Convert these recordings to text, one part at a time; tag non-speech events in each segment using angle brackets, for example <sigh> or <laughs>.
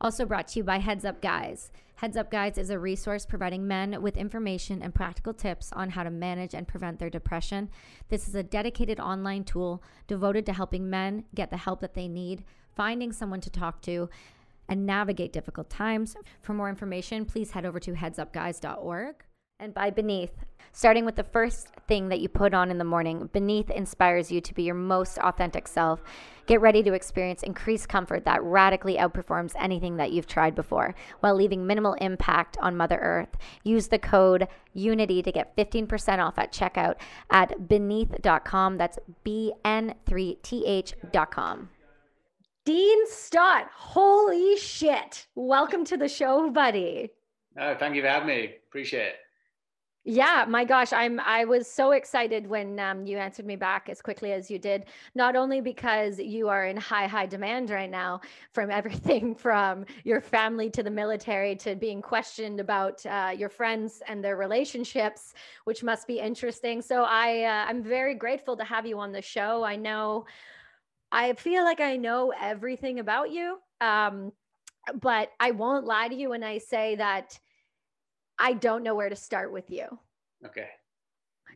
Also brought to you by Heads Up Guys. Heads Up Guys is a resource providing men with information and practical tips on how to manage and prevent their depression. This is a dedicated online tool devoted to helping men get the help that they need, finding someone to talk to, and navigate difficult times. For more information, please head over to headsupguys.org and by Beneath. Starting with the first thing that you put on in the morning, Beneath inspires you to be your most authentic self. Get ready to experience increased comfort that radically outperforms anything that you've tried before while leaving minimal impact on Mother Earth. Use the code UNITY to get 15% off at checkout at beneath.com. That's B N 3 T H.com. Dean Stott, holy shit. Welcome to the show, buddy. Oh, thank you for having me. Appreciate it. Yeah, my gosh, I'm I was so excited when um, you answered me back as quickly as you did. Not only because you are in high high demand right now from <laughs> everything from your family to the military to being questioned about uh, your friends and their relationships, which must be interesting. So I uh, I'm very grateful to have you on the show. I know I feel like I know everything about you, um, but I won't lie to you when I say that I don't know where to start with you. Okay.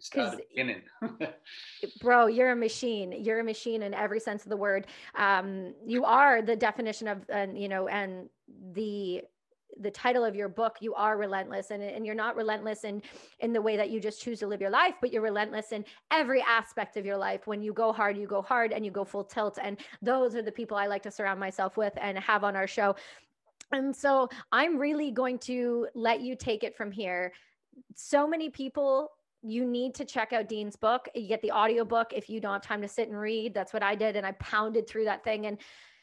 Start beginning. <laughs> bro, you're a machine. You're a machine in every sense of the word. Um, you are the definition of, and you know, and the the title of your book you are relentless and, and you're not relentless in in the way that you just choose to live your life but you're relentless in every aspect of your life when you go hard you go hard and you go full tilt and those are the people i like to surround myself with and have on our show and so I'm really going to let you take it from here. So many people you need to check out Dean's book. You get the audiobook if you don't have time to sit and read. That's what I did and I pounded through that thing and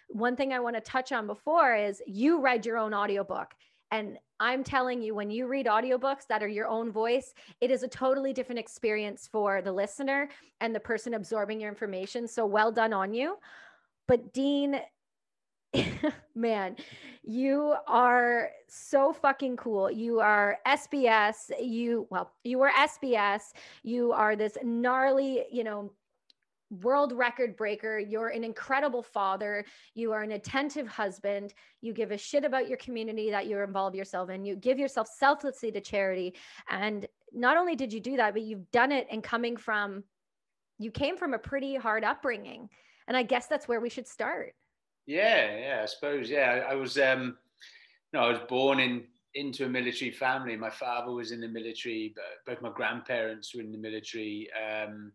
one thing I want to touch on before is you read your own audiobook. And I'm telling you, when you read audiobooks that are your own voice, it is a totally different experience for the listener and the person absorbing your information. So well done on you. But Dean, <laughs> man, you are so fucking cool. You are SBS. You, well, you were SBS. You are this gnarly, you know, world record breaker. You're an incredible father. You are an attentive husband. You give a shit about your community that you involve yourself in. You give yourself selflessly to charity. And not only did you do that, but you've done it and coming from, you came from a pretty hard upbringing. And I guess that's where we should start. Yeah, yeah, I suppose. Yeah, I, I was, um, you know, I was born in into a military family. My father was in the military, but both my grandparents were in the military. Um,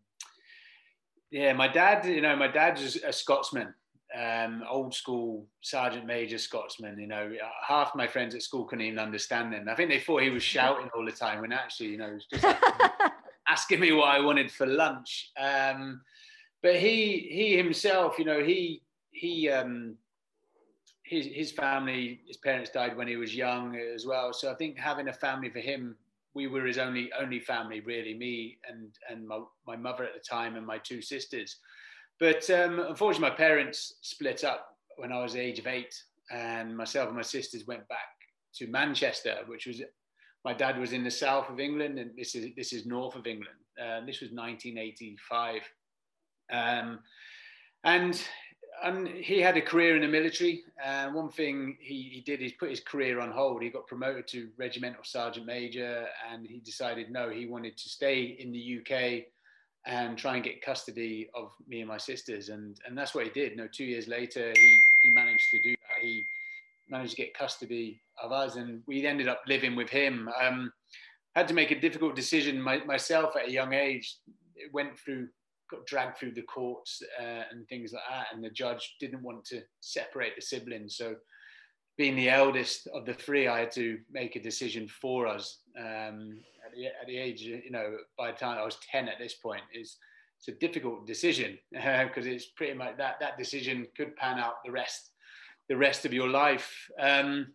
yeah, my dad, you know, my dad was a Scotsman, um, old school sergeant major Scotsman. You know, half my friends at school couldn't even understand him. I think they thought he was shouting all the time when actually, you know, he was just <laughs> asking me what I wanted for lunch. Um, but he he himself, you know, he he um, his his family, his parents died when he was young as well. So I think having a family for him, we were his only only family really, me and and my, my mother at the time and my two sisters. But um, unfortunately, my parents split up when I was the age of eight, and myself and my sisters went back to Manchester, which was my dad was in the south of England, and this is this is north of England. Uh, this was 1985, um, and and he had a career in the military. And uh, one thing he, he did is put his career on hold. He got promoted to regimental sergeant major, and he decided no, he wanted to stay in the UK and try and get custody of me and my sisters. And and that's what he did. no, two years later, he he managed to do that. He managed to get custody of us, and we ended up living with him. Um, had to make a difficult decision my, myself at a young age. It went through got dragged through the courts uh, and things like that. And the judge didn't want to separate the siblings. So, being the eldest of the three, I had to make a decision for us. Um, at, the, at, the, age, you know, by the time I was 10 at this point, is it's a difficult decision <laughs> because it's pretty much that that decision could pan out the rest the rest of your life. Um,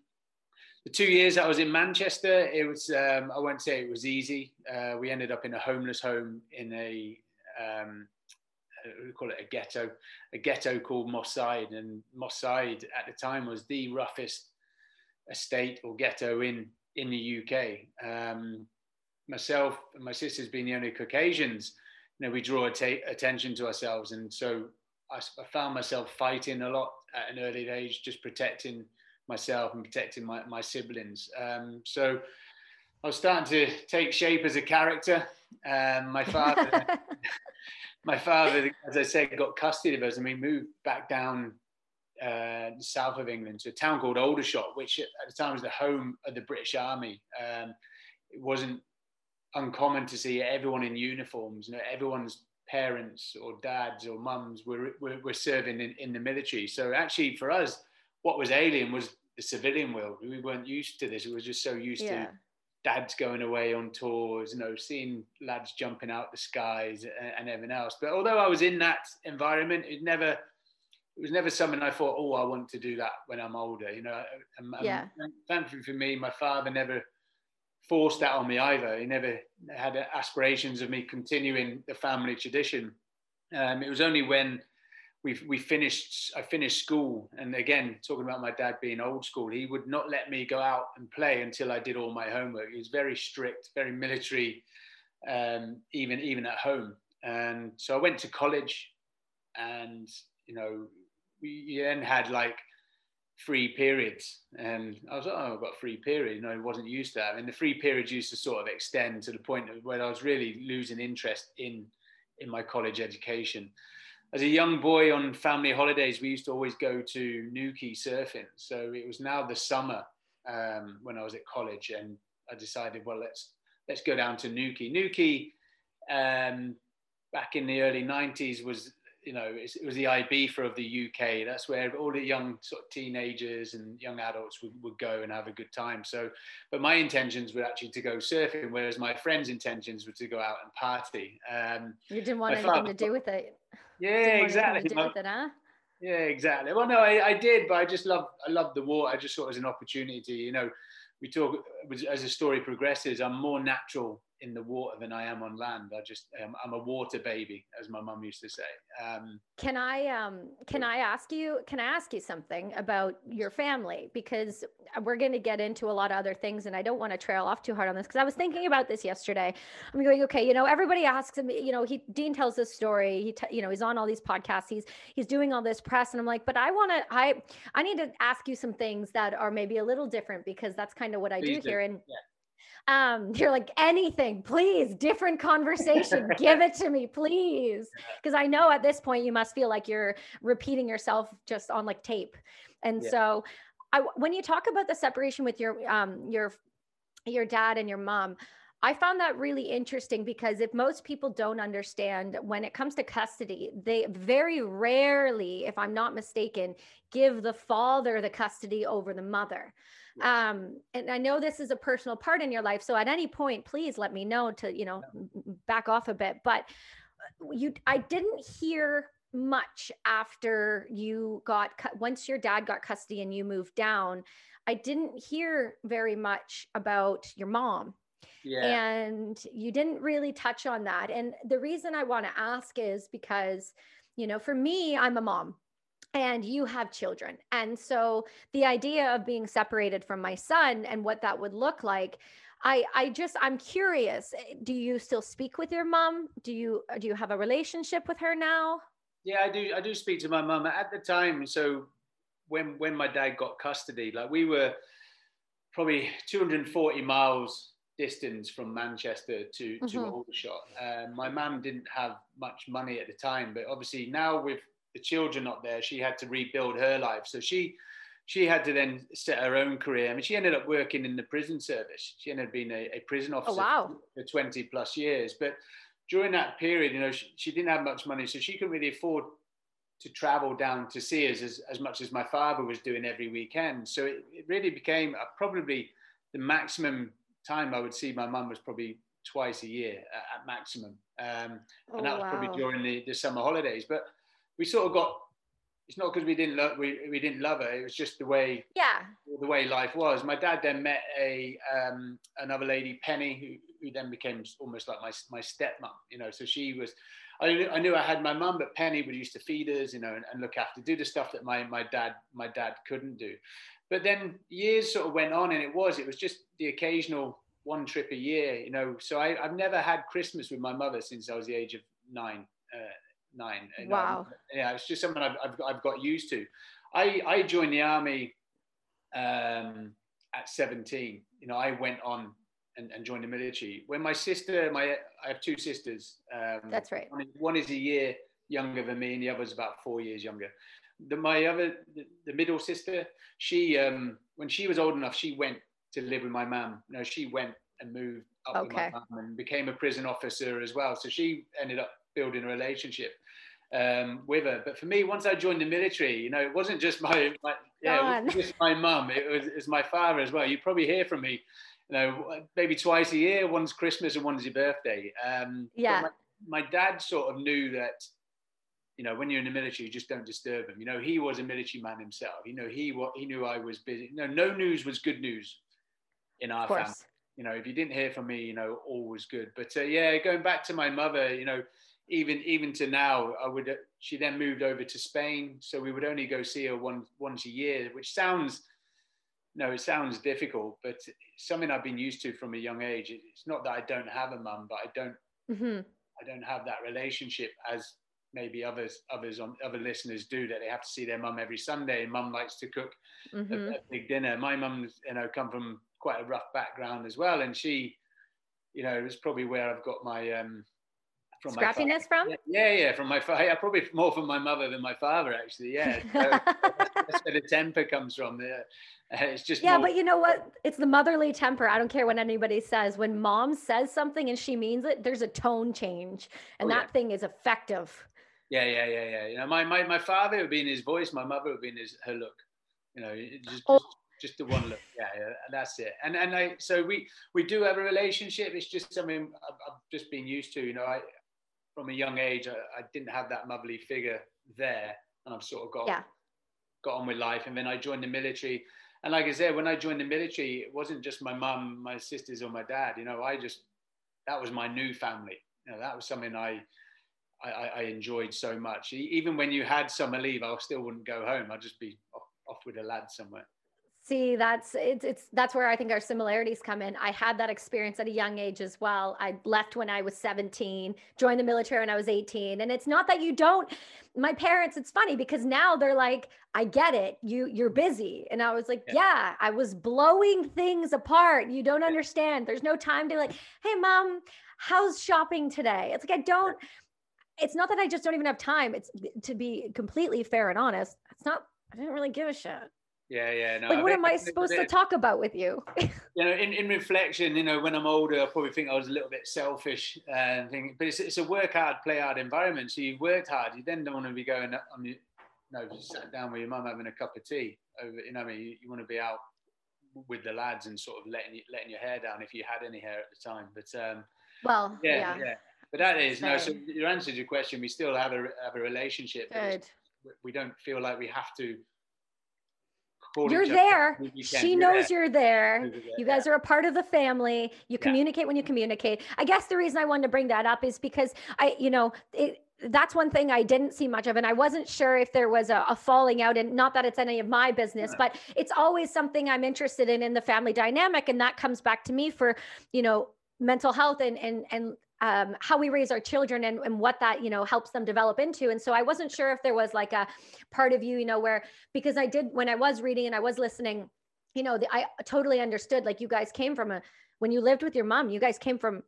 the two years I was in Manchester, it was um, I won't say it was easy. Uh, we ended up in a homeless home in a um, uh, we call it a ghetto, a ghetto called Moss Side, and Moss Side at the time was the roughest estate or ghetto in in the UK. Um, myself and my sisters being the only Caucasians, you know, we draw attention to ourselves, and so I, I found myself fighting a lot at an early age, just protecting myself and protecting my, my siblings. Um, so I was starting to take shape as a character. Um, my father, <laughs> <laughs> my father, as I said, got custody of us, and we moved back down uh, south of England to a town called Aldershot, which at the time was the home of the British Army. Um, it wasn't uncommon to see everyone in uniforms. You know, everyone's parents or dads or mums were, were, were serving in, in the military. So actually, for us, what was alien was the civilian world. We weren't used to this. We were just so used yeah. to dads going away on tours, you know, seeing lads jumping out the skies and, and everything else. But although I was in that environment, it never, it was never something I thought, oh, I want to do that when I'm older. You know, and, yeah. And thankfully for me, my father never forced that on me either. He never had aspirations of me continuing the family tradition. Um, it was only when we we finished I finished school, and again talking about my dad being old school, he would not let me go out and play until I did all my homework. He was very strict, very military, um, even even at home. And so I went to college, and you know we then had like free periods. And I was like, oh, I've got free period. Know, I wasn't used to that. And the free periods used to sort of extend to the point where I was really losing interest in in my college education. As a young boy on family holidays, we used to always go to Newquay surfing. So it was now the summer um, when I was at college, and I decided, well, let's let's go down to Newquay. Newquay um, back in the early 90s was you know, it was the Ibiza of the UK. That's where all the young sort of teenagers and young adults would, would go and have a good time. So, but my intentions were actually to go surfing, whereas my friends' intentions were to go out and party. Um, you didn't want anything father, to do with it. Yeah, exactly. To do with it, huh? Yeah, exactly. Well, no, I, I did, but I just love, I love the water. I just saw it as an opportunity. You know, we talk as the story progresses. I'm more natural in the water than I am on land. I just um, I'm a water baby, as my mum used to say. Um, can I um, can I ask you can I ask you something about your family because we're going to get into a lot of other things, and I don't want to trail off too hard on this because I was thinking about this yesterday. I'm going, okay, you know, everybody asks me, you know, he Dean tells this story. He t- you know he's on all these podcasts. He's he's doing all this press, and I'm like, but I want to I I need to ask you some things that are maybe a little different because that's kind of what I do, do here, and. Yeah um, <laughs> you're like anything please different conversation give it to me please <laughs> because i know at this point you must feel like you're repeating yourself just on like tape and yeah. so I, when you talk about the separation with your um, your your dad and your mom I found that really interesting because if most people don't understand when it comes to custody, they very rarely, if I'm not mistaken, give the father the custody over the mother. Um, and I know this is a personal part in your life. So at any point, please let me know to, you know, back off a bit. But uh, you, I didn't hear much after you got, once your dad got custody and you moved down. I didn't hear very much about your mom. Yeah. And you didn't really touch on that. And the reason I want to ask is because, you know, for me, I'm a mom and you have children. And so the idea of being separated from my son and what that would look like, I I just I'm curious. Eh, do you still speak with your mom? Do you do you have a relationship with her now? Yeah, I do. I do speak to my mum at the time. So when when my dad got custody, like we were probably 240 miles distance from Manchester to mm-hmm. to Aldershot. Uh, my mum didn't have much money at the time, but obviously now with the children up there, she had to rebuild her life. So she she had to then set her own career. I mean, she ended up working in the prison service. She ended up being a, a prison oh, officer oh, wow. for 20 plus years. But during that period, you know, she, she, didn't have much money, so she couldn't really afford to travel down to see us as, as much as my father was doing every weekend. So it, it really became a, probably the maximum time I would see my mum was probably twice a year at, at maximum. Um, oh, and that was wow. probably during the, the summer holidays. But we sort of got it's not because we didn't love we, we didn't love her it was just the way yeah the way life was. My dad then met a um, another lady, Penny, who, who then became almost like my my stepmom. You know, so she was. I, I knew I had my mum, but Penny would used to feed us, you know, and, and look after, do the stuff that my my dad my dad couldn't do. But then years sort of went on, and it was it was just the occasional one trip a year, you know. So I, have never had Christmas with my mother since I was the age of nine. Uh, nine. Wow. yeah, it's just something I've, I've, I've got used to. I, I joined the army um, at 17. You know, I went on and, and, joined the military. When my sister, my I have two sisters. Um, That's right. One, one, is a year younger than me, and the other is about four years younger. The, my other, the, the middle sister, she um, when she was old enough, she went to live with my mum. You know, she went and moved up okay. with my mum and became a prison officer as well. So she ended up building a relationship um, with her. But for me, once I joined the military, you know, it wasn't just my, my yeah, just my mum. It was, it was my father as well. You probably hear from me, you know, maybe twice a year. One's Christmas and one's your birthday. Um, yeah. My, my, dad sort of knew that, you know, when you're in the military, you just don't disturb him. You know, he was a military man himself. You know, he what he knew I was busy. No, no news was good news in our family. You know, if you didn't hear from me, you know, all was good. But uh, yeah, going back to my mother, you know even even to now, I would. She then moved over to Spain, so we would only go see her one once a year, which sounds no, it sounds difficult, but something I've been used to from a young age. It's not that I don't have a mum, but I don't mm-hmm. I don't have that relationship as maybe others others on other listeners do that they have to see their mum every Sunday mum likes to cook mm-hmm. a, a, big dinner. My mum's you know come from quite a rough background as well, and she you know it was probably where I've got my um, from scrappiness from? Yeah, yeah, from my father. <laughs> Yeah, probably more from my mother than my father, actually. Yeah, <laughs> so that's where the temper comes from. Yeah. It's just yeah, more- but you know what? It's the motherly temper. I don't care what anybody says. When mom says something and she means it, there's a tone change, and oh, that yeah. thing is effective. Yeah, yeah, yeah, yeah. You know, my my my father would be in his voice. My mother would be in his her look. You know, just, oh. just just the one look. Yeah, yeah, that's it. And and I so we we do have a relationship. It's just something I've, I've just been used to. You know, I from a young age, I, I, didn't have that motherly figure there, and I've sort of got yeah. got on with life. And then I joined the military, and like I said, when I joined the military, it wasn't just my mum, my sisters, or my dad. You know, I just that was my new family. You know, that was something I. I, I enjoyed so much. Even when you had summer leave, I still wouldn't go home. I'd just be off, off with a lad somewhere. See, that's it's it's that's where I think our similarities come in. I had that experience at a young age as well. I left when I was 17, joined the military when I was 18. And it's not that you don't my parents, it's funny because now they're like, I get it. You you're busy. And I was like, yeah, yeah I was blowing things apart. You don't understand. There's no time to like, hey mom, how's shopping today? It's like I don't it's not that I just don't even have time. It's to be completely fair and honest. It's not I didn't really give a shit. Yeah, yeah. No, like, what am I supposed to talk about with you? <laughs> you know, in, in reflection, you know, when I'm older, I probably think I was a little bit selfish and think, but it's, it's a work hard, play hard environment. So you've worked hard. You then don't want to be going on your, no, just sat down with your mum having a cup of tea. Over, you know, I mean, you, you, want to be out with the lads and sort of letting letting your hair down if you had any hair at the time. But um, well, yeah, yeah. yeah. But that is no. So your answer to your question, we still have a have a relationship. Good. We don't feel like we have to you're there. She knows you're there. You guys are a part of the family. You communicate when you communicate. I guess the reason I wanted to bring that up is because I, you know, it, that's one thing I didn't see much of. And I wasn't sure if there was a, a falling out and not that it's any of my business, but it's always something I'm interested in in the family dynamic. And that comes back to me for, you know, mental health and, and, and um, how we raise our children and, and what that you know helps them develop into. And so i wasn't sure if there was like a part of you you know where because i did when i was reading and i was listening you know the, i totally understood like you guys came from a when you lived with your mom you guys came from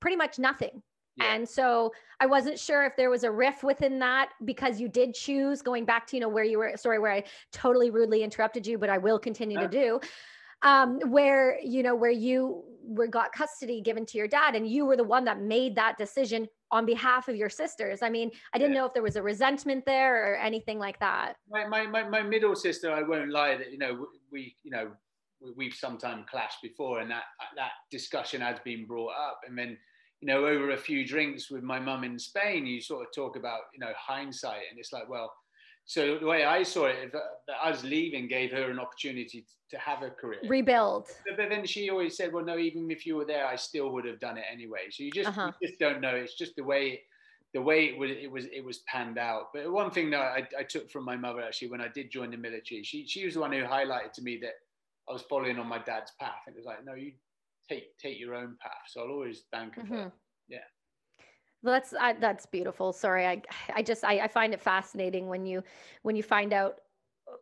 pretty much nothing. Yeah. and so i wasn't sure if there was a riff within that because you did choose going back to you know where you were sorry where i totally rudely interrupted you but i will continue to do um, where you know where you were got custody given to your dad and you were the one that made that decision on behalf of your sisters. I mean i didn't yeah. know if there was a resentment there or anything like that. My, my, my, my middle sister i won't lie that you know we you know we've sometimes clashed before and that that discussion has been brought up. And then you know over a few drinks with my mum in spain you sort of talk about you know hindsight and it's like well so the way I saw it, that us leaving gave her an opportunity to have a career, rebuild. But, then she always said, "Well, no, even if you were there, I still would have done it anyway." So you just uh-huh. you just don't know. It's just the way the way it was it was it was panned out. But one thing that I, I took from my mother actually when I did join the military, she she was the one who highlighted to me that I was following on my dad's path. It was like, no, you take take your own path. So I'll always thank her. Mm-hmm. That's I, that's beautiful. Sorry, I I just I, I find it fascinating when you when you find out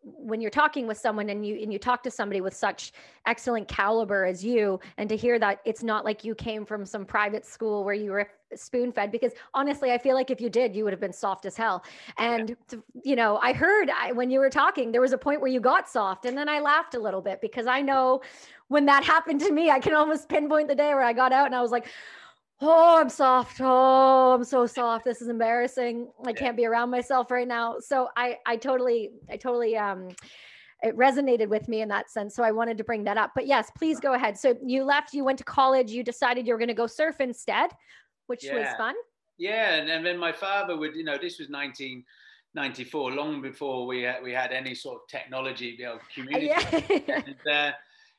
when you're talking with someone and you and you talk to somebody with such excellent caliber as you and to hear that it's not like you came from some private school where you were spoon fed because honestly i feel like if you did you would have been soft as hell and yeah. you know i heard I, when you were talking there was a point where you got soft and then i laughed a little bit because i know when that happened to me i can almost pinpoint the day where i got out and i was like oh i'm soft. Oh i'm so soft. This is embarrassing. I can't be around myself right now. So i i totally i totally um it resonated with me in that sense. So i wanted to bring that up. But yes please go ahead. So you left you went to college you decided you were going to go surf instead which yeah. was fun. Yeah and, and then my father would you know this was 1994 long before we had, we had any sort of technology you know community yeah. and, uh,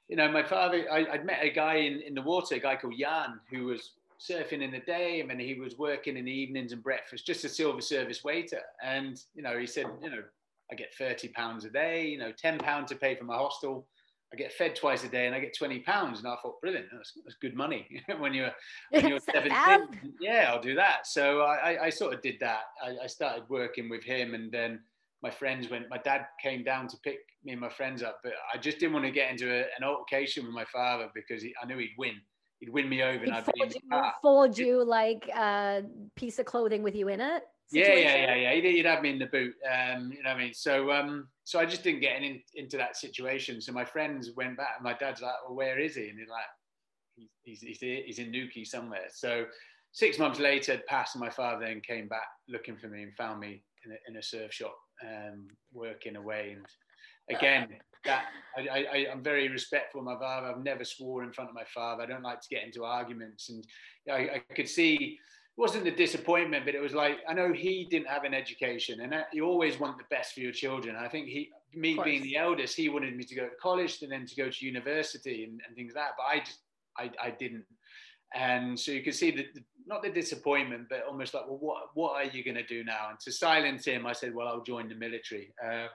you know my father I, would met a guy in, in the water a guy called jan who was surfing in the day and then he was working in the evenings and breakfast, just a silver service waiter. And, you know, he said, you know, I get 30 pounds a day, you know, 10 pounds to pay for my hostel. I get fed twice a day and I get 20 pounds. And I thought, brilliant, that's, that's good money <laughs> when you're, when you're 17. Yeah, I'll do that. So I, I sort of did that. I, I started working with him and then my friends went, my dad came down to pick me and my friends up, but I just didn't want to get into a, an altercation with my father because he, I knew he'd win he'd win me over. He'd and I'd fold, you, fold you like a piece of clothing with you in it. Situation? Yeah, yeah, yeah, yeah. He'd, he'd, have me in the boot. Um, you know what I mean? So, um, so I just didn't get in, into that situation. So my friends went back, and my dad's like, "Well, where is he?" And he's like, "He's he's, he's in Newquay somewhere." So six months later had passed, and my father then came back looking for me and found me in a, in a surf shop, um, working away. And again, that I, I, am very respectful of my father. I've never swore in front of my father. I don't like to get into arguments. And I, I could see it wasn't the disappointment, but it was like I know he didn't have an education, and you always want the best for your children. I think he, me being the eldest, he wanted me to go to college and then to go to university and, and things like that. But I just I, I didn't. And so you can see that not the disappointment, but almost like, well, what what are you going to do now? And to silence him, I said, well, I'll join the military. Uh,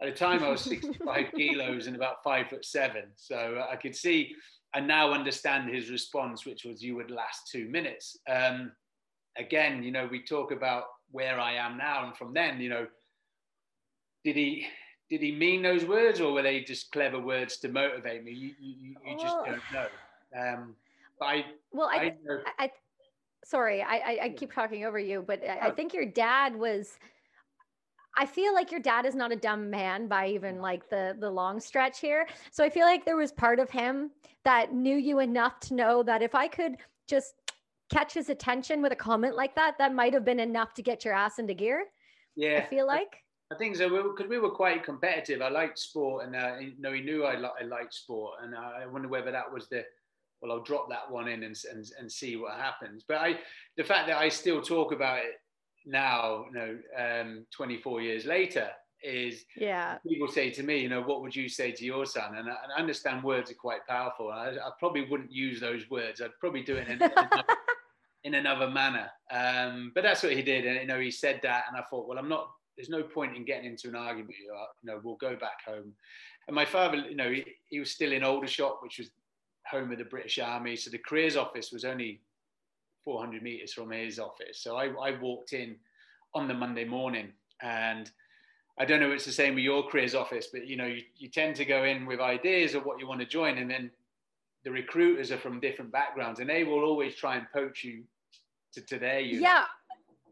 at the time, I was 65 <laughs> kilos and about five foot seven. So I could see and now understand his response, which was, You would last two minutes. Um, again, you know, we talk about where I am now. And from then, you know, did he did he mean those words or were they just clever words to motivate me? You, you, you just don't know. Um, but I, well, I, I, I sorry, I, I, keep talking over you, but I, I think your dad was I feel like your dad is not a dumb man by even like the the long stretch here. So I feel like there was part of him that knew you enough to know that if I could just catch his attention with a comment like that, that might have been enough to get your ass into gear. Yeah, I feel like. I think so because we, we, were quite competitive. I liked sport, and uh, you know, he knew I, li- I liked sport, and I wonder whether that was the well, I'll drop that one in and, and, and see what happens. But I, the fact that I still talk about it now, you know, um, 24 years later, is yeah. people say to me you know what would you say to your son? And I, and I understand words are quite powerful. I, I, probably wouldn't use those words. I'd probably do it in, another, <laughs> in another manner. Um, but that's what he did. And you know he said that. And I thought well I'm not there's no point in getting into an argument. You know we'll go back home. And my father you know he, he was still in Aldershot which was home of the British Army. So the careers office was only 400 meters from his office. So I, I walked in on the Monday morning and I don't know if it's the same with your careers office, but you know, you, you tend to go in with ideas of what you want to join, and then the recruiters are from different backgrounds, and they will always try and poach you to, to their unit. Yeah,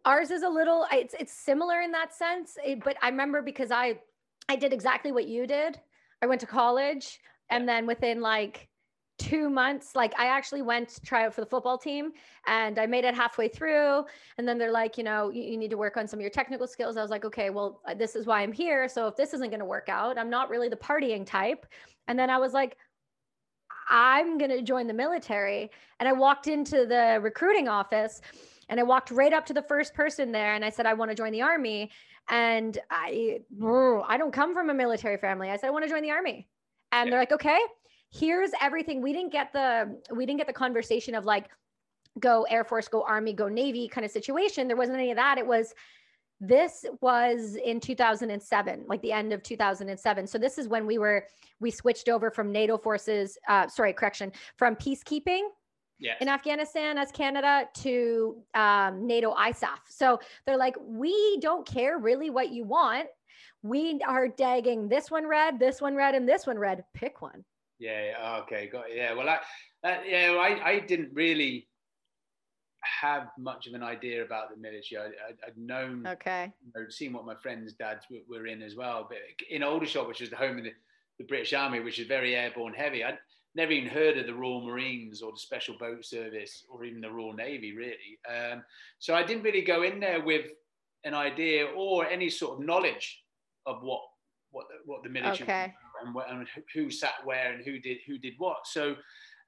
ours is a little. It's it's similar in that sense, it, but I remember because I I did exactly what you did. I went to college, and then within like two months like i actually went to try out for the football team and i made it halfway through and then they're like you know you, you, need to work on some of your technical skills i was like okay well uh, this is why i'm here so if this isn't going to work out i'm not really the partying type and then i was like i'm going to join the military and i walked into the recruiting office and i walked right up to the first person there and i said i want to join the army And I, I don't come from a military family. I said, I want to join the army. And yeah. they're like, okay, here's everything. We didn't get the, we didn't get the conversation of like, go Air Force, go Army, go Navy kind of situation. There wasn't any of that. It was, this was in 2007 like the end of 2007 so this is when we were we switched over from nato forces uh, sorry correction from peacekeeping yes. in afghanistan as canada to um, nato isaf so they're like we don't care really what you want we are dagging this one red this one red and this one red pick one yeah okay got it. yeah well i uh, yeah well, I, I didn't really have much of an idea about the military. I, would known, okay, you know, seen what my friends' dads were, were, in as well. But in Aldershot, which is the home of the, the, British Army, which is very airborne heavy, I'd never even heard of the Royal Marines or the Special Boat Service or even the Royal Navy, really. Um, so I didn't really go in there with an idea or any sort of knowledge of what what the, what the military okay. And, and who sat where and who did who did what. So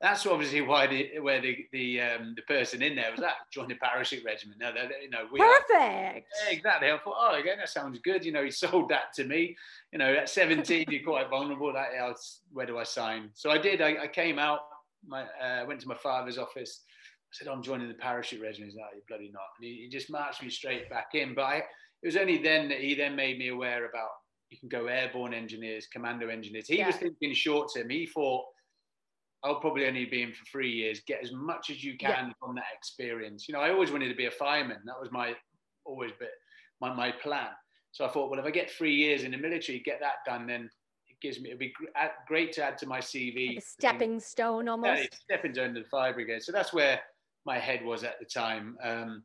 that's obviously why the where the the um, the person in there was that joined the parachute regiment. No, that you know we perfect. Are, yeah, exactly. I thought, oh, again, that sounds good. You know, he <laughs> sold that to me. You know, at 17, you're quite vulnerable. That where do I sign? So I did. I, I came out. My uh, went to my father's office. I said, oh, I'm joining the parachute regiment. He's like, you're bloody not. And he, he just marched me straight back in. But I, it was only then that he then made me aware about you can go airborne engineers, commando engineers. He yeah. was thinking short term. He thought I'll probably only be in for three years. Get as much as you can yeah. from that experience. You know, I always wanted to be a fireman. That was my always bit my, my plan. So I thought, well, if I get three years in the military, get that done, then it gives me it'd be great to add to my CV. Like stepping stone, almost. Yeah, stepping stone to the fire brigade. So that's where my head was at the time. Um,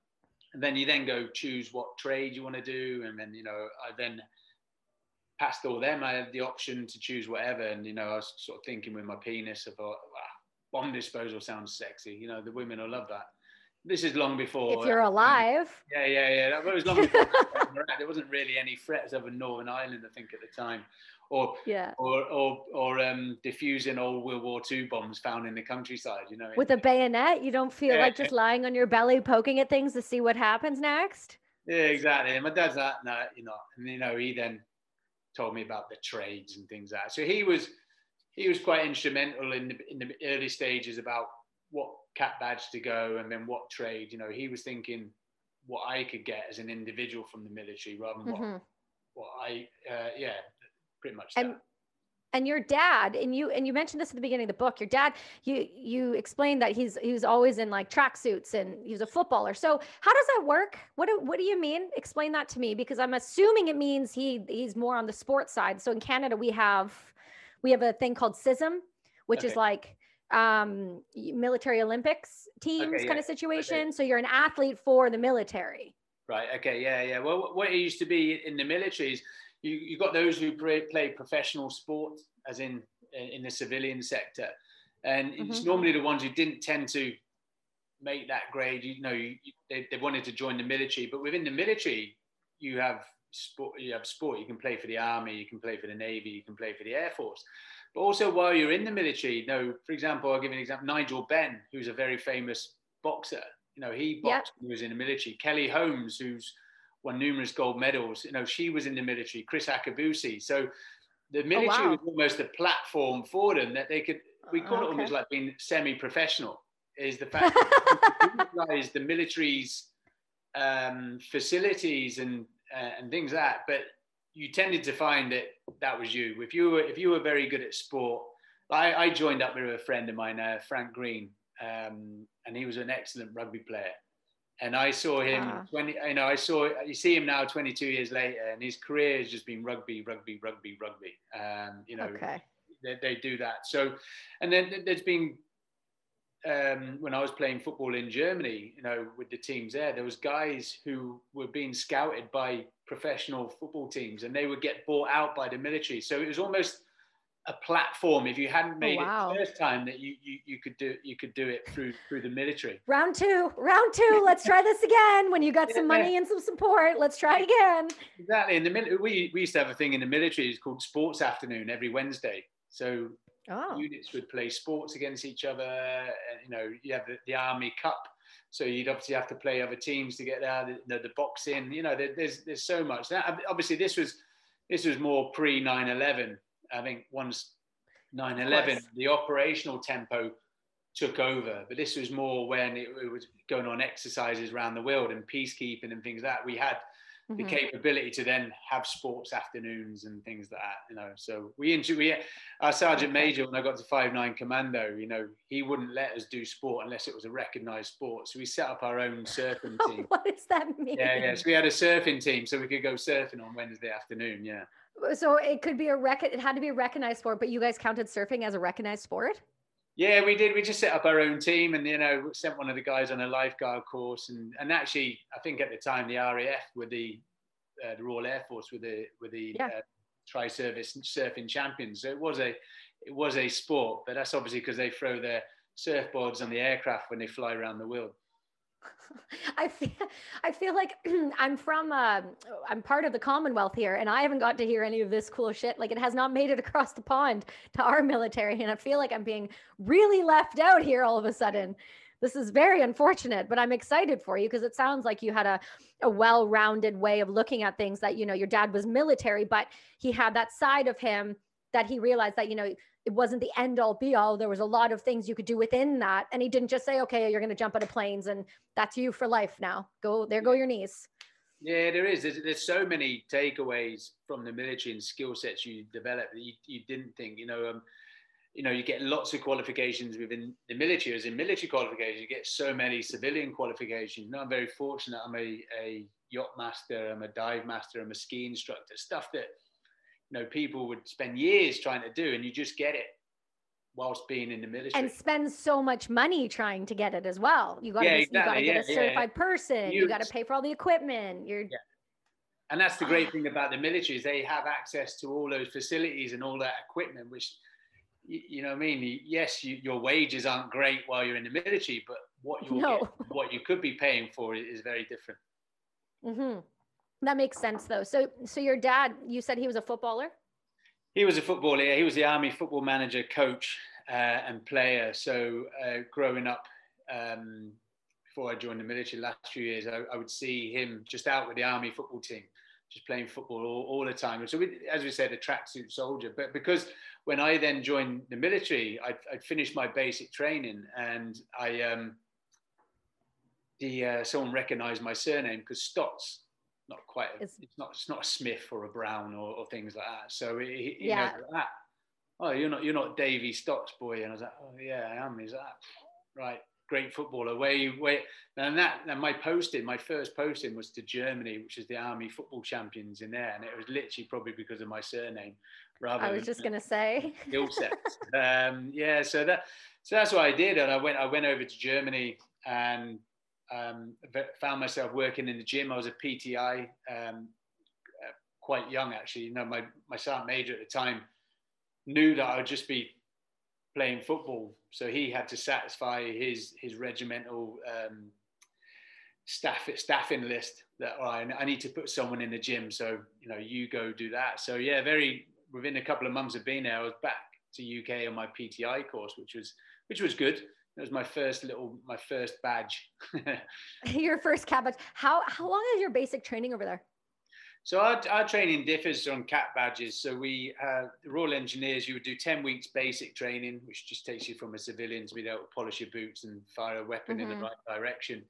and then you then go choose what trade you want to do, and then you know I then past all them, I had the option to choose whatever. And, you know, I was sort of thinking with my penis, I thought, wow, bomb disposal sounds sexy. You know, the women will love that. This is long before. If you're um, alive. Yeah, yeah, yeah. That was long before. <laughs> there wasn't really any threats over Northern Ireland, I think, at the time. Or, yeah. or, or, or um, diffusing old World War II bombs found in the countryside, you know. With a bayonet, you don't feel yeah. like just lying on your belly poking at things to see what happens next. Yeah, exactly. And my dad's that, no, you know, and you know, he then told me about the trades and things like that. So he was he was quite instrumental in the, in the early stages about what cap badge to go and then what trade. You know, he was thinking what I could get as an individual from the military rather than mm-hmm. what what I uh, yeah pretty much. And that and your dad and you and you mentioned this at the beginning of the book your dad you you explained that he's he was always in like tracksuits and he was a footballer. So how does that work? What do, what do you mean? Explain that to me because i'm assuming it means he he's more on the sports side. So in canada we have we have a thing called CISM which okay. is like um military olympics teams okay, yeah. kind of situation. Okay. so you're an athlete for the military. Right. Okay. Yeah yeah. Well what it used to be in the military is you you got those who play, play professional sport, as in in the civilian sector, and mm-hmm. it's normally the ones who didn't tend to make that grade. You know, you, they, they wanted to join the military, but within the military, you have sport. You have sport. You can play for the army. You can play for the navy. You can play for the air force. But also, while you're in the military, you know, for example, I'll give you an example. Nigel Benn, who's a very famous boxer. You know, he boxed yep. when he was in the military. Kelly Holmes, who's won numerous gold medals. You know, she was in the military. Kriss Akabusi. So the military oh, wow. was almost a platform for them that they could. We call okay. it almost like being semi-professional. Is the fact that <laughs> utilize the military's um, facilities and uh, and things like that, but you tended to find that that was you. If you were if you were very good at sport, I, I joined up with a friend of mine, uh, Frank Green, um, and he was an excellent rugby player and I saw him ah. 20, you know, I saw, you see him now 22 years later and his career has just been rugby, rugby, rugby, rugby. Um, you know, okay. they, they do that. So, and then there's been, um, when I was playing football in Germany, you know, with the teams there, there was guys who were being scouted by professional football teams and they would get bought out by the military. So it was almost, a platform if you hadn't oh, made oh, wow. it the first time that you, you you could do you could do it through through the military round two round two let's try this again when you got <laughs> yeah. some money and some support let's try again exactly in the military we, we used to have a thing in the military it's called sports afternoon every wednesday so oh. units would play sports against each other and you know you have the, the army cup So you'd obviously have to play other teams to get there. The, the, the boxing, you know, there, there's there's so much. That, obviously, this was this was more pre 9/11. I think once 9/11, the operational tempo took over, but this was more when it, it was going on exercises around the world and peacekeeping and things like that. We had mm-hmm. the capability to then have sports afternoons and things like that, you know. So we we, our sergeant major, when I got to five nine commando, you know, he wouldn't let us do sport unless it was a recognized sport. So we set up our own surfing <laughs> team. what does that mean? Yeah, yeah. So we had a surfing team so we could go surfing on Wednesday afternoon. Yeah. So it could be a rec. It had to be a recognized sport, but you guys counted surfing as a recognized sport. Yeah, we did. We just set up our own team, and you know, sent one of the guys on a lifeguard course, and and actually, I think at the time the RAF were the uh, the Royal Air Force with the with the yeah. uh, tri-service surfing champions. So it was a it was a sport, but that's obviously because they throw their surfboards on the aircraft when they fly around the world. <laughs> I feel I feel like <clears throat> I'm from uh, I'm part of the Commonwealth here, and I haven't got to hear any of this cool shit. Like it has not made it across the pond to our <laughs> military, and I feel like I'm being really left out here all of a sudden. This is very unfortunate, but I'm excited for you because it sounds like you had a, a well-rounded way of looking at things. That you know your dad was military, but he had that side of him that he realized that you know it wasn't the end all be all. There was a lot of things you could do within that. And he didn't just say, okay, you're going to jump out of planes and that's you for life now. Go, there go your knees. Yeah, there is. There's, there's so many takeaways from the military and skill sets you develop that you, you didn't think, you know, um, you know, you get lots of qualifications within the military. As in military qualifications, you get so many civilian qualifications. Know, I'm very fortunate. I'm a, a yacht master. I'm a dive master. I'm a ski instructor. Stuff that you know people would spend years trying to do and you just get it whilst being in the military and spend so much money trying to get it as well you got to yeah, exactly. you get a certified yeah. person you, you got to pay for all the equipment you're and that's the great <sighs> thing about the military is they have access to all those facilities and all that equipment which you know what I mean? Yes, you, your wages aren't great while you're in the military, but what you no. what you could be paying for is very different. Mm-hmm. That makes sense though. So so your dad, you said he was a footballer? He was a footballer. He was the army football manager, coach, uh, and player. So uh, growing up, um, before I joined the military, last few years, I, I, would see him just out with the army football team, just playing football all, all the time. So, we, as we said, a tracksuit soldier. But because when I then joined the military, I'd, I'd finished my basic training, and I um, the uh, someone recognised my surname because Stotts not quite. A, it's, it's, not. It's not a Smith or a Brown or, or things like that. So yeah. Knows that. Oh, you're not. You're not Davy Stotts boy. And I was like, oh yeah, I am. He's that right? Great footballer. Where you where and that and my posting, my first posting was to Germany, which is the Army football champions in there, and it was literally probably because of my surname. Rather, I was just gonna say skill sets. <laughs> um, yeah, so that so that's what I did, and I went I went over to Germany and um, found myself working in the gym. I was a PTI um, uh, quite young, actually. You know, my, my sergeant major at the time knew that I would just be playing football. So he had to satisfy his, his regimental um, staff staffing list that oh, I, I need to put someone in the gym. So, you know, you go do that. So yeah, very, within a couple of months of being there, I was back to UK on my PTI course, which was, which was good it was my first little my first badge. <laughs> Your first cap badge. How how long is your basic training over there? So our, our training differs on cap badges. So we uh, the royal engineers you would do 10 weeks basic training which just takes you from a civilian to be able to polish your boots and fire a weapon mm-hmm. in the mm-hmm. right direction.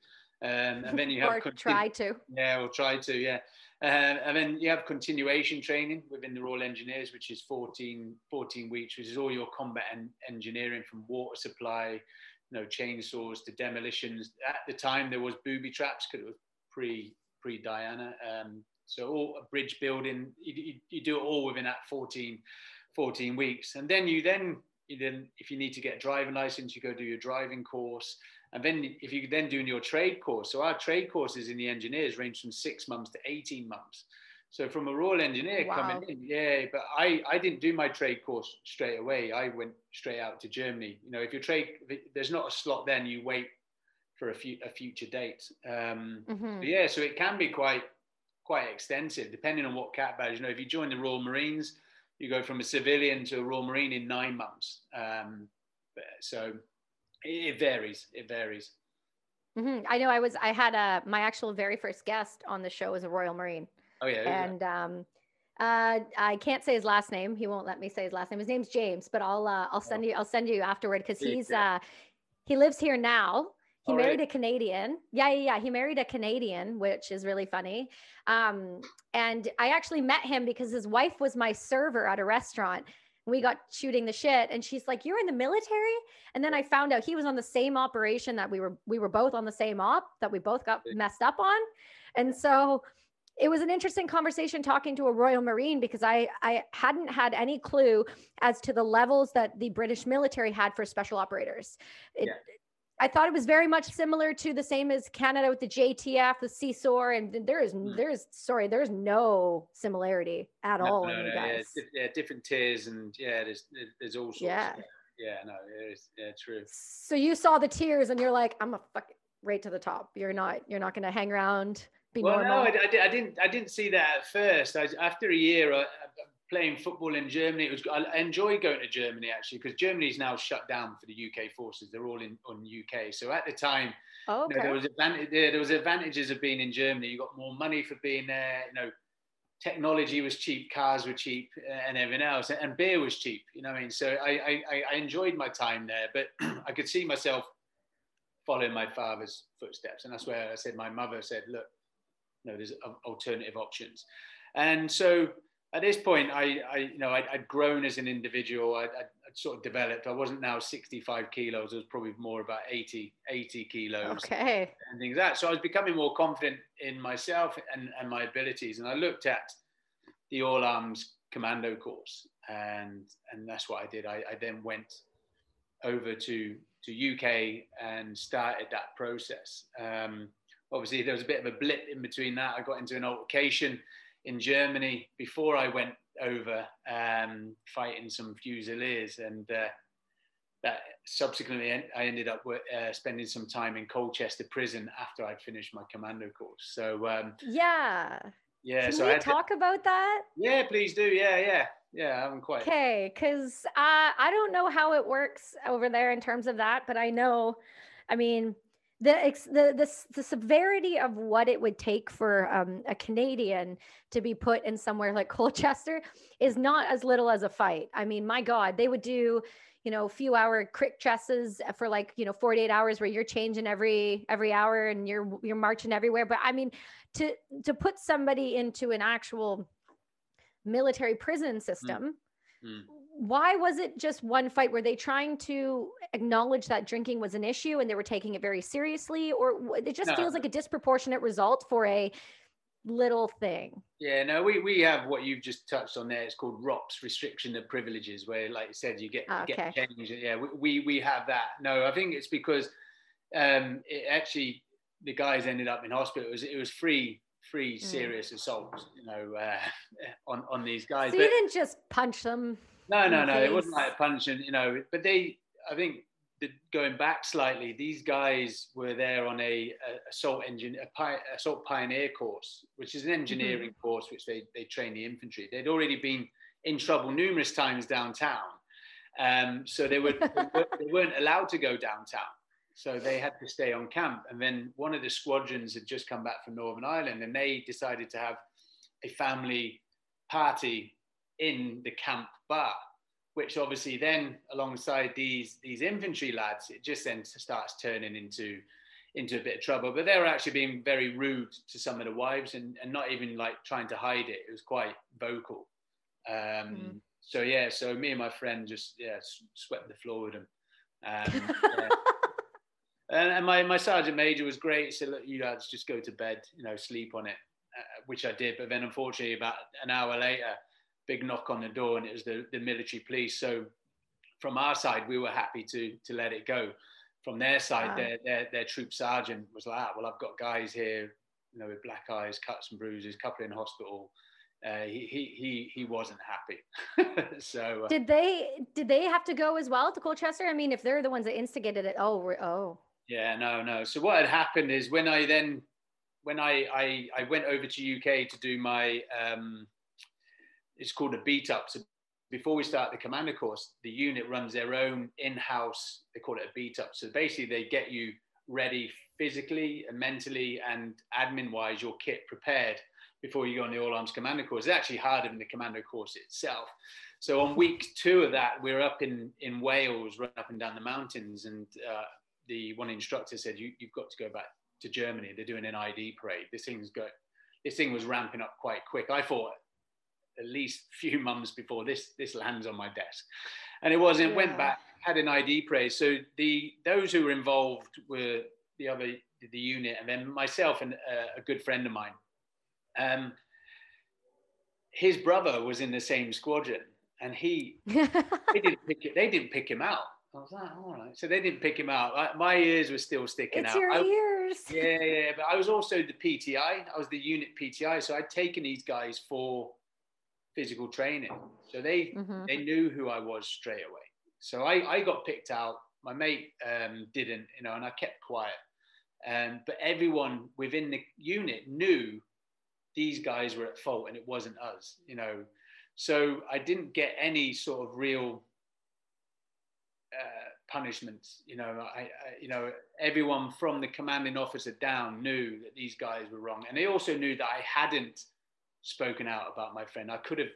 Um, and then you have or continu- try to. Yeah or try to yeah. Uh, and then you have continuation training within the Royal Engineers, which is 14, 14 weeks, which is all your combat en- engineering from water supply, you know, chainsaws to demolitions. At the time, there was booby traps because it was pre pre Diana. Um, so all bridge building, you, you, you, do it all within that 14, 14 weeks, and then you then you then if you need to get a driving license, you go do your driving course, and then if you then doing your trade course. So our trade courses in the engineers range from six months to 18 months. So from a Royal Engineer wow. coming in, yeah, but I, I didn't do my trade course straight away. I went straight out to Germany. You know, if your trade, there's not a slot, then you wait for a, few, a future date. Um, mm-hmm. yeah, so it can be quite quite extensive depending on what cap badge. You know, if you join the Royal Marines, you go from a civilian to a Royal Marine in nine months. Um, so it, it varies. It varies. Mm-hmm. I know. I was. I had a my actual very first guest on the show was a Royal Marine. Oh yeah. And um, uh, I can't say his last name. He won't let me say his last name. His name's James, but I'll uh, I'll send oh. you I'll send you afterward because he's uh, he lives here now. He All married right. a Canadian. Yeah, yeah, yeah. He married a Canadian, which is really funny. Um, and I actually met him because his wife was my server at a restaurant. We got shooting the shit, and she's like, "You're in the military." And then I found out he was on the same operation that we were. We were both on the same op that we both got messed up on, and so it was an interesting conversation talking to a Royal Marine because I I hadn't had any clue as to the levels that the British military had for special operators. It, yeah. I thought it was very much similar to the same as Canada with the JTF, the CSOR, and there is mm. there's sorry, there's no similarity at no, all. No, no, yeah, yeah, different tiers and yeah, there's there's all sorts. Yeah, yeah, no, it's yeah, true. So you saw the tiers and you're like, I'm a fuck right to the top. You're not you're not going to hang around. Be well, normal. no, I, I, I, didn't I didn't see that at first. I, after a year, I, playing football in Germany. It was I enjoy going to Germany actually because Germany is now shut down for the UK forces. They're all in on UK. So at the time, oh, okay. you know, there was advantage, there was advantages of being in Germany. You got more money for being there. You know, technology was cheap, cars were cheap, eh, and everything else, and beer was cheap. You know what I mean? So I I, I enjoyed my time there, but <clears throat> I could see myself following my father's footsteps, and that's where I said my mother said, look, you know, there's alternative options, and so at this point, I, I you know, I'd, I'd, grown as an individual. I'd, I'd, sort of developed. I wasn't now 65 kilos. I was probably more about 80, 80 kilos. Okay. And things like that. So I was becoming more confident in myself and, and my abilities. And I looked at the All Arms Commando course, and and that's what I did. I, I then went over to to UK and started that process. Um, obviously, there was a bit of a blip in between that. I got into an altercation in Germany before I went over um, fighting some Fusiliers and uh, that subsequently I ended up uh, spending some time in Colchester prison after I'd finished my commando course. So um, yeah, yeah. Can so we talk to... about that? Yeah, please do. Yeah, yeah, yeah. I'm quite okay because uh, I don't know how it works over there in terms of that, but I know, I mean, the, the the the severity of what it would take for um, a Canadian to be put in somewhere like <laughs> Colchester is not as little as a fight. I mean, my God, they would do you know few hour crick chesses for like you know 48 hours where you're changing every every hour and you're you're marching everywhere but i mean to to put somebody into an actual military prison system mm. Mm why was it just one fight? Were they trying to acknowledge that drinking was an issue and they were taking it very seriously? Or it just no. feels like a disproportionate result for a little thing. Yeah, no, we, we have what you've just touched on there. It's called ROPS, restriction of privileges, where, like you said, you get, okay. get change. Yeah, we, we have that. No, I think it's because um, it actually, the guys ended up in hospital. It was, it was free free mm. serious mm. assault, you know, uh, <laughs> on on these guys. So but, you didn't just punch them. No, no, no. It wasn't like a punch, and you know. But they, I think, the, going back slightly, these guys were there on a, a assault engine, a pi, assault pioneer course, which is an engineering mm-hmm. course which they they train the infantry. They'd already been in trouble numerous times downtown, um, so they were they weren't allowed to go downtown. So they had to stay on camp. And then one of the squadrons had just come back from Northern Ireland and they decided to have a family party in the camp bar, which obviously then alongside these these infantry lads, it just then starts turning into into a bit of trouble. But they were actually being very rude to some of the wives and, and not even like trying to hide it. It was quite vocal. Um, mm. So yeah, so me and my friend just yeah swept the floor with them. Um, <laughs> yeah. And, and, my, my sergeant major was great. He said, look, you lads just go to bed, you know, sleep on it, uh, which I did. But then unfortunately, about an hour later, big knock on the door and it was the, the military police. So from our side, we were happy to, to let it go. From their side, wow. their, their, their troop sergeant was like, ah, well, I've got guys here, you know, with black eyes, cuts and bruises, couple in hospital. Uh, he, he he he wasn't happy. <laughs> so uh, did they did they have to go as well to Colchester? I mean, if they're the ones that instigated it, oh oh. Yeah, no, no. So what had happened is when I then when I I, I went over to UK to do my um, it's called a beat up. So before we start the commando course, the unit runs their own in-house, they call it a beat up. So basically they get you ready physically and mentally and admin wise, your kit prepared before you go on the All Arms commando course. It's actually harder than the commando course itself. So on week two of that, we are up in, in Wales, running up and down the mountains. And uh, the one instructor said, you, you've got to go back to Germany. They're doing an ID parade. This thing's go, this thing was ramping up quite quick. I thought at least a few <laughs> months before this, this lands on my desk. And it wasn't, yeah. went back, had an ID parade. So the, those who were involved were the other, the unit, and then myself and uh, a good friend of mine. Um, his brother was in the same squadron and he <laughs> they didn't pick it, they didn't pick him out. I was like, all right. So they didn't pick him out. My ears were still sticking it's out. Your I, ears. <laughs> Yeah, yeah. But I was also the PTI. I was the unit PTI. So I'd taken these guys for physical training. So they mm-hmm. they knew who I was straight away. So I, I got picked out. My mate um, didn't, you know, and I kept quiet. Um, but everyone within the unit knew these guys were at fault and it wasn't us, you know. So I didn't get any sort of real uh, punishments. You know, I, I, you know, everyone from the commanding officer down knew that these guys were wrong, and they also knew that I hadn't spoken out about my friend. I could have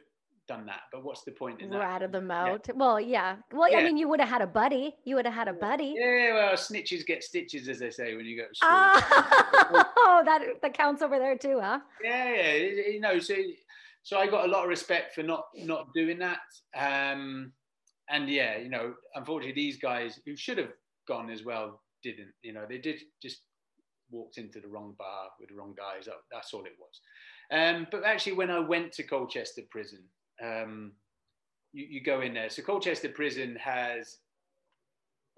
done that, but what's the point in that? Ratted them out. Yeah. Well, yeah. Well, yeah. I mean, you would have had a buddy. You would have had a buddy. Yeah. Well, snitches get stitches, as they say when you go to school. oh, <laughs> that that counts over there too, huh? Yeah, yeah. You know, so so I got a lot of respect for not not doing that. Um, and yeah, you know, unfortunately, these guys who should have gone as well didn't. You know, they did just walked into the wrong bar with the wrong guys. That, that's all it was. Um, but actually, when I went to Colchester Prison, um, you, you go in there. So Colchester Prison has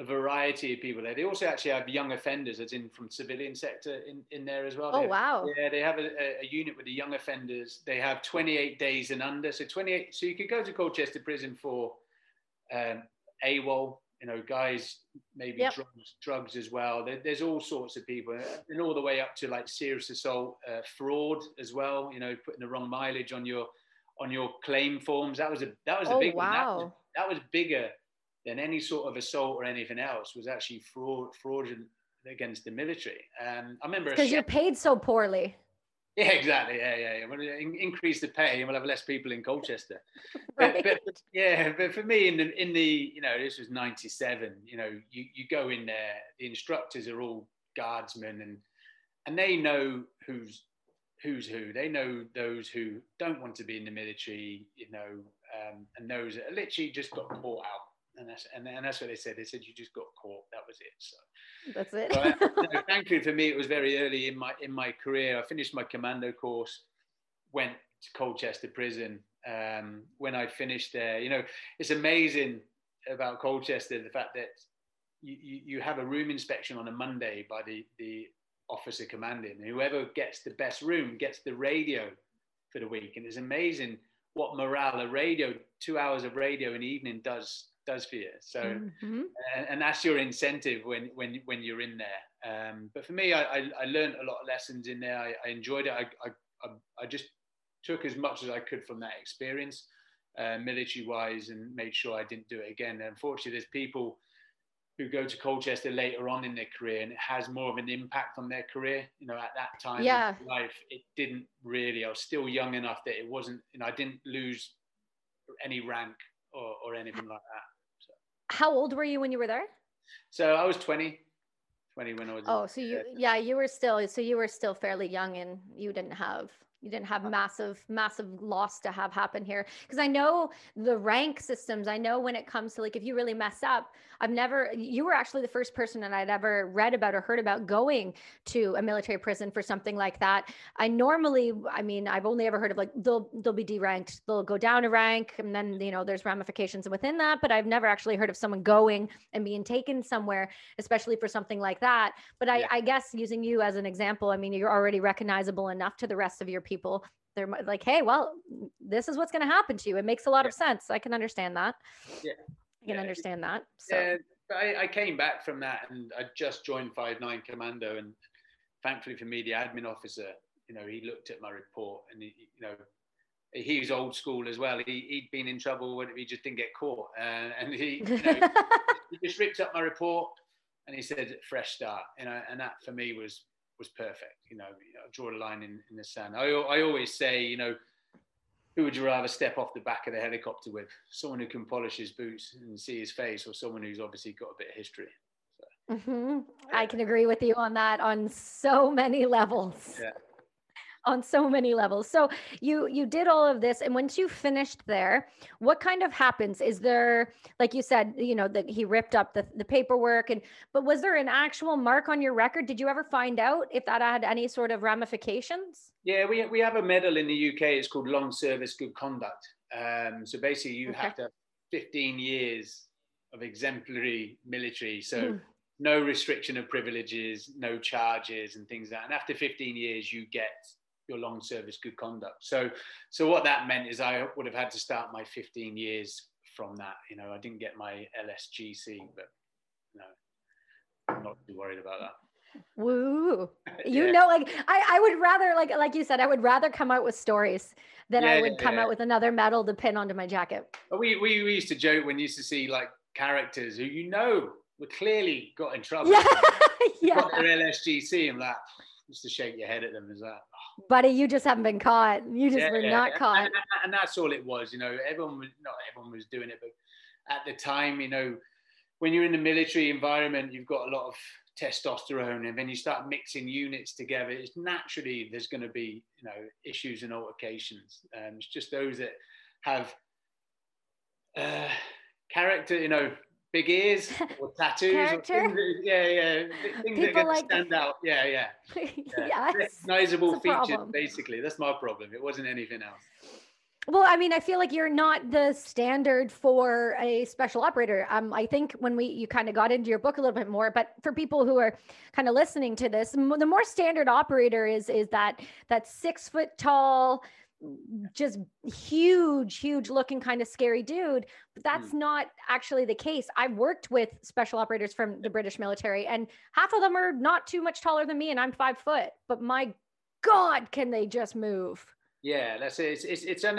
a variety of people there. They also actually have young offenders, as in from civilian sector, in, in there as well. Oh have, wow! Yeah, they have a, a, unit with the young offenders. They have 28 days and under. So 28. So you could go to Colchester Prison for um, AWOL. You know, guys maybe yep. drugs, drugs as well. There, there's all sorts of people, and all the way up to like serious assault, uh, fraud as well. You know, putting the wrong mileage on your on your claim forms. That was a that was a oh, big wow. one. That was, that was bigger than any sort of assault or anything else was actually fraud, fraudulent against the military. Um, I remember because you're paid so poorly. Yeah, exactly. Yeah, yeah, yeah. When in, increase the pay, and we'll have less people in Colchester. <laughs> right. but, but, yeah, but for me, in the in the you know, this was '97. You know, you you go in there, the instructors are all guardsmen, and and they know who's who's who. They know those who don't want to be in the military, you know, um, and those that literally just got caught out and that's and, and that's what they said. They said you just got caught. That was it. So that's it. so, <laughs> thankfully for me, it was very early in my in my career. I finished my commando course, went to Colchester Prison. Um, when I finished there, you know, it's amazing about Colchester the fact that you, you, you have a room inspection on a Monday by the the officer commanding. And whoever gets the best room gets the radio for the week, and it's amazing what morale a radio two hours of radio in the evening does does for you. So, mm-hmm. and, and, that's your incentive when when when you're in there. Um, but for me, I, I, I learned a lot of lessons in there. I, I enjoyed it. I, I I just took as much as I could from that experience, uh, military wise, and made sure I didn't do it again. And unfortunately, there's people who go to Colchester later on in their career and it has more of an impact on their career. You know, at that time yeah. of life, it didn't really. I was still young enough that it wasn't, you know, I didn't lose any rank or, or anything like that. How old were you when you were there? So I was 20, 20 when I was. Oh, so you, yeah, you were still, so you were still fairly young and you didn't have you didn't have uh-huh. massive massive loss to have happen here. Because i know the rank systems i know when it comes to like if you really mess up i've never you were actually the first person that i'd ever read about or heard about going to a military prison for something like that. I normally i mean i've only ever heard of like they'll they'll be deranked they'll go down a rank and then you know there's ramifications within that but i've never actually heard of someone going and being taken somewhere especially for something like that. But i, yeah. I guess using you as an example i mean you're already recognizable enough to the rest of your people they're like hey well this is what's going to happen to you it makes a lot yeah. of sense i can understand that yeah i can yeah. understand that so yeah, I, I, came back from that and i just joined 5-9 commando and thankfully for me the admin officer you know he looked at my report and he, you know he was old school as well. He, he'd been in trouble when he just didn't get caught, uh, and he, you know, <laughs> he just ripped up my report and he said fresh start. You know, and that for me was was perfect. You know, I draw a line in, in the sand. I I always say, you know, who would you rather step off the back of the helicopter with? Someone who can polish his boots and see his face, or someone who's obviously got a bit of history. So, mm-hmm. I can agree with you on that on so many levels. Yeah on so many levels. So you you did all of this, and once you finished there, what kind of happens? Is there, like you said, you know, that he ripped up the, the paperwork, and but was there an actual mark on your record? Did you ever find out if that had any sort of ramifications? Yeah, we we have a medal in the UK. It's called Long Service Good Conduct. Um, so basically, you okay. have to have 15 years of exemplary military. So. Mm no restriction of privileges, no charges, and things like that. And after 15 years, you get your long service good conduct. So, so what that meant is I would have had to start my 15 years from that. You know, I didn't get my LSGC, but no, I'm not too worried about that. Woo! <laughs> You yeah. know, like I, I would rather, like, like you said, I would rather come out with stories than yeah, I would come yeah. out with another medal to pin onto my jacket. We, we we used to joke when you used to see like characters who you know were clearly got in trouble. <laughs> Yeah, yeah. Got their LSGC and that Just to shake your head at them as that. Buddy, you just haven't been caught. You just yeah, were not caught. And, and, that's all it was. You know, everyone was not everyone was doing it, but at the time, you know, when you're in the military environment, you've got a lot of testosterone, and then you start mixing units together. It's naturally there's going to be you know issues and altercations. Um, it's just those that have uh, character, you know, big ears <laughs> or tattoos. Or things that, yeah, yeah. Things People that like stand out. Yeah, yeah. <laughs> yeah. yes. Recognizable features, basically. That's my problem. It wasn't anything else. Well, I mean, I feel like you're not the standard for a special operator. Um, I think when we you kind of got into your book a little bit more, but for people who are kind of listening to this, the more standard operator is is that that six foot tall, just huge, huge looking kind of scary dude. But that's mm. not actually the case. I've worked with special operators from the British military, and half of them are not too much taller than me, and I'm five foot. But my God, can they just move? Yeah, that's it. It's it's, it's un,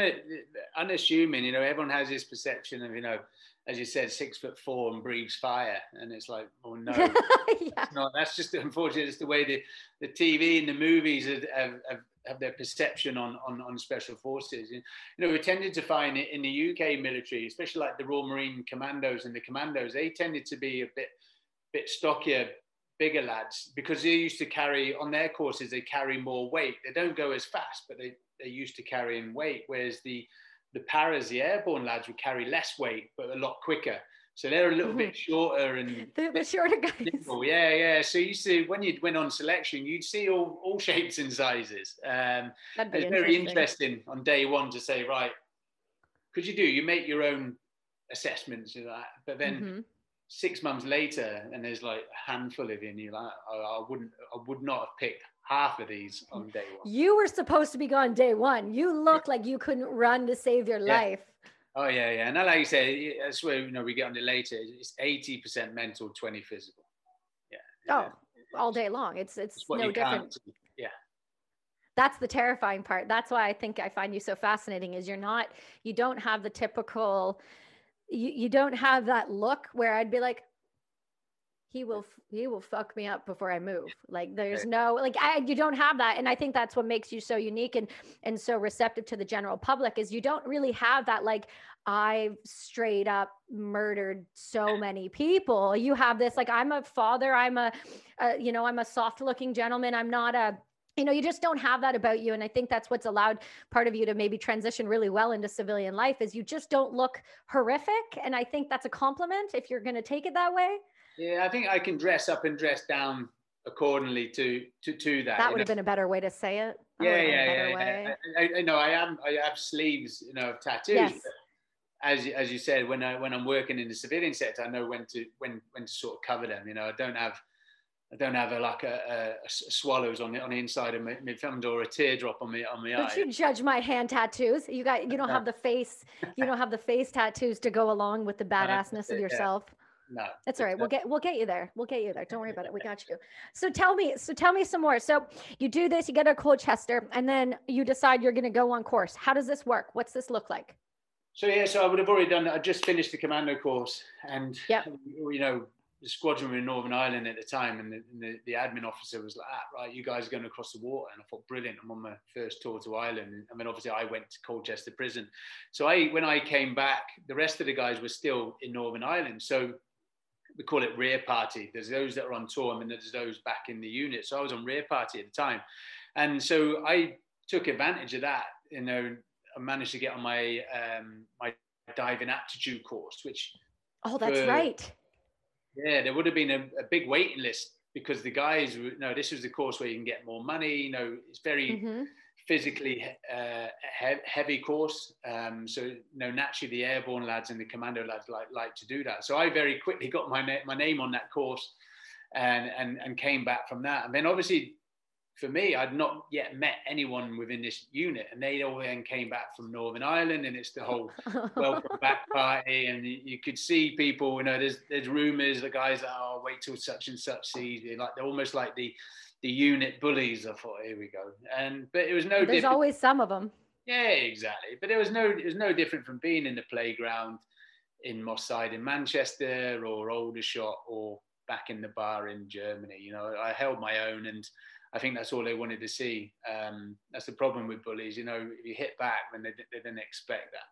unassuming. You know, everyone has this perception of you know, as you said, six foot four and breathes fire, and it's like, oh no, <laughs> yeah. not. That's just unfortunately, it's the way the the TV and the movies have, have, have have their perception on, on, on special forces. You know, we tended to find it in the UK military, especially like the Royal Marine Commandos and the Commandos, they tended to be a bit bit stockier, bigger lads because they used to carry on their courses. They carry more weight. They don't go as fast, but they they're used to carrying weight. Whereas the the paras, the airborne lads, would carry less weight but a lot quicker. So they're a little mm-hmm. bit shorter and <laughs> they're the shorter guys. Simple. Yeah, yeah. So you see when you went on selection, you'd see all, all <laughs> shapes and sizes. Um, That'd it's very interesting on day one to say, right, because you do, you make your own assessments of that, but then mm-hmm. six months later, and there's like a handful of you, and you're like, oh, I wouldn't, I would not have picked half of these on day one. You were supposed to be gone day one. You look like you couldn't run to save your yeah. life. Oh yeah, yeah. And like you say, that's where you know we get on it later. It's eighty percent mental, twenty physical. Yeah. Oh, yeah. all day long. It's it's, it's no different. Yeah. That's the terrifying part. That's why I think I find you so fascinating. Is you're not, you don't have the typical, you you don't have that look where I'd be like, he will he will fuck me up before i move. Like there's no like I, you don't have that and i think that's what makes you so unique and and so receptive to the general public is you don't really have that like i've straight up murdered so many people. You have this like i'm a father i'm a, a you know i'm a soft looking gentleman i'm not a you know you just don't have that about you and i think that's what's allowed part of you to maybe transition really well into civilian life is you just don't look horrific and i think that's a compliment if you're going to take it that way yeah, I think I can dress up and dress down accordingly to to to that. That would have been a better way to say it. That yeah, yeah, yeah. I, I, know I am. I have sleeves, you know, of tattoos. Yes. As as you said, when I when I'm working in the civilian sector, I know when to when when to sort of cover them. You know, I don't have. I don't have a, like a, a, a swallows on the on the inside of my, my thumb or a teardrop on me on my eye. Don't you judge my hand tattoos? You got you don't <laughs> have the face you don't have the face tattoos to go along with the <laughs> badassness of yourself. Yeah no. That's all right. We'll get we'll get you there. We'll get you there. Don't worry about it. We got you. So tell me, so tell me some more. So you do this, you get a Colchester, and then you decide you're gonna go on course. How does this work? What's this look like? So yeah, so I would have already done I just finished the commando course and yeah, you know, the squadron were in Northern Ireland at the time, and the, and the, the, admin officer was like, ah, "Right, you guys are going across the water." And I thought, "Brilliant! I'm on my first tour to Ireland." And, I mean, obviously, I went to Colchester prison. So I, when I came back, the rest of the guys were still in Northern Ireland. So we call it rear party. There's those that are on tour, and then there's those back in the unit. So I was on rear party at the time, and so I took advantage of that. You know, I managed to get on my um, my diving aptitude course, which oh, that's for, right yeah, there would have been a, a big waiting list because the guys, you know, this was the course where you can get more money. You know, it's very mm-hmm. Physically uh, he- heavy course. Um, so, you know, naturally the airborne lads and the commando lads like, like to do that. So I very quickly got my, na- my name on that course and, and, and came back from that. And then obviously for me, I'd not yet met anyone within this unit, and they all then came back from Northern Ireland, and it's the whole <laughs> welcome back party, and you, you, could see people. You know, there's there's rumours the guys are oh, wait till such and such season, like they're almost like the the unit bullies. I thought, here we go, and but it was no. There's different. always some of them. Yeah, exactly. But it was no it was no different from being in the playground in Moss Side in Manchester or Aldershot or back in the bar in Germany. You know, I held my own and I think that's all they wanted to see. Um, that's the problem with bullies. You know, if you hit back, then they, they didn't expect that.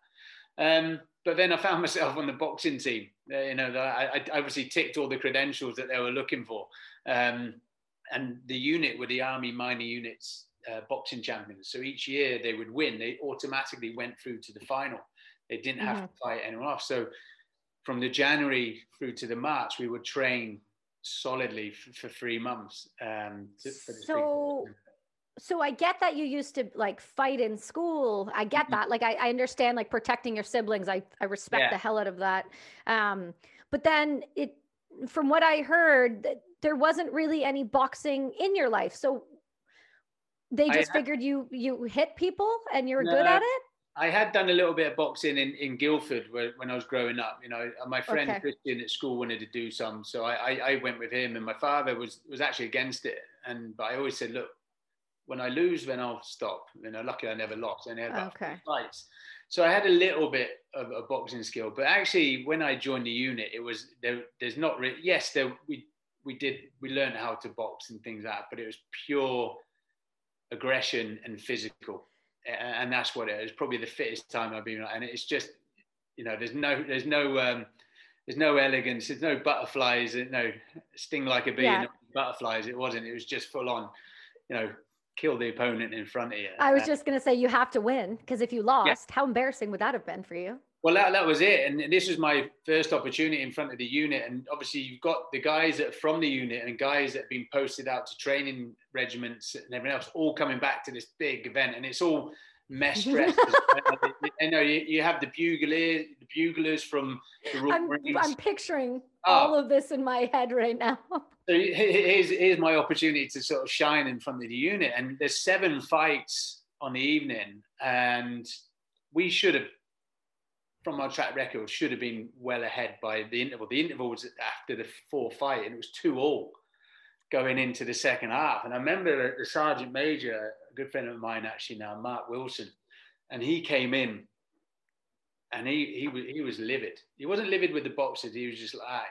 Um, but then I found <laughs> myself on the boxing team. Uh, you know, I, I, obviously ticked all the credentials that they were looking for. Um, and the unit were the Army Minor Units uh, boxing champions. So each year they would win. They automatically went through to the final. They didn't have mm-hmm. to fight anyone off. So from the January through to the March, we would train solidly for, for three months. Um, to, so, so I get that you used to like fight in school. I get mm-hmm. that. Like I, I, understand like protecting your siblings. I, I respect yeah. the hell out of that. Um, but then it, from what I heard, there wasn't really any boxing in your life. So they just I, figured you you hit people and you were no, good at it. I had done a little bit of boxing in, in Guildford where, when I was growing up. You know, my friend okay. Christian at school wanted to do some, so I, I, I, went with him. And my father was was actually against it, and but I always said, look, when I lose, then I'll stop. You know, luckily I never lost. I had okay. fights, so I had a little bit of a boxing skill. But actually, when I joined the unit, it was there. There's not really. Yes, there we we did we learned how to box and things like that, but it was pure aggression and physical and that's what it is. Probably the fittest time I've been, and it's just, you know, there's no, there's no, um, there's no elegance. There's no butterflies. No sting like a bee. Yeah. butterflies. It wasn't. It was just full on. You know, kill the opponent in front of you. I was uh, just going to say you have to win because if you lost, yeah. how embarrassing would that have been for you? Well, that, that was it. And this was my first opportunity in front of the unit. And obviously, you've got the guys that are from the unit and guys that have been posted out to training regiments and everything else, all coming back to this big event. And it's all mess dressed. <laughs> you know, you, you have the buglers, the buglers from the Royal I'm. I'm picturing oh. all of this in my head right now. <laughs> so here's, here's my opportunity to sort of shine in front of the unit. And there's seven fights on the evening. And we should have from our track record, should have been well ahead by the interval. The interval was after the four fight, and it was two all going into the second half. And I remember the sergeant major, a good friend of mine actually now, Mark Wilson, and he came in, and he he was he was livid. He wasn't livid with the boxers. He was just like, ah,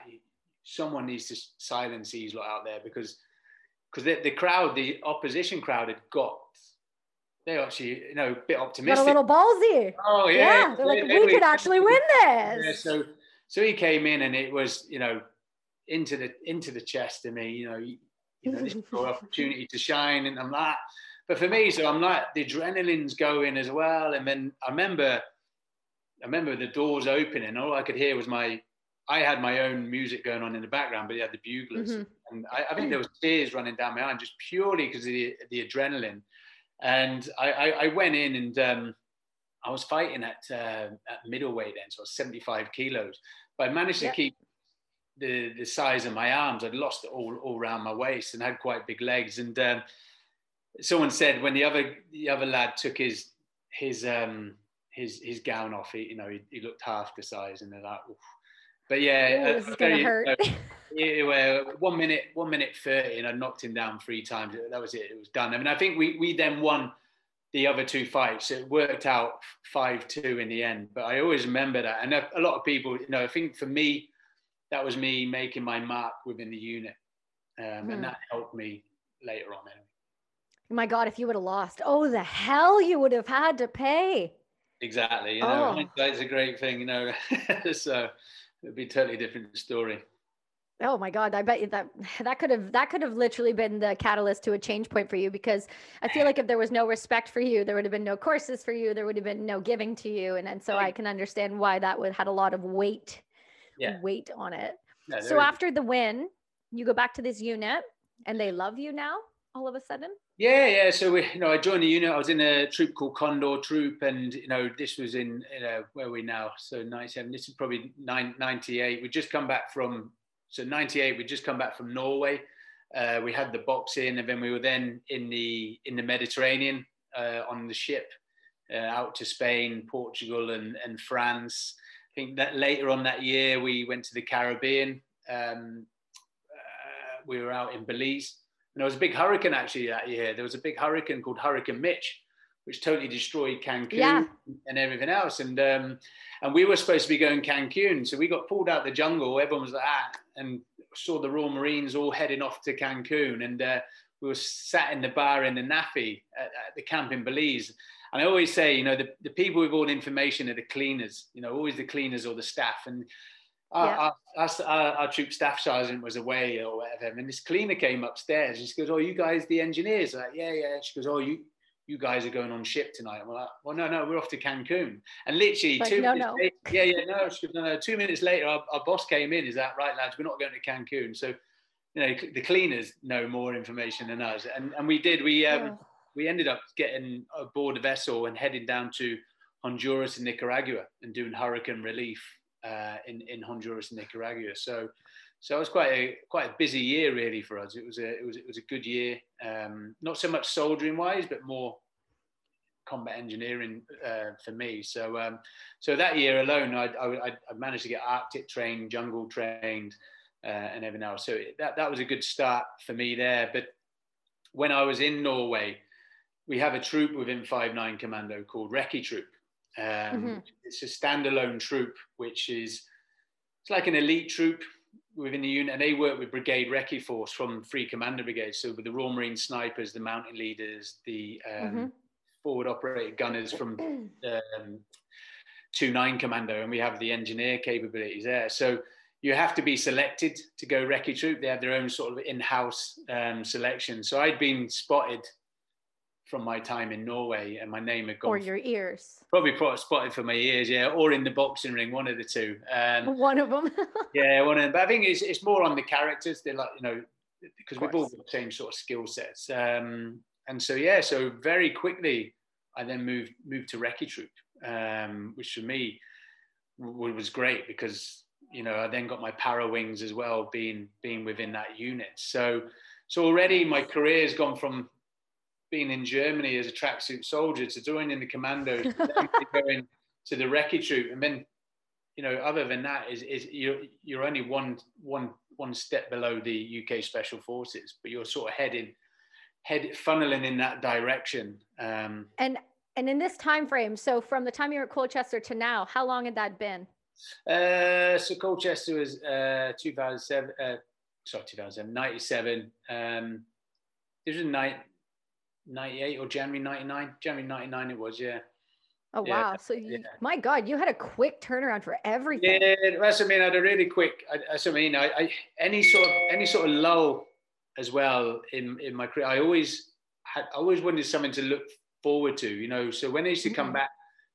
someone needs to silence these lot out there because because the, the crowd, the opposition crowd, had got they actually, you know, a bit optimistic. Got a little ballsy. Oh yeah, yeah. They're like, we, we could actually win this. Yeah, so so he came in and it was, you know, into the into the chest to me, you know, you, you know, this <laughs> opportunity to shine, and I'm like, but for me, so I'm like the adrenaline's going as well, and then I remember, I remember the doors opening, all I could hear was my. I had my own music going on in the background, but he had the buglers, mm-hmm. and I, I, think there was tears running down my eye just purely because of the, the adrenaline. And I, I, I went in and um, I was fighting at, uh, at middleweight then, so 75 kilos. But I managed to keep the, the size of my arms. I'd lost it all, all around my waist and had quite big legs. And um, someone said when the other the other lad took his his um, his his gown off, he, you know, he, he looked half the size, and they're like, Oof. But yeah, Ooh, this is gonna hurt. <laughs> yeah, one minute, one minute thirty, and I knocked him down three times. That was it. It was done. I mean, I think we we then won the other two fights. It worked out five two in the end. But I always remember that, and a, lot of people, you know, I think for me, that was me making my mark within the unit, um, Hmm. and that helped me later on. Anyway. My God, if you would have lost, oh, the hell you would have had to pay. Exactly. You know, Oh. hindsight's a great thing. You know, <laughs> so it'd be a totally different story. Oh my God, I bet you that that could have that could have literally been the catalyst to a change point for you because I feel like if there was no respect for you, there would have been no courses for you, there would have been no giving to you, and and so I can understand why that would had a lot of weight, Yeah. weight on it. Yeah, So is- after the win, you go back to this unit, and they love you now all of a sudden. Yeah, yeah. So we, you know, I joined the unit. I was in a troop called Condor Troop, and you know, this was in, you know, where we now? So '97. This is probably nine, 98. We just come back from, so '98. We just come back from Norway. Uh, we had the boxing, and then we were then in the in the Mediterranean uh, on the ship uh, out to Spain, Portugal, and and France. I think that later on that year we went to the Caribbean. Um, uh, we were out in Belize. There was a big hurricane actually that year. There was a big hurricane called Hurricane Mitch, which totally destroyed Cancun Yeah. and everything else. And um, and we were supposed to be going Cancun, so we got pulled out the jungle. Everyone was like, ah, and saw the Royal Marines all heading off to Cancun, and uh, we were sat in the bar in the NAAFI at, at the camp in Belize. And I always say, you know, the, the people with all the information are the cleaners, you know, always the cleaners or the staff. And our, Yeah. our, our, our, troop staff sergeant was away or whatever. And this cleaner came upstairs and she goes, Oh, you guys, the engineers? I'm like, yeah, yeah. She goes, Oh, you, you guys are going on ship tonight. I'm like, well, no, no, we're off to Cancun. And literally Like, two no, minutes no. later, yeah, yeah, no, she goes, no, no. Two minutes later, our, our boss came in. Is that right, lads? We're not going to Cancun. So, you know, the cleaners know more information than us. And, and we did, we, um, Oh. we ended up getting aboard a vessel and heading down to Honduras and Nicaragua and doing hurricane relief uh, in in Honduras and Nicaragua. So so it was quite a quite a busy year really for us. It was a it was it was a good year. Um, not so much soldiering wise, but more combat engineering uh, for me. So um, so that year alone, I, I, I managed to get Arctic trained, jungle trained, uh, and everything else. So that that was a good start for me there. But when I was in Norway, we have a troop within Five Nine Commando called Recce Troop. Um, Mhm. It's a standalone troop, which is it's like an elite troop within the unit, and they work with Brigade Recce Force from Free Commando Brigade. So with the Royal Marine snipers, the mountain leaders, the um, Mhm. forward operated gunners from <clears throat> um, 2-9 Commando, and we have the engineer capabilities there. So you have to be selected to go Recce Troop. They have their own sort of in-house um, selection. So I'd been spotted from my time in Norway, and my name had gone or your ears. probably spotted for my ears, yeah, or in the boxing ring, one of the two. Um, <laughs> One of them. <laughs> yeah, one of them. But I think it's, it's more on the characters. They're like, you know, because we've all got the same sort of skill sets. Um, and so, yeah, so very quickly, I then moved moved to Recce Troop, um, which for me w- was great because, you know, I then got my para wings as well, being being within that unit. So, so already my career has gone from being in Germany as a tracksuit soldier to joining the commandos, <laughs> to going to the Recce Troop, and then you know, other than that, is is you're you're only one one one step below the UK Special Forces, but you're sort of heading head funneling in that direction. Um, and and in this time frame, so from the time you were at Colchester to now, how long had that been? uh, so Colchester was uh, 2007, uh, sorry, 2007, 97. Um, this was night 98 or January 99. January 99 it was, yeah. Oh Yeah, wow! So you, yeah. my God, you had a quick turnaround for everything. Yeah, that's what I mean. I had a really quick. I, that's what I mean. I, I any sort of any sort of lull as well in in my career. I always had I always wanted something to look forward to. You know, so when I used to come Mhm. back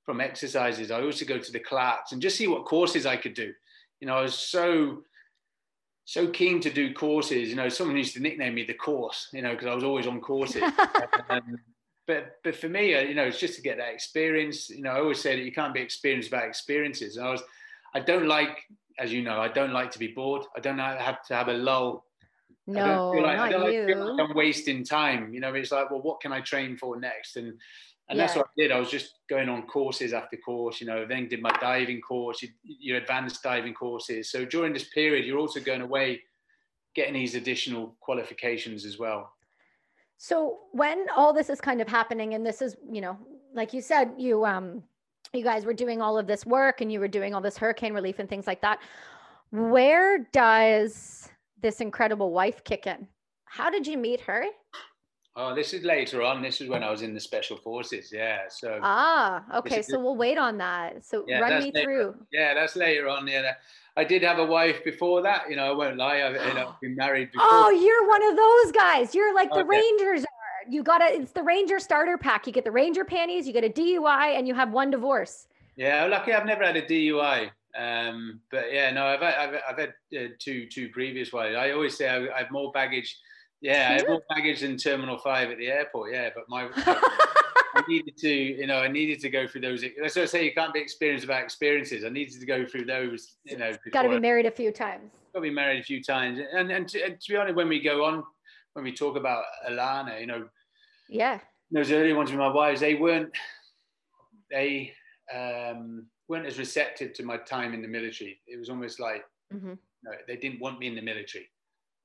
from exercises, I used to go to the Clarks and just see what courses I could do. You know, I was so so keen to do courses. You know, someone used to nickname me the course. You know, because I was always on courses. <laughs> um, but but for me, uh, you know, it's just to get that experience. You know, I always say that you can't be experienced without experiences. And I was, I don't like, as you know, I don't like to be bored. I don't have to have a lull. I no, don't feel like, I don't like you. feel like I'm wasting time. You know, it's like, well, what can I train for next? And and that's what I did. I was just going on courses after course. You know, then did my diving course, your, your advanced diving courses. So during this period, you're also going away, getting these additional qualifications as well. So when all this is kind of happening, and this is, you know, like you said, you um, you guys were doing all of this work, and you were doing all this hurricane relief and things like that. Where does this incredible wife kick in? How did you meet her? Oh, this is later on. This is when I was in the special forces. Yeah. So ah, okay. So we'll wait on that. So yeah, run me later, through. Yeah, that's later on. Yeah, I did have a wife before that. You know, I won't lie. I've, you know, <gasps> been married before. Oh, you're one of those guys. You're like okay. the Rangers are. You got a. It's the Ranger starter pack. You get the Ranger panties. You get a DUI, and you have one divorce. Yeah, lucky I've never had a DUI. Um, but yeah, no, I've I've, I've had uh, two two previous ones. I always say I, I have more baggage. Yeah, more baggage than Terminal Five at the airport. Yeah, but my <laughs> I needed to, you know, I needed to go through those. That's what I say. You can't be experienced about experiences. I needed to go through those. You know, got to be married a few times. Got to be married a few times, and and to, and to be honest, when we go on, when we talk about Alana, you know, yeah, those early ones with my wives, they weren't, they um, weren't as receptive to my time in the military. It was almost like mm-hmm. you know, they didn't want me in the military,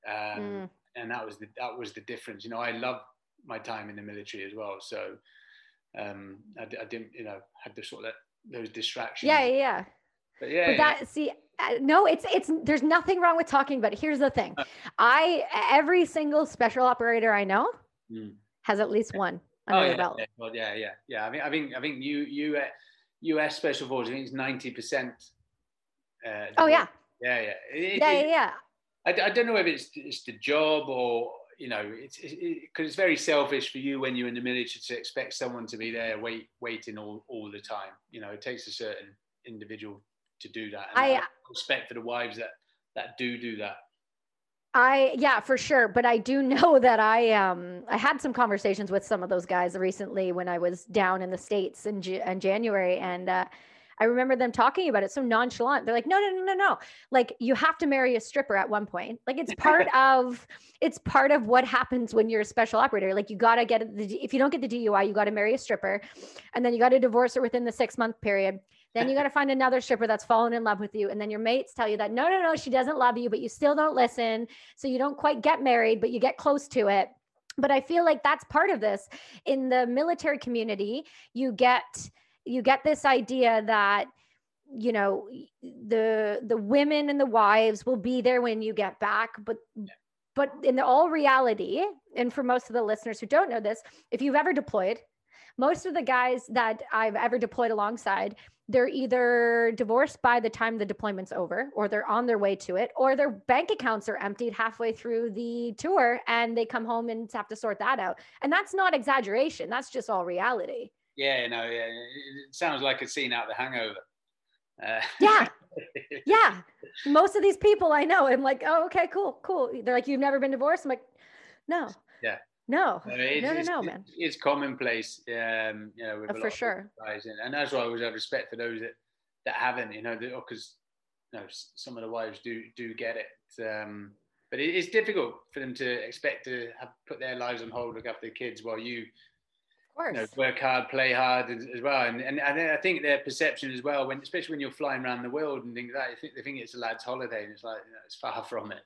um, mm. And that was the that was the difference. You know, I love my time in the military as well, so um, I, I, didn't, you know, had the sort of those distractions. Yeah, yeah. But yeah, but that see, uh, no, it's it's there's nothing wrong with talking. But here's the thing, uh. I every single special operator I know mm. has at least one under oh, yeah, belt. Yeah, well, yeah, yeah, yeah. I mean, I think I think you you uh, U.S. special forces. I think it's ninety percent. Uh, oh yeah. Yeah, yeah. It, yeah, it, yeah, yeah. I, I don't know if it's it's the job or you know, it's because it, it's very selfish for you when you're in the military to expect someone to be there wait, waiting all, all the time. You know, it takes a certain individual to do that. And I, I respect for the wives that that do do that. I yeah, for sure, but I do <laughs> know that I um I had some conversations with some of those guys recently when I was down in the states in, in January and uh I remember them talking about it so nonchalant. They're like, no, no, no, no, no. Like you have to marry a stripper at one point. Like it's part <laughs> of it's part of what happens when you're a special operator. Like you gotta get the if you don't get the DUI, you gotta marry a stripper, and then you gotta divorce her within the six month period. Then you got to find another stripper that's fallen in love with you. And then your mates tell you that no, no, no, she doesn't love you, but you still don't listen. So you don't quite get married, but you get close to it. But I feel like that's part of this. In the military community, you get you get this idea that you know the the women and the wives will be there when you get back but but in all reality and for most of the listeners who don't know this if you've ever deployed most of the guys that i've ever deployed alongside they're either divorced by the time the deployment's over or they're on their way to it or their bank accounts are emptied halfway through the tour and they come home and have to sort that out. And that's not exaggeration that's just all reality yeah, no, yeah, it sounds like a scene out of The Hangover. Uh, <laughs> yeah, yeah. Most of these people I know, I'm like, oh, okay, cool, cool. They're like, you've never been divorced. I'm like, no. Yeah. No, no, no, no, no, man. It's commonplace, um, you know, oh, for sure. And, that's why I always have respect for those that that haven't, you know, because you know some of the wives do do get it, um, but it, it's difficult for them to expect to have put their lives on hold, look after the kids while you you know, work hard, play hard as, as, well. And, and and I think their perception as well, when especially when you're flying around the world and things like that, I think they think it's a lad's holiday, and it's like you know, it's far from it.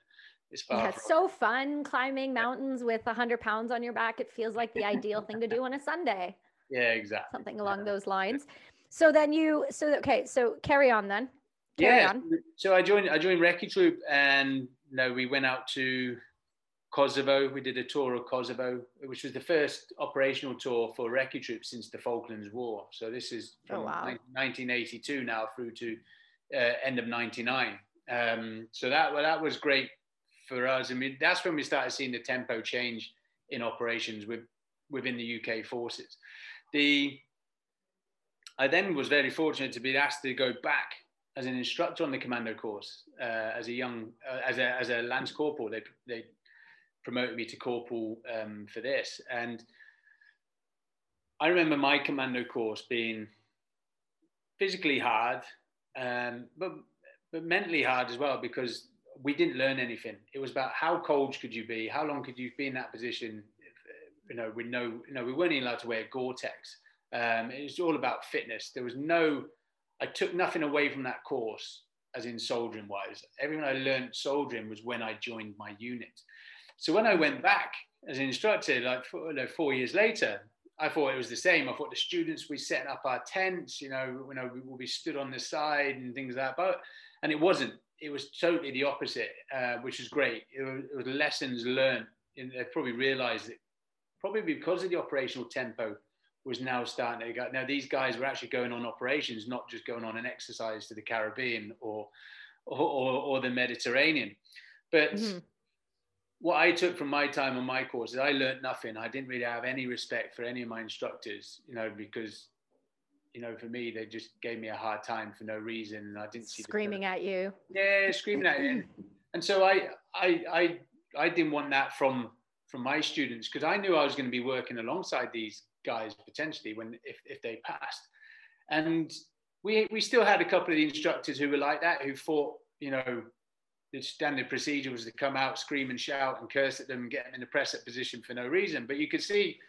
It's far. Yeah, it's so fun climbing mountains with a hundred pounds on your back. It feels like the <laughs> ideal thing to do on a Sunday. Yeah, exactly. Something along yeah. those lines. So then you, so okay, so carry on then. Carry yeah. On. So I joined, I joined Recce Troop, and you know, we went out to Kosovo. We did a tour of Kosovo, which was the first operational tour for Recce Troops since the Falklands War. So this is oh, from oh, wow. 1982 now through to uh, end of 99. Um, so that well, that was great for us. I mean, that's when we started seeing the tempo change in operations with, within the UK forces. The I then was very fortunate to be asked to go back as an instructor on the commando course uh, as a young uh, as a as a lance corporal. They they promoted me to corporal um, for this. And I remember my commando course being physically hard, um, but but mentally hard as well because we didn't learn anything. It was about how cold could you be, how long could you be in that position, you know, with no, you know, we weren't even allowed to wear Gore-Tex. Um, it was all about fitness. There was no, I took nothing away from that course, as in soldiering wise. Everything I learned soldiering was when I joined my unit. So when I went back as an instructor, like four, you know, four years later, I thought it was the same. I thought the students we setting up our tents, you know, you know, we will be stood on the side and things like that. But and it wasn't. it was totally the opposite, uh, which was great. It was, it was lessons learned. And they probably realized that probably because of the operational tempo was now starting to go. Now these guys were actually going on operations, not just going on an exercise to the Caribbean or or, or, or the Mediterranean. But mm-hmm. What I took from my time on my courses, I learned nothing. I didn't really have any respect for any of my instructors, you know, because you know, for me, they just gave me a hard time for no reason, and I didn't see screaming at you. Yeah, screaming at you, and so I, I, I, I didn't want that from from my students because I knew I was going to be working alongside these guys potentially when if if they passed, and we we still had a couple of the instructors who were like that who thought, you know, the standard procedure was to come out, scream and shout and curse at them and get them in a press up position for no reason, but you could see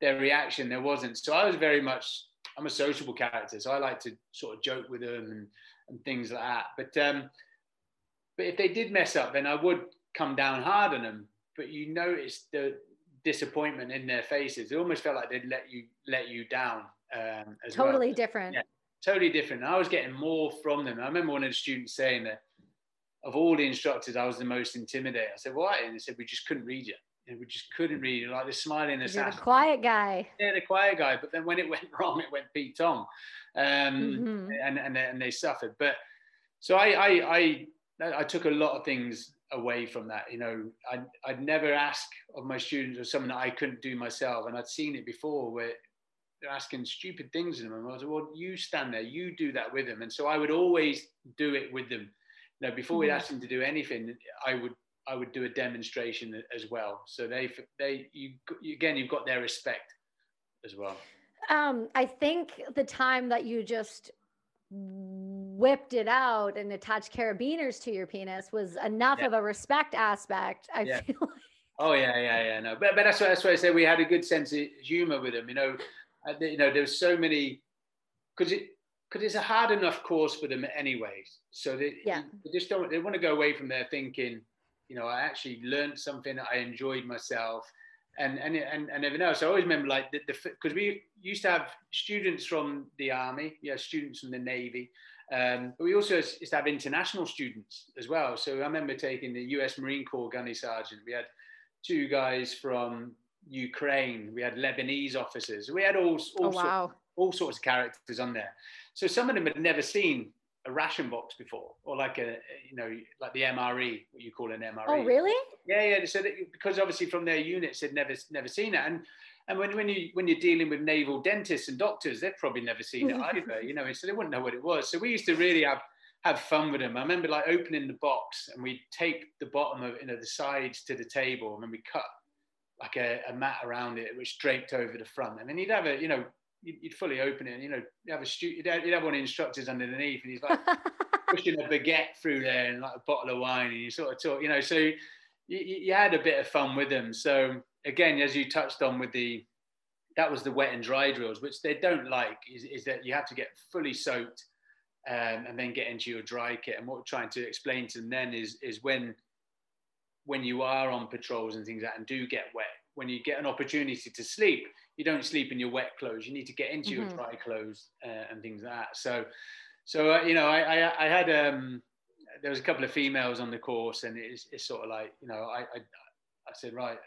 their reaction. There wasn't. So I was very much I'm a sociable character, so I like to sort of joke with them and, and things like that. But um, but if they did mess up, then I would come down hard on them. But you noticed the disappointment in their faces. It almost felt like they'd let you let you down. Um, as totally well. different. Yeah, totally different. I was getting more from them. I remember one of the students saying that of all the instructors, I was the most intimidated. I said, "Why?" And they said, "We just couldn't read you." and we just couldn't read you. Like the smiling assassin. You're the quiet guy. Yeah, the quiet guy. But then when it <laughs> went wrong, it went Pete Tong, um, mm-hmm. and and and they suffered. But so I I I I took a lot of things away from that. You know, I I'd never ask of my students or something that I couldn't do myself, and I'd seen it before where they're asking stupid things in them, and I was like, well, you stand there, you do that with them, and so I would always do it with them. Know, before mm-hmm. we'd ask them to do anything, I would I would do a demonstration as well. So they they you again you've got their respect as well. Um, I think the time that you just whipped it out and attached carabiners to your penis was enough yeah. of a respect aspect. I yeah. feel like. Oh yeah, yeah, yeah. No, but but that's why that's why I say we had a good sense of humor with them. You know, uh, you know, there's so many because it because it's a hard enough course for them anyway. So they, yeah. they just don't they want to go away from there thinking you know, I actually learned something. I enjoyed myself, and and and, and everything else. I always remember like the because we used to have students from the army, yeah, students from the navy, um, but we also used to have international students as well. So I remember taking the U.S. Marine Corps gunny sergeant. We had two guys from Ukraine. We had Lebanese officers. We had all all, oh, wow. sorts, all sorts of characters on there. So some of them had never seen a ration box before, or like a you know like the MRE, what you call an MRE. Oh, really? Yeah, yeah. So that, because obviously from their units they'd never never seen it, and and when, when you when you're dealing with naval dentists and doctors, they've probably never seen it <laughs> either, you know. So they wouldn't know what it was. So we used to really have have fun with them. I remember like opening the box and we tape the bottom of you know the sides to the table, and then we cut like a, a mat around it, which draped over the front, and then you'd have a you know you'd, fully open it and, you know, you have a stu- you'd, have, you'd have one of the instructors underneath and he's like <laughs> pushing a baguette through there and like a bottle of wine and you sort of talk, you know, so you, you had a bit of fun with them. So again, as you touched on with the, that was the wet and dry drills, which they don't like is, is that you have to get fully soaked um, and then get into your dry kit. And what we're trying to explain to them then is, is when, when you are on patrols and things like that and do get wet, when you get an opportunity to sleep, you don't sleep in your wet clothes. You need to get into mm-hmm. your dry clothes uh, and things like that. So, so uh, you know, I, I, I had um, there was a couple of females on the course, and it's, it's sort of like you know, I, I, I said right,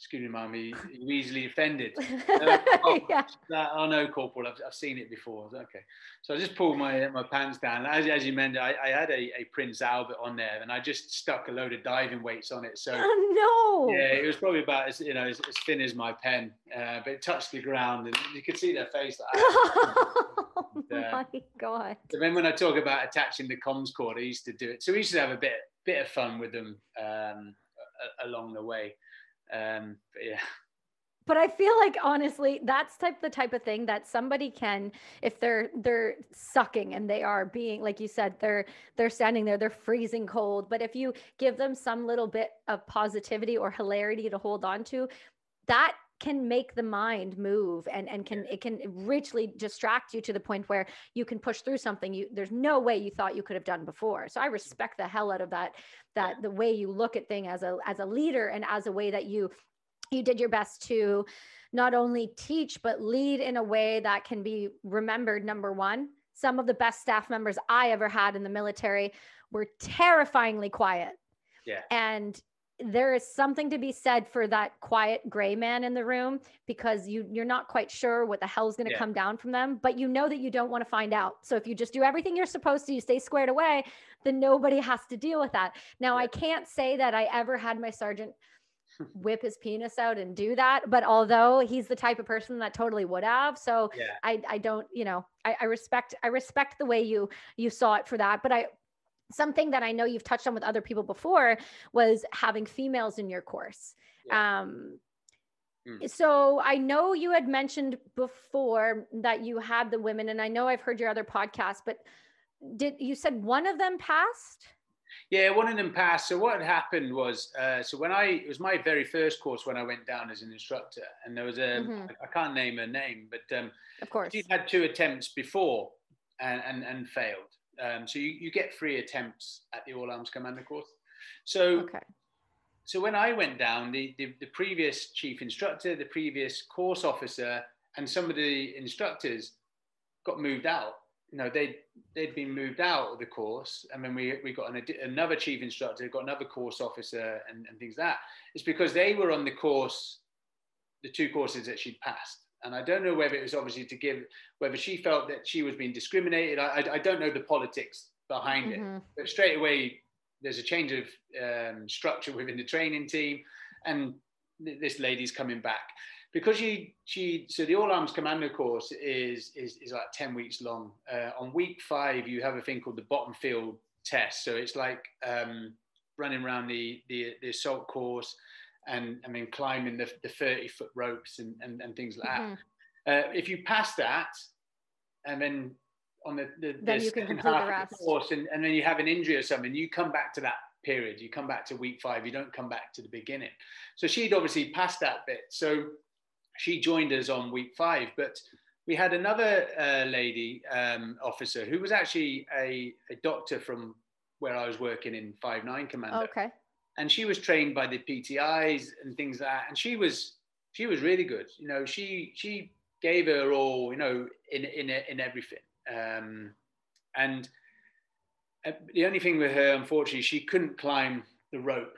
excuse me, mommy, you're easily offended. <laughs> Uh, oh, <laughs> yeah. that, oh no, corporal, I've, I've seen it before. Okay, so I just pulled my my pants down. As, as you mentioned, I, I had a, a Prince Albert on there, and I just stuck a load of diving weights on it. So oh <laughs> no, yeah, it was probably about as you know as, as thin as my pen, uh, but it touched the ground, and you could see their face. Like, oh and, uh, my god! So then when I talk about attaching the comms cord, I used to do it. So we used to have a bit bit of fun with them um, along the way. Um, but yeah. But I feel like honestly, that's type the type of thing that somebody can, if they're they're sucking and they are being, like you said, they're they're standing there, they're freezing cold. But if you give them some little bit of positivity or hilarity to hold on to, that can make the mind move and and can it can richly distract you to the point where you can push through something you there's no way you thought you could have done before. So i respect the hell out of that that the way you look at thing as a as a leader and as a way that you you did your best to not only teach but lead in a way that can be remembered number one. Some of the best staff members I ever had in the military were terrifyingly quiet. Yeah. And there is something to be said for that quiet gray man in the room because you you're not quite sure what the hell's going to yeah. come down from them but you know that you don't want to find out so if you just do everything you're supposed to you stay squared away then nobody has to deal with that now yeah. i can't say that i ever had my sergeant hmm. whip his penis out and do that but although he's the type of person that totally would have so yeah. I, I don't you know I, I respect i respect the way you you saw it for that but i something that I know you've touched on with other people before was having females in your course. Yeah. Um, mm. So I know you had mentioned before that you had the women, and I know I've heard your other podcast, but did you said one of them passed? Yeah, one of them passed. So what had happened was, uh, so when I it was my very first course when I went down as an instructor, and there was a mm-hmm. I, I can't name her name, but um, of course she had two attempts before and and, and failed. Um, so you, you get three attempts at the All Arms Commando course. So, okay. so when I went down, the, the, the previous chief instructor, the previous course officer, and some of the instructors got moved out. You know, they'd, they'd been moved out of the course. And then we, we got an, another chief instructor, got another course officer and, and things like that. It's because they were on the course, the two courses that she'd passed. And I don't know whether it was obviously to give, whether she felt that she was being discriminated. I, I, I don't know the politics behind mm-hmm. it. But straight away, there's a change of um, structure within the training team. And th- this lady's coming back. Because she, she, so the All Arms Commando course is, is, is like 10 weeks long. Uh, on week five, you have a thing called the bottom field test. So it's like um, running around the, the, the assault course and and then climbing the, the 30 foot ropes and, and, and things like mm-hmm. that. Uh, if you pass that, and then on the, the, then the you can complete the rest. The course, and, and then you have an injury or something, you come back to that period. You come back to week five. You don't come back to the beginning. So she'd obviously passed that bit. So she joined us on week five, but we had another uh, lady um, officer who was actually a, a doctor from where I was working in Five Nine Commando. Okay and she was trained by the PTIs and things like that. And she was she was really good. You know, she she gave her all. You know, in in in everything. Um, and uh, the only thing with her, unfortunately, she couldn't climb the rope,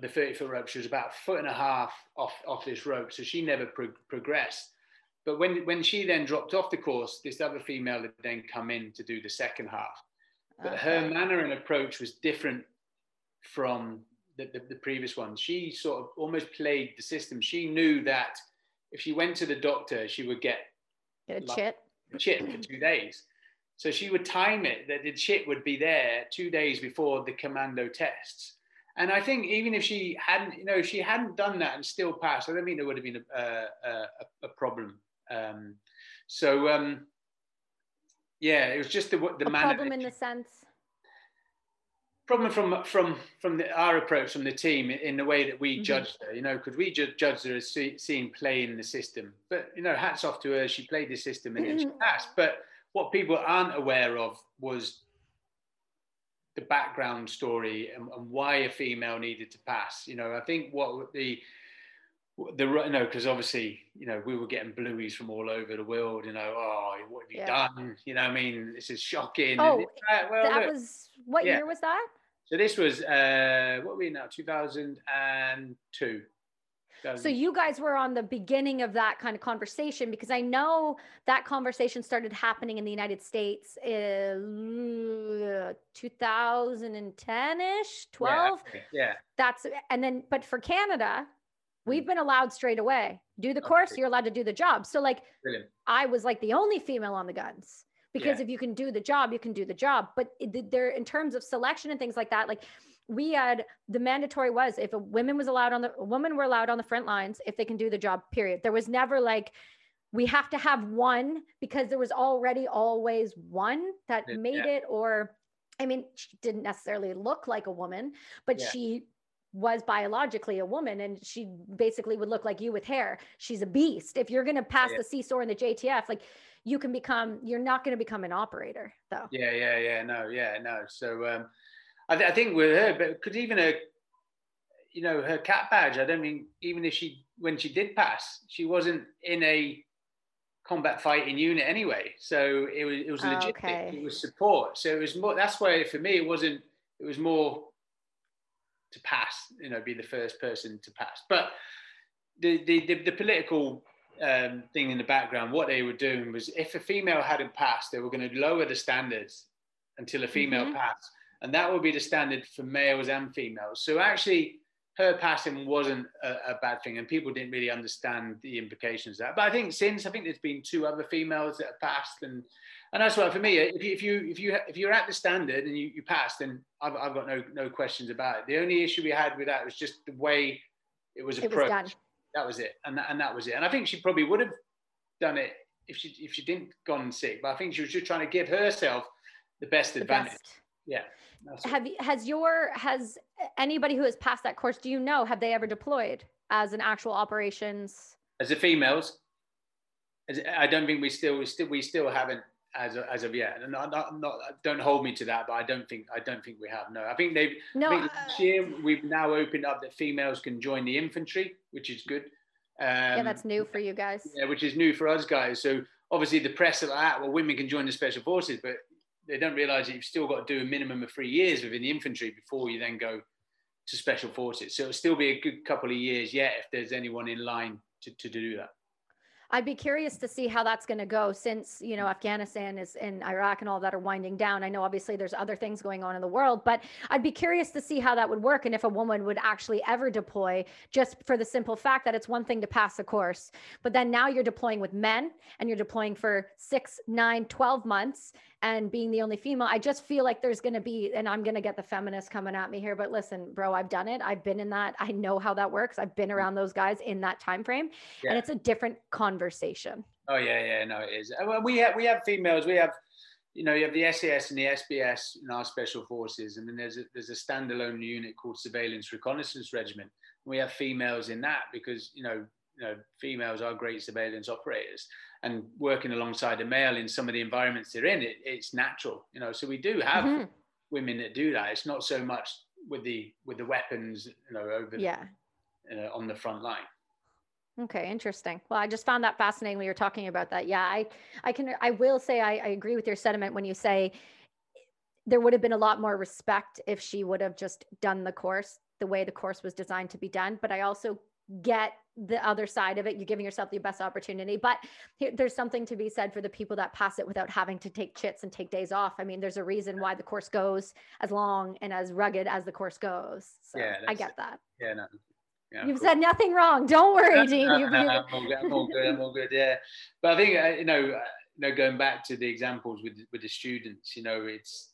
the 30 foot rope. She was about a foot and a half off, off this rope. So she never pro- progressed. But when, when she then dropped off the course, this other female had then come in to do the second half. But okay. her manner and approach was different from the, the, the previous one, she sort of almost played the system. She knew that if she went to the doctor, she would get, get a like, chit. A chit for two days. So she would time it that the chit would be there two days before the commando tests. And I think even if she hadn't, you know, if she hadn't done that and still passed, I don't think there would have been a, a, a problem. Um, so um, yeah, it was just the the a problem in the sense problem from from from the, our approach from the team in the way that we mm-hmm. judged her. You know, because we ju- judged her as see, seeing play in the system. But you know, hats off to her. She played the system and mm-hmm. she passed. But what people aren't aware of was the background story and, and, why a female needed to pass. You know, I think what the the you know because obviously you know we were getting blueies from all over the world. You know, oh, what have you yeah. done? You know, I mean, this is shocking. Oh, well, that look, was what yeah. year was that? So this was uh, what are we now? Two thousand and two. So you guys were on the beginning of that kind of conversation because I know that conversation started happening in the United States in 2010ish, 12. Yeah, yeah. That's and then but for Canada, we've mm. been allowed straight away. Do the course, you're allowed to do the job. So like Brilliant. I was like the only female on the guns because yeah. if you can do the job you can do the job but there in terms of selection and things like that like we had the mandatory was if a women was allowed on the women were allowed on the front lines if they can do the job period there was never like we have to have one because there was already always one that made yeah. it or i mean she didn't necessarily look like a woman but yeah. she was biologically a woman and she basically would look like you with hair she's a beast if you're going to pass yeah. the CSOR and the JTF like you can become you're not going to become an operator though yeah yeah yeah no yeah no so um i, th- I think with her but because even her you know her cap badge i don't mean even if she when she did pass she wasn't in a combat fighting unit anyway. So it was it was legit. Okay. It was support. So it was more. That's why for me it wasn't. It was more to pass. You know, be the first person to pass. But the the the, the political um, thing in the background, what they were doing was if a female hadn't passed, they were going to lower the standards until a female Mhm. passed, and that would be the standard for males and females. So actually her passing wasn't a, a, bad thing, and people didn't really understand the implications of that. But I think since I think there's been two other females that have passed, and and that's why for me, if you if you if you if you're at the standard and you, you passed, then I've, I've got no no questions about it. The only issue we had with that was just the way it was It was approached. done. That was it, and that, and that was it. And I think she probably would have done it if she if she didn't gone sick. But I think she was just trying to give herself the best The advantage. best. Yeah. Have you, has your has anybody who has passed that course? Do you know have they ever deployed as an actual operations? as the females, as, I don't think we still we still we still haven't as of, as of yet. And not, not, not don't hold me to that, but I don't think I don't think we have. No, I think they've. No, I think uh, this year we've now opened up that females can join the infantry, which is good. Um, yeah, that's new for you guys. yeah, which is new for us guys. So obviously the press are like, "Ah, well, women can join the special forces, but they don't realise that you've still got to do a minimum of three years within the infantry before you then go to special forces. So it'll still be a good couple of years yet if there's anyone in line to, to do that. I'd be curious to see how that's going to go since, you know, mm. Afghanistan is and Iraq and all that are winding down. I know obviously there's other things going on in the world, but I'd be curious to see how that would work and if a woman would actually ever deploy just for the simple fact that it's one thing to pass a course, but then now you're deploying with men and you're deploying for six, nine, 12 months and being the only female. I just feel like there's going to be, and I'm going to get the feminist coming at me here, but listen, bro, I've done it. I've been in that. I know how that works. I've been mm. around those guys in that time frame Yeah. and it's a different conversation. Oh yeah, yeah, no, it is. Well, we have we have females. We have, you know, you have the SAS and the SBS in our special forces, and then there's a, there's a standalone unit called Surveillance Reconnaissance Regiment. We have females in that because you know, you know, females are great surveillance operators, and working alongside a male in some of the environments they're in, it, it's natural, you know. So we do have Mhm. women that do that. It's not so much with the with the weapons, you know, over Yeah. uh, on the front line. Okay, interesting. Well, I just found that fascinating when you were talking about that. Yeah, I, I can, I will say I, I agree with your sentiment when you say there would have been a lot more respect if she would have just done the course the way the course was designed to be done. But I also get the other side of it. You're giving yourself the best opportunity. But here, there's something to be said for the people that pass it without having to take chits and take days off. I mean, there's a reason why the course goes as long and as rugged as the course goes. So Yeah, I get that. Yeah, no. Yeah, You've cool. said nothing wrong. Don't worry, Dean. You, you, I'm, all good, I'm all good. I'm all good. Yeah, but I think uh, you know, uh, you know, going back to the examples with with the students, you know, it's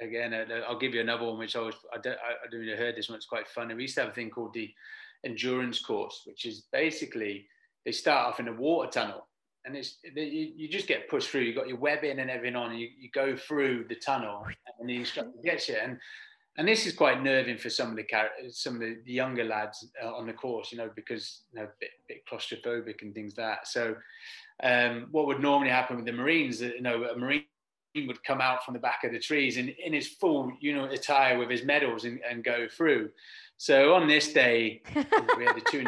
again. Uh, I'll give you another one, which I was I don't I, I don't really heard this one. It's quite funny. We used to have a thing called the endurance course, which is basically they start off in a water tunnel. And it's you, you just get pushed through. You've got your webbing and everything on, and you, you go through the tunnel, and the instructor gets you. And and this is quite nerving for some of the some of the, younger lads uh, on the course, you know, because you know, a bit, bit claustrophobic and things like that. So, um, what would normally happen with the Marines, you know, a Marine would come out from the back of the trees in, in his full, you know, attire with his medals and, and go through. So on this day, we had the two,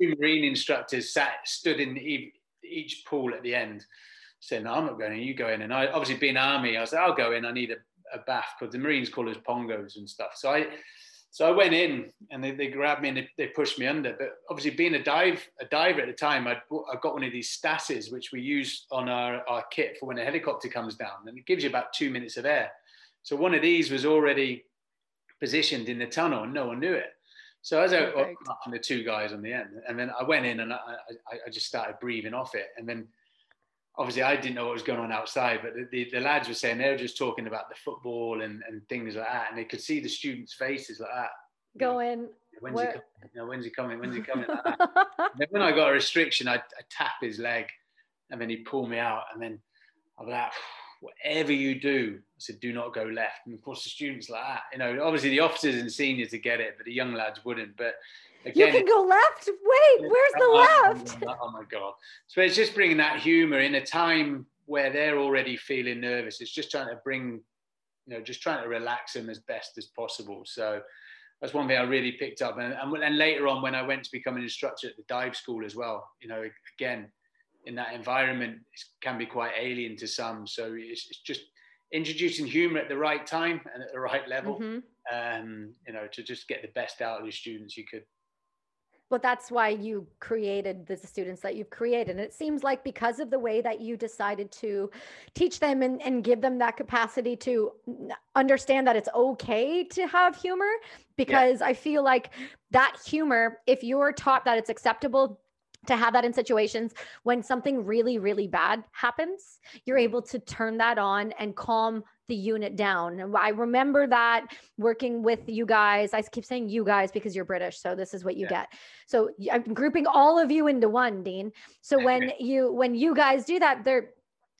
two Marine instructors sat stood in each, each pool at the end, saying, "No, I'm not going in. You go in." And I, obviously, being army, I was like, "I'll go in. I need a a bath because the Marines call us pongos and stuff. So I, so I went in and they, they grabbed me and they, they pushed me under. But obviously, being a dive a diver at the time, I'd, I got one of these Stases which we use on our, our kit for when a helicopter comes down, and it gives you about two minutes of air. So one of these was already positioned in the tunnel, and no one knew it. So as I Perfect. and the two guys on the end, and then I went in and I, I, I just started breathing off it, and then obviously I didn't know what was going on outside, but the, the, the lads were saying they were just talking about the football and, and things like that, and they could see the students' faces like that. Go in. When's Where- he coming? You know, when's he coming? When's he coming? <laughs> Like that. And then when I got a restriction, I, I tap his leg, and then he pulled me out, and then I'm like, whatever you do, I said, do not go left. And of course, the students like that, you know, obviously the officers and seniors would get it, but the young lads wouldn't. But you can go left. Wait, where's the left? Oh my god! So it's just bringing that humour in a time where they're already feeling nervous. It's just trying to bring, you know, just trying to relax them as best as possible. So that's one thing I really picked up. And, and, and later on, when I went to become an instructor at the dive school as well, you know, again, in that environment can be quite alien to some. So it's, it's just introducing humor at the right time and at the right level, mm-hmm. um, you know, to just get the best out of the students you could. But that's why you created the students that you've created. And it seems like because of the way that you decided to teach them and, and give them that capacity to understand that it's okay to have humor, because yeah. I feel like that humor, if you're taught that it's acceptable to have that in situations when something really really bad happens you're mm-hmm. able to turn that on and calm the unit down. I remember that working with you guys. I keep saying you guys because you're british so this is what you yeah. get. So i'm grouping all of you into one dean. So when you when you guys do that they're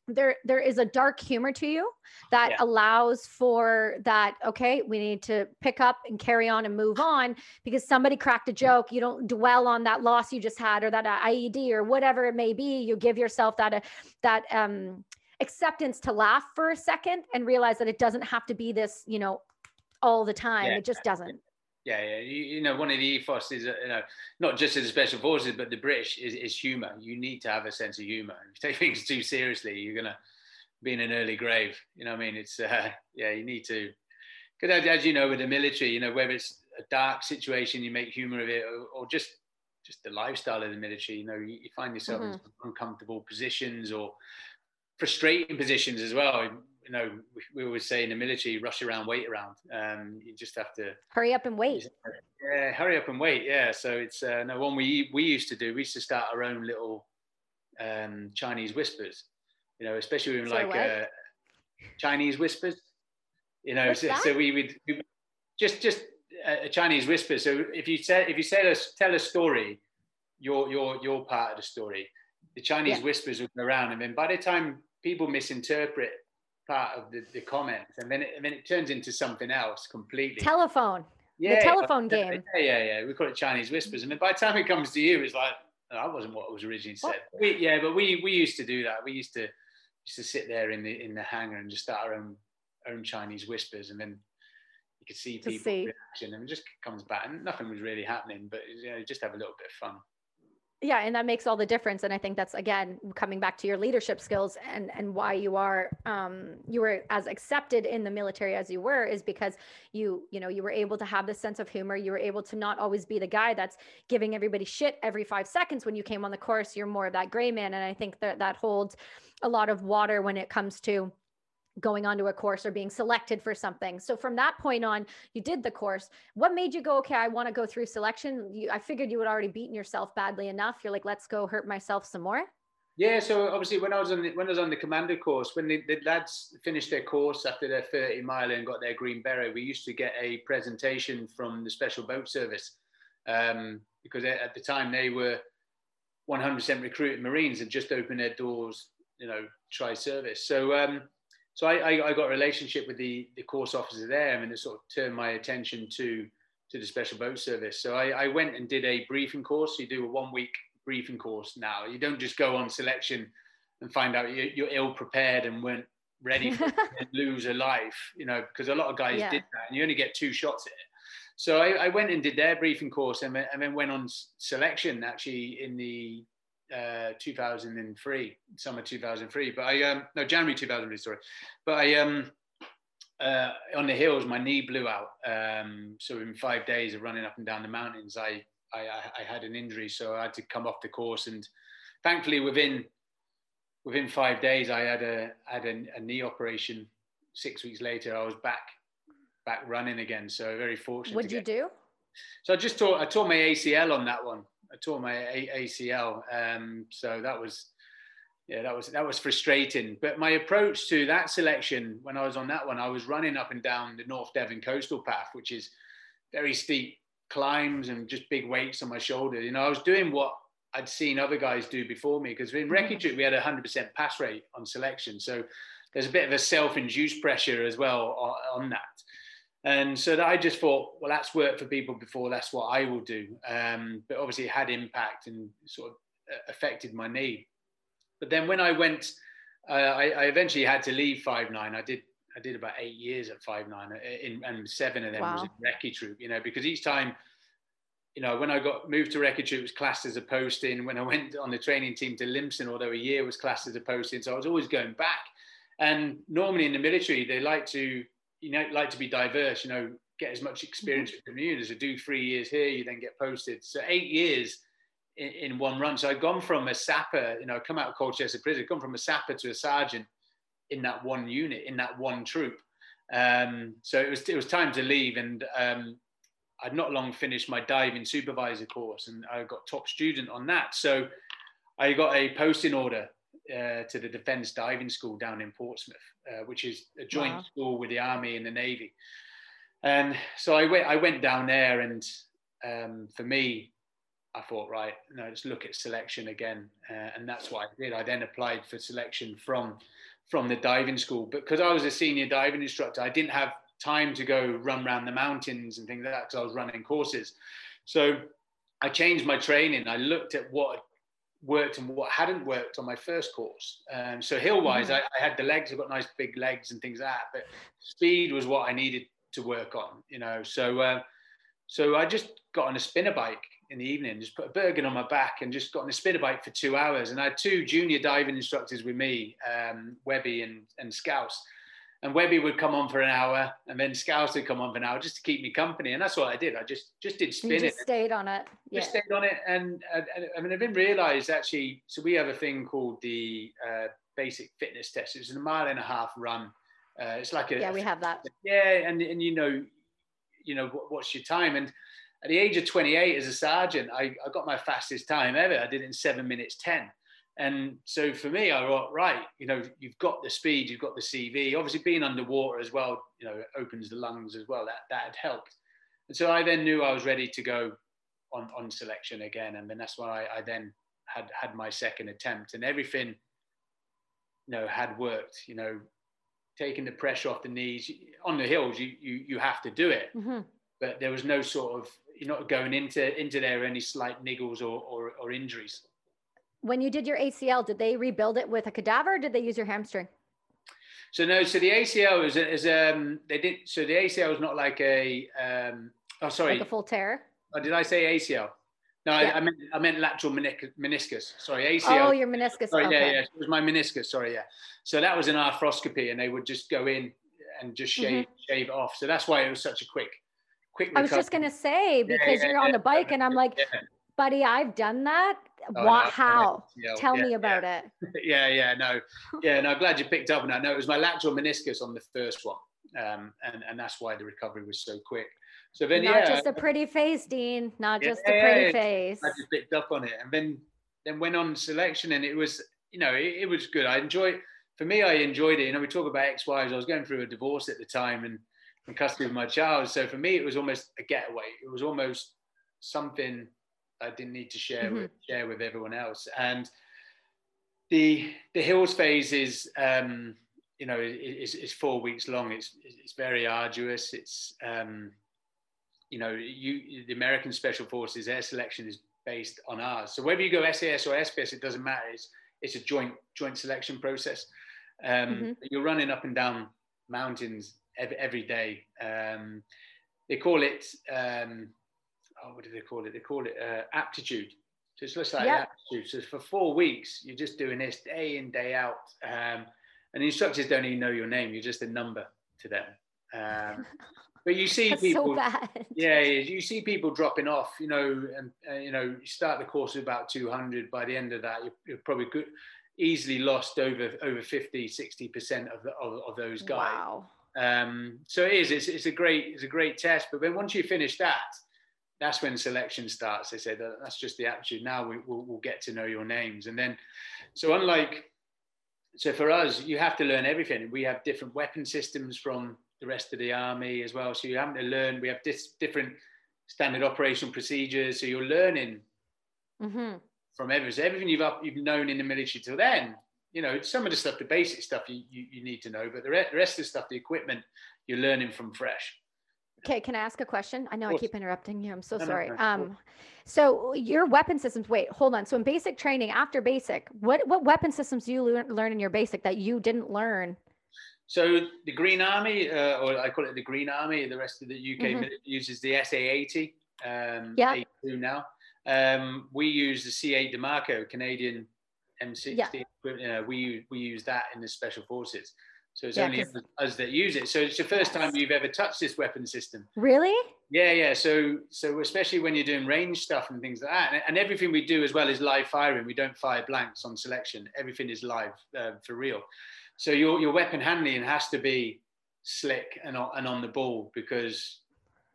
there there is a dark humor to you that yeah. allows for that okay we need to pick up and carry on and move on because somebody cracked a joke. You don't dwell on that loss you just had or that ied or whatever it may be. You give yourself that uh, that um acceptance to laugh for a second and realize that it doesn't have to be this you know all the time yeah. it just doesn't yeah, yeah. You, you, know, one of the ethos is, you know, not just in the special forces, but the British is, is humour. You need to have a sense of humour. If you take things too seriously, you're gonna be in an early grave. You know, what I mean, it's uh, yeah, you need to. Because as you know, with the military, you know, whether it's a dark situation, you make humour of it, or, or just just the lifestyle of the military. You know, you, you find yourself mm-hmm. in uncomfortable positions or frustrating positions as well you know, we, we always say in the military, rush around, wait around. Um, you just have to hurry up and wait. Yeah, hurry up and wait. Yeah. So it's uh, no one we we used to do. We used to start our own little um, Chinese whispers. You know, especially when like uh, Chinese whispers. You know, so, so, we would we, just just a Chinese whisper. So if you tell if you tell us tell a story, your your your part of the story, the Chinese yeah. whispers will go around, and then by the time people misinterpret part of the, the comments, and then it, and then it turns into something else completely. Telephone. Yeah, the telephone yeah, game. Yeah, yeah, yeah. We call it Chinese whispers, and then by the time it comes to you, it's like oh, that wasn't what was originally said. We, yeah, but we we used to do that. We used to used to sit there in the in the hangar and just start our own own Chinese whispers, and then you could see people see. reaction, and it just comes back, and nothing was really happening, but you know, just have a little bit of fun yeah and that makes all the difference and i think that's again coming back to your leadership skills and and why you are um you were as accepted in the military as you were is because you you know you were able to have this sense of humor. You were able to not always be the guy that's giving everybody shit every 5 seconds when you came on the course. You're more of that gray man and i think that that holds a lot of water when it comes to going onto a course or being selected for something. So from that point on, you did the course. What made you go, okay, I want to go through selection? You, I figured you had already beaten yourself badly enough. You're like, let's go hurt myself some more. Yeah, so obviously when I was on the, when I was on the commando course, when the, the lads finished their course after their 30 mile and got their green beret, we used to get a presentation from the special boat service um, because at the time they were 100% recruited Marines and just opened their doors, you know, try service. So um, so I, I, I, got a relationship with the, the course officer there and it sort of turned my attention to to the special boat service. So I, I went and did a briefing course. You do a one week briefing course now. You don't just go on selection and find out you're, you're ill prepared and weren't ready <laughs> to lose a life, you know, because a lot of guys yeah. did that and you only get two shots at it. So I, I went and did their briefing course and, and then went on selection actually in the uh, 2003, summer 2003. But I um, no January 2003, sorry. But I um uh, on the hills, my knee blew out. Um, so in five days of running up and down the mountains, I, I I had an injury, so I had to come off the course. And thankfully, within within five days, I had a had a, a knee operation. Six weeks later, I was back back running again. So very fortunate. What'd you do? So I just tore I tore my ACL on that one. I tore my ACL, um, so that was yeah, that was that was frustrating. But my approach to that selection when I was on that one, I was running up and down the North Devon coastal path, which is very steep climbs and just big weights on my shoulder. You know, I was doing what I'd seen other guys do before me because in mm-hmm. recce troop we had a hundred percent pass rate on selection, so there's a bit of a self-induced pressure as well on, on that. And so that I just thought, well, that's worked for people before. That's what I will do. Um, but obviously, it had impact and sort of uh, affected my knee. But then when I went, uh, I, I, eventually had to leave five nine. I did. I did about eight years at five nine, uh, in, and seven of them wow. was in recce troop. You know, because each time you know, when I got moved to Wreckage, it was classed as a posting. When I <laughs> went on the training team to Lympstone, although a year was classed as a posting, so I was always going back. And normally in the military, they like to, you know, like to be diverse. You know, get as much experience mm-hmm. with the So do three years here, you then get posted. So eight years in, in one run. So I'd gone from a sapper, you know, come out of Colchester prison, gone from a sapper to a sergeant in that one unit, in that one troop. Um, so it was it was time to leave, and um, I'd not long finished my diving supervisor course, and I got top student on that. So I got a posting order uh, to the Defence Diving School down in Portsmouth, uh, which is a joint wow. school with the Army and the Navy. And so I went, I went down there, and um, for me, I thought, right, no, let's look at selection again, uh, and that's what I did. I then applied for selection from from the diving school, but because I was a senior diving instructor, I didn't have time to go run around the mountains and things like that because I was running courses. So I changed my training. I looked at what worked and what hadn't worked on my first course. Um, so hill wise, mm-hmm. I, I, had the legs. I've got nice big legs and things like that. But speed was what I needed to work on. You know, so uh, so I just got on a spinner bike in the evening, just put a Bergen on my back and just got on a spinner bike for two hours. And I had two junior diving instructors with me, um, Webby and, and Scouse and Webby would come on for an hour, and then Scouse would come on for an hour just to keep me company, and that's what I did. I just just did spin you just it. Stayed on it. Yeah. Just stayed on it, and, and, and I mean I didn't realise actually. So we have a thing called the uh, basic fitness test. It's a mile and a half run. Uh, it's like a yeah, we have that. Yeah, and and you know, you know what's your time and. At the age of 28 as a sergeant, I, I got my fastest time ever. I did it in seven minutes 10 and so for me, I thought, right, you know, you've got the speed, you've got the CV. Obviously, being underwater as well, you know, opens the lungs as well. That that had helped. And so I then knew I was ready to go on on selection again. And then that's why I, I then had had my second attempt, and everything, you know, had worked. You know, taking the pressure off the knees on the hills, you you you have to do it. Mm-hmm. But there was no sort of you're not going into into there any slight niggles or, or, or injuries when you did your ACL, did they rebuild it with a cadaver? did they use your hamstring? So no, so the ACL is, is um they did so the ACL is not like a um oh sorry like a full tear. Oh, did I say ACL? No, yeah. I, I, meant I meant lateral meniscus. Sorry, ACL. Oh, your meniscus. Sorry, okay. yeah, yeah. It was my meniscus. Sorry, yeah. So that was an arthroscopy, and they would just go in and just shave mm-hmm. shave it off. So that's why it was such a quick, quick. Recovery. I was just gonna say because yeah, yeah, you're on the bike, and I'm like, buddy, I've done that. Oh, what? No, how? Tell yeah, me about yeah. it. <laughs> yeah, yeah, no, yeah, no. Glad you picked up on that. No, it was my lateral meniscus on the first one, um, and and that's why the recovery was so quick. So then, not yeah, just a pretty face, Dean. Not just a pretty face. I just picked up on it, and then then went on selection, and it was, you know, it, it was good. I enjoyed. For me, I enjoyed it. You know, we talk about ex-wives. I was going through a divorce at the time, and in custody of my child. So for me, it was almost a getaway. It was almost something I didn't need to share mm-hmm. with share with everyone else. And the the hills phase is um, you know is, is four weeks long. It's it's very arduous. It's um, you know you the American Special Forces air selection is based on ours. So whether you go SAS or SBS, it doesn't matter. It's it's a joint joint selection process. Um, mm-hmm. You're running up and down mountains every, every day. Um, they call it um, oh, what do they call it? They call it uh, aptitude. So it's just like yep. aptitude. So for four weeks, you're just doing this day in, day out. Um, and the instructors don't even know your name. You're just a number to them. Um, <laughs> but you see people, so yeah, you see people dropping off. You know, and uh, you know, you start the course with about 200. By the end of that, you're, you're probably good, easily lost over over 50, 60 percent of, the, of, of those guys. Wow. Um, so it is. It's, it's a great. It's a great test. But then once you finish that, that's when selection starts. They say that that's just the aptitude. Now we, will we'll get to know your names. And then, so unlike, so for us, you have to learn everything. We have different weapon systems from the rest of the army as well. So you have to learn, we have dis, different standard operational procedures. So you're learning mm-hmm. from everything. So everything you've, up, you've known in the military till then, you know, some of the stuff, the basic stuff you, you, you need to know, but the, re- the rest of the stuff, the equipment, you're learning from fresh. Okay, can I ask a question? I know I keep interrupting you. I'm so no, sorry. No, no, um, so your weapon systems. Wait, hold on. So in basic training, after basic, what what weapon systems do you learn, learn in your basic that you didn't learn? So the Green Army, uh, or I call it the Green Army, the rest of the UK mm-hmm. uses the SA80. um, Yeah. Now. Um, we use the C8 Diemaco Canadian M60. Yeah. Know, we use- we use that in the special forces. So it's Yeah, only us that use it. So it's the first Yes. time you've ever touched this weapon system. Really? Yeah, yeah. So, so especially when you're doing range stuff and things like that, and, and everything we do as well is live firing. We don't fire blanks on selection. Everything is live uh, for real. So your your weapon handling has to be slick and on, and on the ball because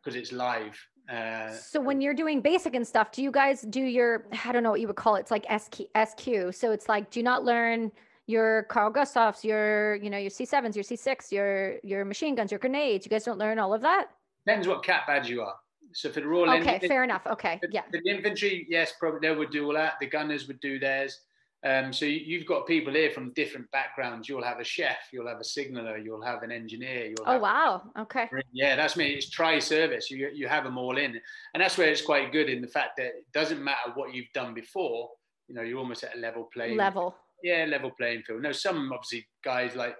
because it's live. Uh, So when you're doing basic and stuff, do you guys do your I don't know what you would call it. It's like SQ, SQ. So it's like do not learn your Carl Gustavs, your you know your C7s, your C6, your your machine guns, your grenades. You guys don't learn all of that? depends what cap badge you are. So for the Royal Okay, Engineers- fair enough. Okay, yeah. for the infantry, yes, probably they would do all that. The gunners would do theirs. Um, so you, you've got people here from different backgrounds. You'll have a chef, you'll have a signaller, you'll have an engineer. You'll Oh wow. Okay. Yeah, that's me. It's tri-service. You you have them all in, and that's where it's quite good in the fact that it doesn't matter what you've done before. You know, you're almost at a level playing Level. Yeah, level playing field. No, some obviously guys like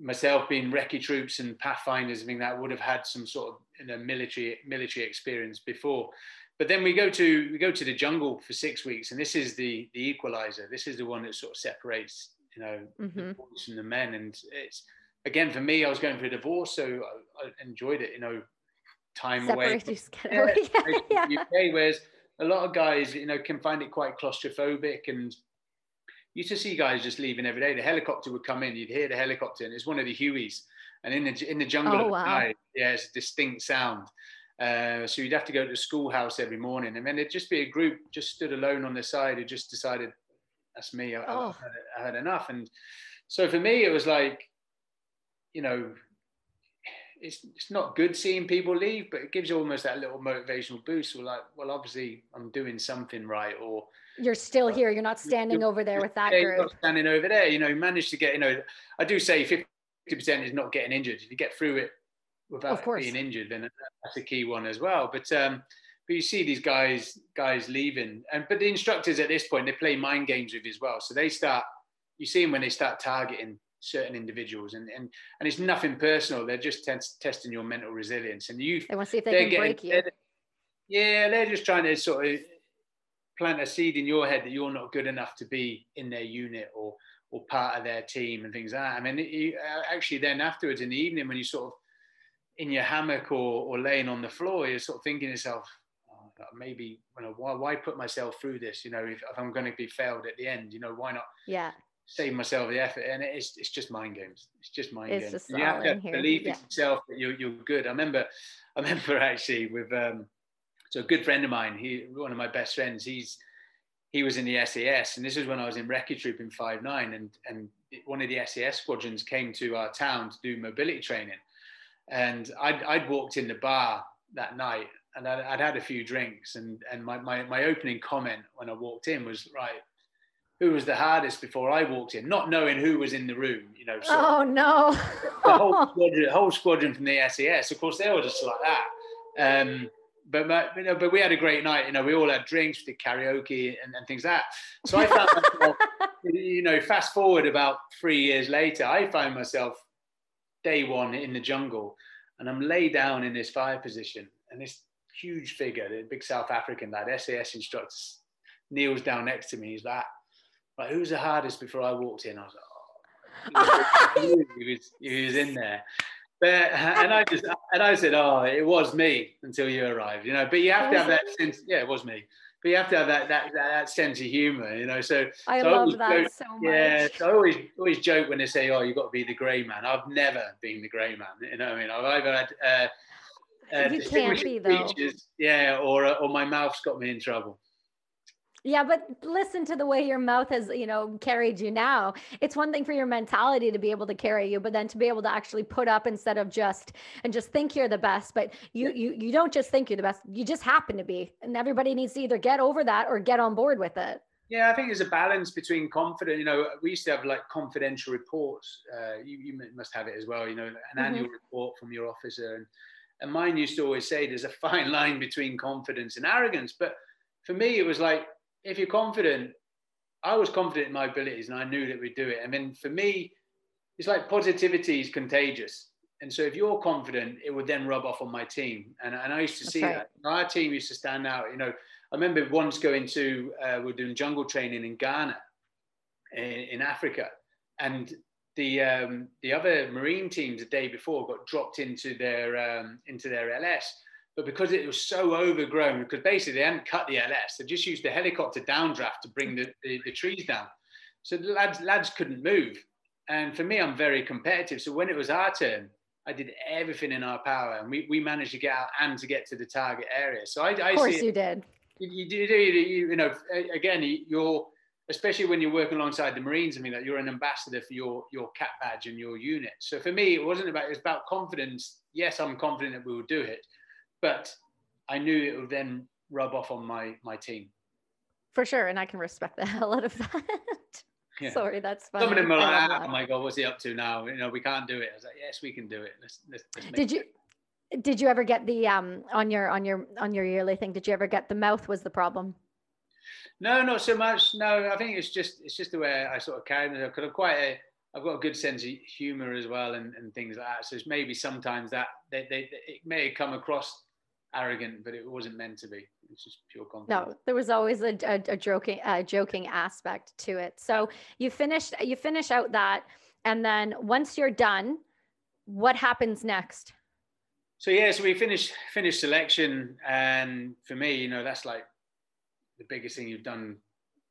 myself being recce troops and pathfinders, I think that would have had some sort of you know military military experience before. But then we go to we go to the jungle for six weeks, and this is the the equalizer. This is the one that sort of separates you know Mhm. the boys from the men, and it's again for me. I was going through a divorce, so I, I enjoyed it. You know, time away. Separate <laughs> Yeah, yeah. UK, whereas a lot of guys, you know, can find it quite claustrophobic and used to see guys just leaving every day. The helicopter would come in, you'd hear the helicopter, and it's one of the Hueys. And in the in the jungle Oh, wow. night, yeah, it's a distinct sound. Uh, so you'd have to go to the schoolhouse every morning, and then it'd just be a group just stood alone on the side who just decided, "That's me. I, Oh. Had, I had enough." And so for me, it was like, you know, it's it's not good seeing people leave, but it gives you almost that little motivational boost. Or like, well, obviously, I'm doing something right, or You're still here. You're not standing over there with that you're group. not standing over there. You know, you managed to get. You know, I do say fifty percent is not getting injured. If you get through it without being injured, then that's a key one as well. But um, but you see these guys guys leaving, and but the instructors at this point they play mind games with you as well. So they start. You see them when they start targeting certain individuals, and and and it's nothing personal. They're just test, testing your mental resilience, and you They want to see if they can getting- break you. they're- Yeah, they're just trying to sort of plant a seed in your head that you're not good enough to be in their unit or or part of their team and things like that. I mean, you, uh, actually, then afterwards in the evening when you sort of in your hammock or, or laying on the floor, you're sort of thinking to yourself, oh, maybe you know, why, why put myself through this? You know, if, if I'm going to be failed at the end, you know, why not Yeah. save myself the effort? And it's it's just mind games. It's just mind It's games. just you have to in have here, believe yeah. in yourself that you're you're good. I remember, I remember <laughs> actually with um, so a good friend of mine, he one of my best friends, he's he was in the SAS, and this is when I was in Recce Troop in five nine, and and one of the SAS squadrons came to our town to do mobility training, and I'd I'd walked in the bar that night, and I'd, I'd had a few drinks, and and my, my my opening comment when I walked in was right. Who was the hardest before I walked in? Not knowing who was in the room, you know. So Oh no. the whole squadron, whole squadron from the SAS. Of course, they were just like that. Um, but but, you know, but we had a great night. You know, we all had drinks, we did karaoke and, and things like that. So I found <laughs> myself, you know, fast forward about three years later, I found myself day one in the jungle, and I'm laid down in this fire position, and this huge figure, the big South African lad, SAS instructor, kneels down next to me. He's like, "Like, who's the hardest?" Before I walked in, I was like, "Oh." <laughs> he was he was in there. But and I just and I said, oh, it was me until you arrived, you know. But you have to have that sense. Yeah, it was me. But you have to have that that that, that sense of humor, you know. So I so love always that joke- so much. yeah, so I always always joke when they say, "Oh, you've got to be the grey man." I've never been the grey man. You know what I mean? I've either had uh, uh, You can't be, though. features, yeah, or uh, or my mouth's got me in trouble. Yeah, but listen to the way your mouth has, you know, carried you now. It's one thing for your mentality to be able to carry you, but then to be able to actually put up instead of just and just think you're the best. But you you you don't just think you're the best. You just happen to be. And everybody needs to either get over that or get on board with it. Yeah, I think there's a balance between confident. You know, we used to have like confidential reports. Uh, you, you must have it as well. You know, an Mhm. annual report from your officer, and and mine used to always say there's a <laughs> fine line between confidence and arrogance. But for me, it was like if you're confident, I was confident in my abilities, and I knew that we'd do it. I mean, for me, it's like positivity is contagious. And so if you're confident, it would then rub off on my team. And, and I used to That's see right. that. Our team used to stand out. You know, I remember once going to, uh, we are doing jungle training in Ghana, in, in Africa. And the, um, the other Marine teams the day before got dropped into their, um, into their LS. But because it was so overgrown, because basically they hadn't cut the LS, they just used the helicopter downdraft to bring the, the, the trees down. So the lads, lads couldn't move. And for me, I'm very competitive. So when it was our turn, I did everything in our power, and we, we managed to get out and to get to the target area. So I, I Of course see you did. you, you do you, you know again you're especially when you're working alongside the Marines. I mean that you're an ambassador for your your cap badge and your unit. So for me, it wasn't about it was about confidence. Yes, I'm confident that we will do it, but I knew it would then rub off on my my team. For sure. And I can respect the hell out of that. Yeah. Sorry, that's funny. Some of them are like, oh my god, what's he up to now? You know, we can't do it. I was like, yes, we can do it. Let's, let's, let's Did you it. did you ever get the um on your on your on your yearly thing? Did you ever get the mouth was the problem? No, not so much. No, I think it's just it's just the way I sort of carry myself. Because I'm quite a, I've got a good sense of humour as well, and, and things like that. So it's maybe sometimes that they, they it may come across arrogant, but it wasn't meant to be. It's just pure confidence. No, there was always a, a, a joking a joking aspect to it. So you finished you finish out that, and then once you're done, what happens next? So yeah, so we finished finished selection, and for me, you know, that's like the biggest thing you've done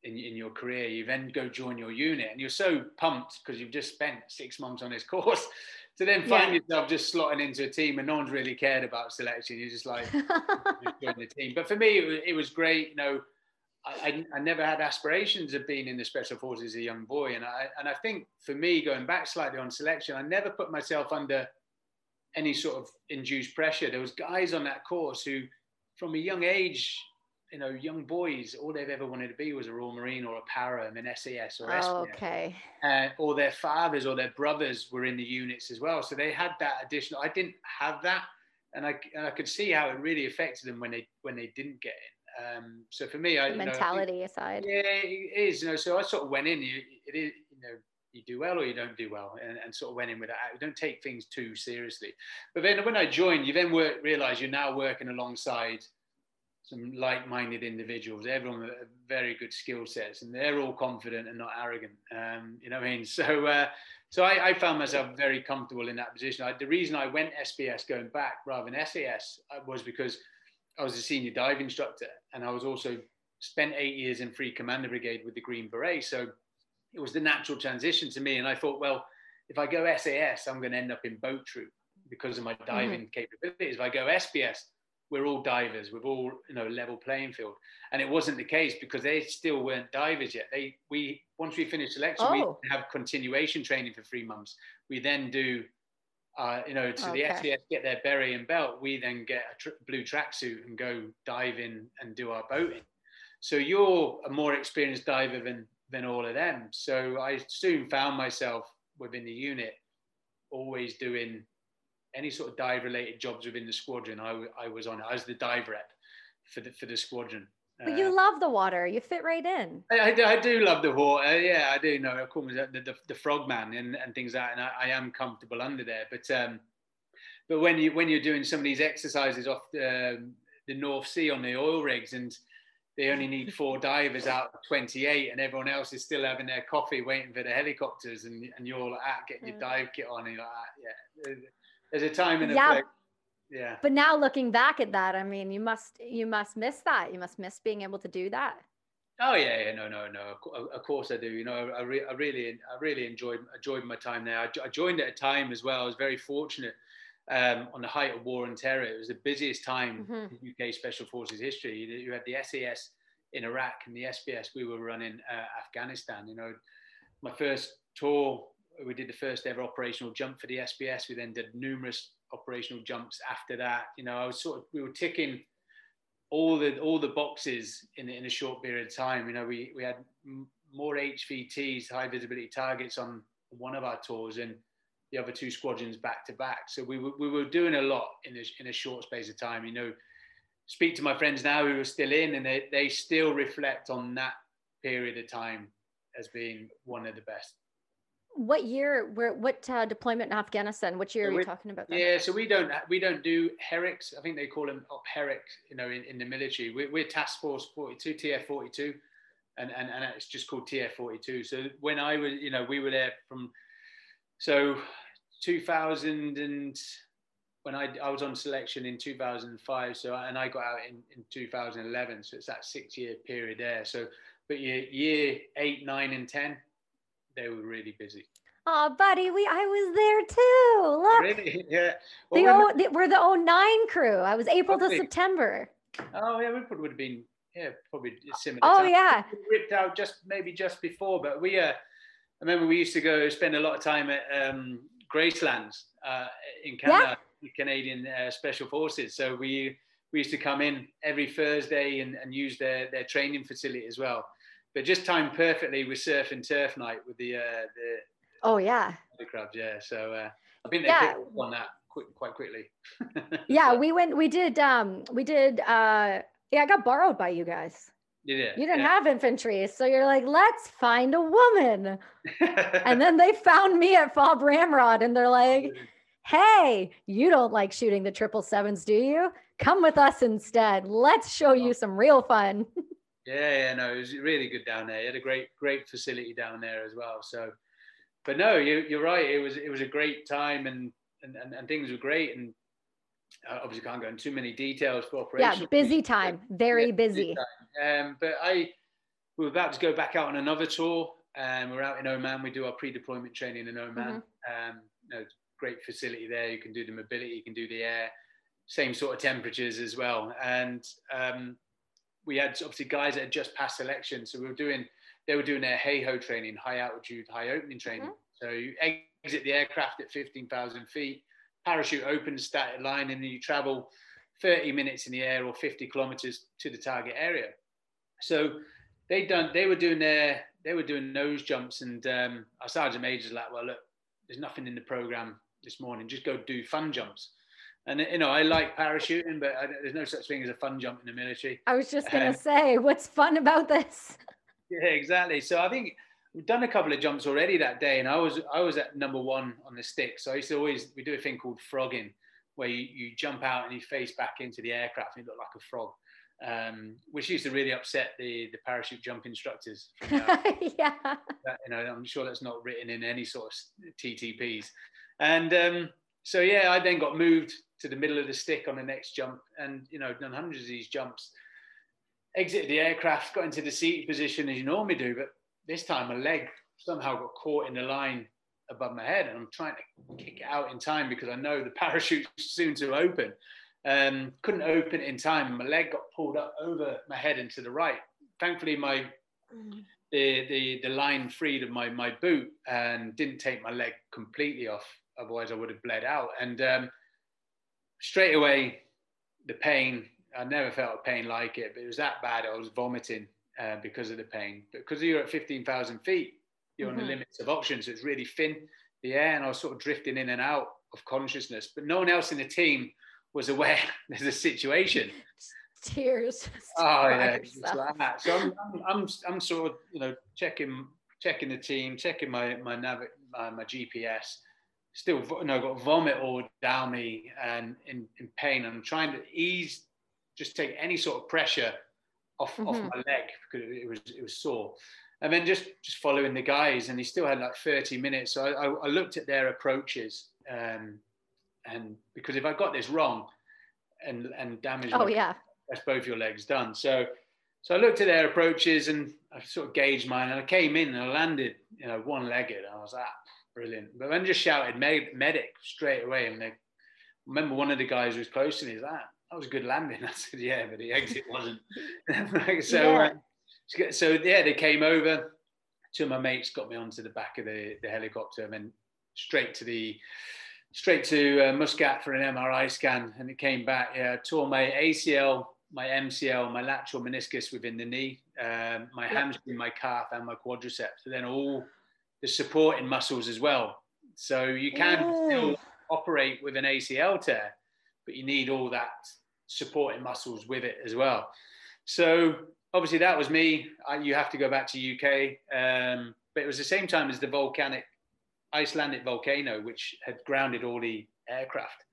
in, in your career. You then go join your unit, and you're so pumped because you've just spent six months on this <laughs> course. To then find Yeah. yourself just slotting into a team, and no one's really cared about selection. You're just like <laughs> just join the team. But for me, it was, it was great. You know, I, I, I never had aspirations of being in the special forces as a young boy, and I and I think for me, going back slightly on selection, I never put myself under any sort of induced pressure. There was guys on that course who, from a young age, you know, young boys, all they've ever wanted to be was a Royal Marine or a para, an SAS or oh, okay. Uh, or their fathers or their brothers were in the units as well. So they had that additional. I didn't have that, and I and I could see how it really affected them when they when they didn't get in. Um, so for me, I you know, I think- mentality aside. yeah, it is. You know, so I sort of went in. You, it is. You know, you do well or you don't do well, and, and sort of went in with that. You don't take things too seriously. But then when I joined, you then work, realize you're now working alongside some like-minded individuals. Everyone with very good skill sets, and they're all confident and not arrogant. Um, you know what I mean? <laughs> So, uh, so I, I found myself very comfortable in that position. I, the reason I went SBS going back rather than SAS uh, was because I was a senior dive instructor, and I was also spent eight years in Free Commando Brigade with the Green Beret. So it was the natural transition to me. And I thought, well, if I go SAS, I'm going to end up in boat troop because of my diving capabilities. If I go SBS, we're all divers. We're all, you know, level playing field. And it wasn't the case because they still weren't divers yet. They, we, once we finished selection, Oh. we have continuation training for three months. We then do, uh, you know, the Okay. SAS get their beret and belt. We then get a tr- blue tracksuit and go diving and do our boating. So you're a more experienced diver than than all of them. So I soon found myself within the unit, always doing any sort of dive related jobs within the squadron. I, w- I was on. I was the dive rep for the for the squadron. But Uh, you love the water. You fit right in. I, I, do, I do love the water. Yeah, I do know. I call me the, the, the frog man and, and things like that. And I, I am comfortable under there. But um, but when you when you're doing some of these exercises off the, the North Sea on the oil rigs and they only need four <laughs> divers out of 28 and everyone else is still having their coffee waiting for the helicopters and, and you're like, ah, getting your Mm. dive kit on and you're like, ah, yeah. There's a time and Yeah. place. Yeah. But now looking back at that, I mean, you must you must miss that. You must miss being able to do that. Oh yeah, yeah, no, no, no. Of course I do. You know, I, re- I really, I really enjoyed enjoyed my time there. I, I joined at a time as well. I was very fortunate um, on the height of war and terror. It was the busiest time Mhm. in UK Special Forces history. You, you had the SAS in Iraq and the SBS we were running uh, Afghanistan. You know, my first tour, we did the first ever operational jump for the SBS. We then did numerous operational jumps after that. You know, I was sort of we were ticking all the all the boxes in in a short period of time. You know, we we had more HVTs, high visibility targets, on one of our tours, and the other two squadrons back to back. So we were we were doing a lot in a, in a short space of time. You know, speak to my friends now who are still in, and they they still reflect on that period of time as being one of the best. What year? Where? What uh, deployment in Afghanistan? Which year So are you we- talking about? Then? Yeah, so we don't we don't do Herricks. I think they call them Op Herrick, you know, in, in the military. We're, we're Task Force 42, TF 42, and, and and it's just called TF 42. So when I was, you know, we were there from so 2000 and when I, I was on selection in 2005. So and I got out in, in 2011. So it's that six year period there. So but year year eight, nine, and ten, they were really busy. Oh, buddy, we I was there too. Look, Really? <laughs> Yeah. the Well, o, the, we're the 09 crew. I was April to September. Oh yeah, we probably would have been yeah probably similar. Oh time. yeah, We ripped out just maybe just before, but we uh, I remember we used to go spend a lot of time at um, Gracelands uh, in Canada, the Canadian uh, Special Forces. So we we used to come in every Thursday and, and use their their training facility as well. But just timed perfectly with surf and turf night with the uh, the, oh yeah, the crabs. Yeah, so uh, I think they Yeah. on that quick, quite quickly. <laughs> yeah. We went. We did. Um, we did. Uh, yeah, I got borrowed by you guys. Yeah, You didn't yeah. have infantry, so you're like, let's find a woman. <laughs> And then they found me at FOB Ramrod, and they're like, hey, you don't like shooting the triple sevens, do you? Come with us instead. Let's show you some real fun. <laughs> Yeah, yeah, no, it was really good down there. You had a great, great facility down there as well. So, but no, you, you're right. It was, it was a great time, and and, and, and things were great. And I obviously can't go into too many details for Yeah, busy time, <laughs> very Yeah, busy. Um, but I, we were about to go back out on another tour. and we're out in Oman. We do our pre-deployment training in Oman. Mm-hmm. Um, you know, great facility there. You can do the mobility, you can do the air, same sort of temperatures as well. And um, we had obviously guys that had just passed selection, so we were doing. They were doing their HAHO training, high altitude, high opening training. So you exit the aircraft at 15,000 feet, parachute opens, static line, and then you travel 30 minutes in the air or 50 kilometers to the target area. So they done they were doing their they were doing nose jumps and um, our sergeant major's like, well look, there's nothing in the program this morning, just go do fun jumps. And you know, I like parachuting, but I, there's no such thing as a fun jump in the military. I was just gonna Uh, say, what's fun about this? <laughs> Yeah, exactly. So I think we've done a couple of jumps already that day, and I was I was at number one on the stick. So I used to always we do a thing called frogging, where you, you jump out and you face back into the aircraft and you look like a frog, um, which used to really upset the the parachute jump instructors. <laughs> Yeah. that, you know, I'm sure that's not written in any sort of TTPs. And um, so yeah, I then got moved to the middle of the stick on the next jump, and you know, done hundreds of these jumps. Exited the aircraft, got into the seat position as you normally do, but this time my leg somehow got caught in the line above my head, and I'm trying to kick it out in time because I know the <laughs> parachute's soon to open. Um, couldn't open it in time, and my leg got pulled up over my head and to the right. Thankfully, my the the the line freed of my my boot and didn't take my leg completely off. Otherwise, I would have bled out. And um, straight away, the pain. I never felt a pain like it, but it was that bad. I was vomiting uh, because of the pain. But because you're at fifteen thousand feet, you're on Mhm. the limits of oxygen, so it's really thin the air, and I was sort of drifting in and out of consciousness. But no one else in the team was aware <laughs> there's a situation. <laughs> Tears. Oh yeah, like that. So I'm, I'm, I'm, I'm sort of, you know, checking, checking the team, checking my my nav, my, my GPS. Still, you know, got vomit all down me and in, in pain. I'm trying to ease, just take any sort of pressure off off Mhm. my leg because it was it was sore. And then just just following the guys, and he still had like 30 minutes. So I, I, I looked at their approaches, um, and because if I got this wrong, and and damaged Oh my yeah. that's both your legs done. So, so I looked at their approaches and I sort of gauged mine, and I came in and I landed, you know, one-legged. And I was like, ah, brilliant. But then just shouted med- medic straight away, and they remember one of the guys who was close to me. Is that that was a good landing? <laughs> I said, yeah, but the exit wasn't. <laughs> so, Yeah. uh, so yeah, they came over. Two of my mates got me onto the back of the, the helicopter, and then straight to the straight to uh, Muscat for an MRI scan, and it came back. Yeah, tore my ACL, my MCL, my lateral meniscus within the knee, um, my Yep. hamstring, my calf, and my quadriceps. And then all the supporting muscles as well. So you can still operate with an ACL tear, but you need all that supporting muscles with it as well. So obviously that was me. I, you have to go back to UK, um, but it was the same time as the volcanic Icelandic volcano, which had grounded all the aircraft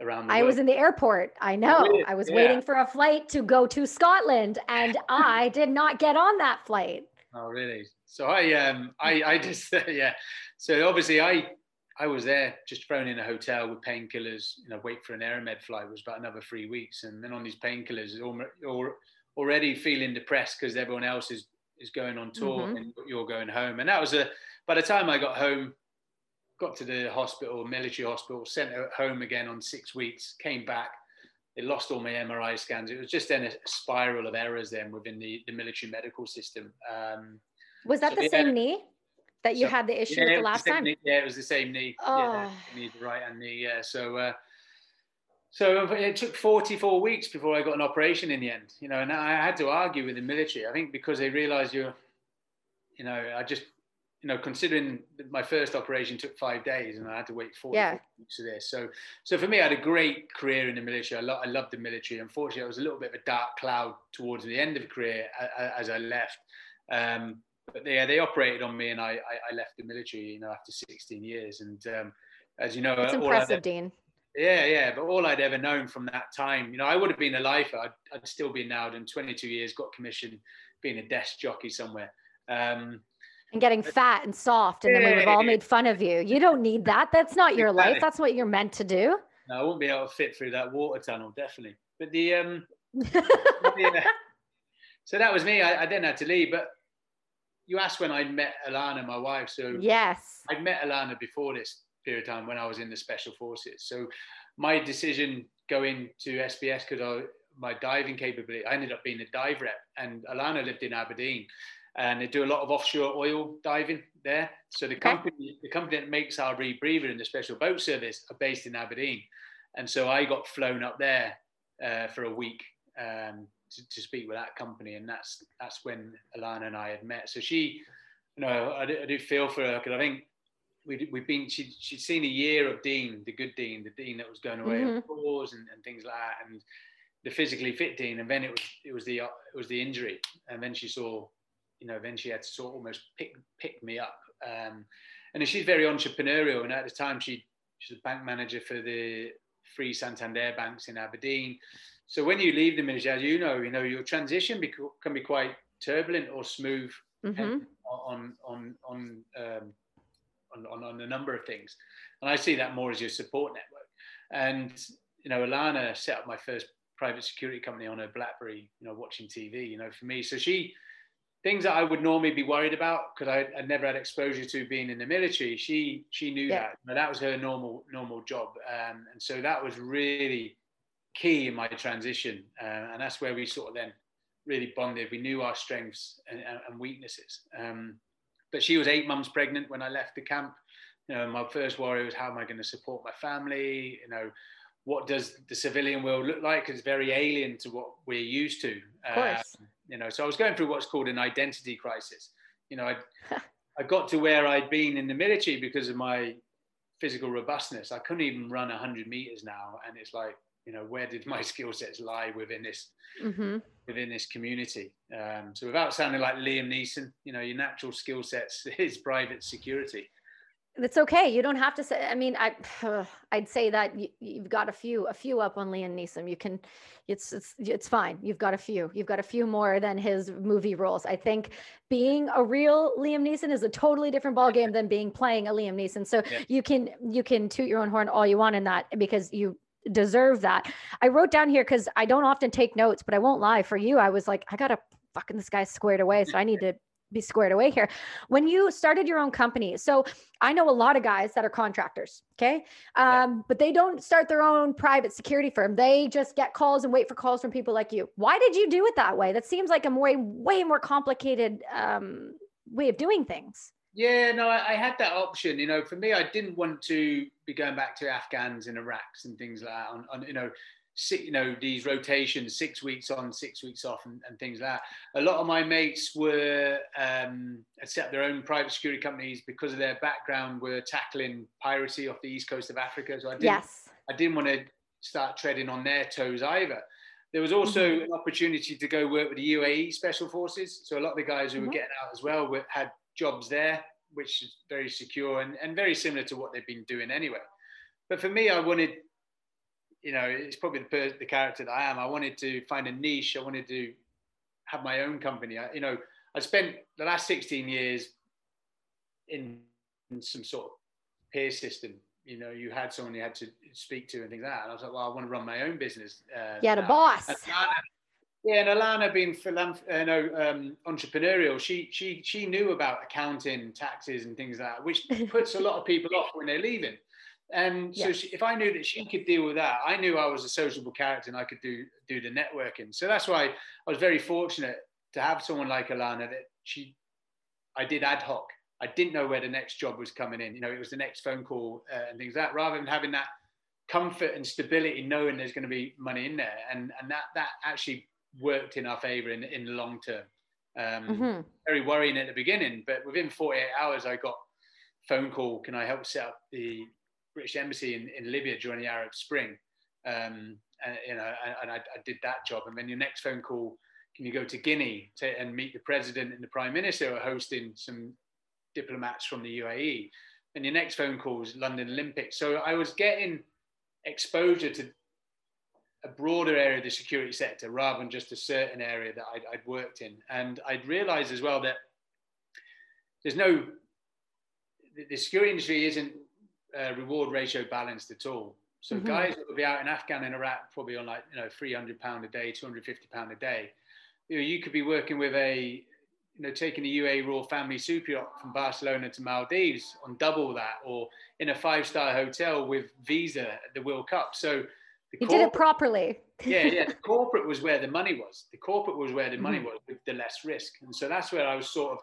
around the I world. was in the airport. I know. Really? I was Yeah. waiting for a flight to go to Scotland and <laughs> I did not get on that flight. Oh, really? So I, um, I, I <laughs> just, <laughs> yeah. So obviously, I, I was there, just thrown in a hotel with painkillers. You know, wait for an Aeromed flight was about another three weeks, and then on these painkillers, almo- al- already feeling depressed because everyone else is is going on tour Mhm. and you're going home. And that was a. By the time I got home, got to the hospital, military hospital, sent home again on six weeks, came back. They lost all my MRI scans. It was just then a spiral of errors then within the, the military medical system. Um, Was that So, the yeah. same knee that you So, had the issue yeah, with the last same time? knee. Yeah, it was the same knee. Yeah, Oh. knee, the right hand knee. Yeah. So, uh, so it took 44 weeks before I got an operation in the end. You know, and I had to argue with the military. I think because they realised you're, you know, I just, you know, considering my first operation took five days and I had to wait 44 Yeah. weeks for this. So, so for me, I had a great career in the military. I, lo- I loved the military. Unfortunately, I was a little bit of a dark cloud towards the end of the career as I left. Um, but they, they operated on me and I, I, I left the military, you know, after 16 years. And um, as you know, It's impressive, ever- Dean. yeah, yeah. But all I'd ever known from that time, you know, I would have been a lifer. I'd, I'd still been now done 22 years, got commissioned, being a desk jockey somewhere. Um, And getting fat and soft, and then we would have all made fun of you. You don't need that. That's not your life. That's what you're meant to do. no, I won't be able to fit through that water tunnel, definitely. But the, um, <laughs> yeah. so that was me. I, I then had to leave. But you asked when I met Alana, my wife. So yes. I'd met Alana before this period of time when I was in the special forces. So my decision going to SBS because my diving capability, I ended up being a dive rep, and Alana lived in Aberdeen, and they do a lot of offshore oil diving there. So the Okay. company, the company that makes our rebreather in the special boat service, are based in Aberdeen, and so I got flown up there uh, for a week um, to, to speak with that company, and that's that's when Alana and I had met. So she, you know, I do, I do feel for her because I think we'd, we'd been she she'd seen a year of Dean, the good Dean, the Dean that was going away on Mhm. tours and, and things like that, and the physically fit Dean, and then it was it was the it was the injury, and then she saw, you know, then she had to sort of almost pick pick me up, um, and she's very entrepreneurial, and at the time she she's a bank manager for the Free Santander banks in Aberdeen. So when you leave the military, as you know, you know your transition can be quite turbulent or smooth hmm on on on, um, on on on a number of things, and I see that more as your support network. And you know, Alana set up my first private security company on her BlackBerry. You know, watching TV. You know, for me, so she things that I would normally be worried about because I would never had exposure to being in the military. She she knew Yeah. that. You know, that was her normal normal job, um, and so that was really key in my transition, uh, and that's where we sort of then really bonded. We knew our strengths and, and, weaknesses. Um, but she was eight months pregnant when I left the camp. You know, my first worry was how am I going to support my family? You know, what does the civilian world look like? It's very alien to what we're used to. Um, you know, so I was going through what's called an identity crisis. You know, I <laughs> I got to where I'd been in the military because of my physical robustness. I couldn't even run 100 meters now, and it's like, you know, where did my <laughs> skill sets lie within this hmm within this community? Um, so without sounding like Liam Neeson, you know, your natural skill sets <laughs> is private security. that's okay. You don't have to say. I mean, I <sighs> I'd say that you, you've got a few a few up on Liam Neeson. You can, it's it's it's fine. You've got a few. You've got a few more than his movie roles. I think being a real Liam Neeson is a totally different ballgame than being playing a Liam Neeson. So Yeah. you can you can toot your own horn all you want in that because you deserve that. I wrote down here because I don't often take notes, but I won't lie. For you, I was like, I gotta fucking this guy squared away, so I need to be squared away here. When you started your own company, so I know a lot of guys that are contractors, okay? Yeah. Um, but they don't start their own private security firm. They just get calls and wait for calls from people like you. Why did you do it that way? That seems like a way, way more complicated um, way of doing things. Yeah, no, I, I had that option. You know, for me, I didn't want to be going back to Afghans and Iraqs and things like that. On, on you know, si you know these rotations, six weeks on, six weeks off, and, and things like that. A lot of my mates were um, set up their own private security companies because of their background. Were tackling piracy off the east coast of Africa. So I didn't, Yes. I didn't want to start treading on their toes either. There was also an opportunity to go work with the UAE Special Forces. So a lot of the guys who were Mhm. getting out as well were, had jobs there, which is very secure and, and very similar to what they've been doing anyway. But for me, I wanted, you know, it's probably the, the character that I am. I wanted to find a niche. I wanted to have my own company. I, you know, I spent the last 16 years in, in some sort of peer system. You know, you had someone you had to speak to and things like that. And I was like, well, I want to run my own business. Uh, you had a boss. Yeah, and Alana being philanth- uh, no, um, entrepreneurial, she she she knew about accounting, taxes, and things like that, which <laughs> puts a lot of people off when they're leaving. And so, she, if I knew that she could deal with that, I knew I was a sociable character and I could do do the networking. So that's why I was very fortunate to have someone like Alana that she, I did ad hoc. I didn't know where the next job was coming in. You know, it was the next phone call uh, and things like that. Rather than having that comfort and stability, knowing there's going to be money in there, and and that that actually worked in our favor in, in the long term. Um, mm-hmm. Very worrying at the beginning, but within 48 hours, I got phone call. Can I help set up the British Embassy in, in Libya during the Arab Spring? Um, and, you know, and I, I, did that job. And then your next phone call, can you go to Guinea to, and meet the president and the prime minister are hosting some diplomats from the UAE? And your next phone call is London Olympics. So I was getting exposure to a broader area of the security sector rather than just a certain area that I'd, I'd worked in. And I'd realized as well that there's no, the security industry isn't uh, reward ratio balanced at all. So mm-hmm. guys that will be out in Afghan and Iraq probably on like, you know, 300 pound a day, 250 pound a day. You know, you could be working with a, you know, taking a UA Royal Family super yacht from Barcelona to Maldives on double that, or in a five-star hotel with Visa at the World Cup. So you did it properly. <laughs> yeah, yeah. The corporate was where the money was. The corporate was where the money mm-hmm. was with the less risk, and so that's where I was sort of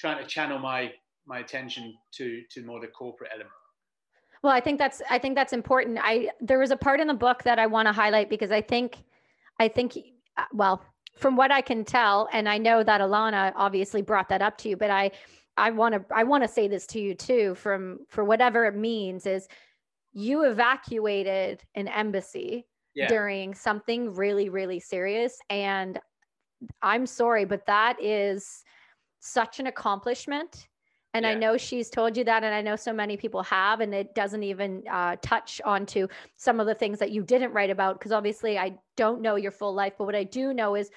trying to channel my my attention to to more the corporate element. Well, I think that's I think that's important. I there was a part in the book that I want to highlight because I think I think uh, well from what I can tell, and I know that Alana obviously brought that up to you, but I I want to I want to say this to you too from for whatever it means is you evacuated an embassy yeah. during something really, really serious. And I'm sorry, but that is such an accomplishment. And yeah. I know she's told you that, and I know so many people have, and it doesn't even uh, touch onto some of the things that you didn't write about because obviously I don't know your full life. But what I do know is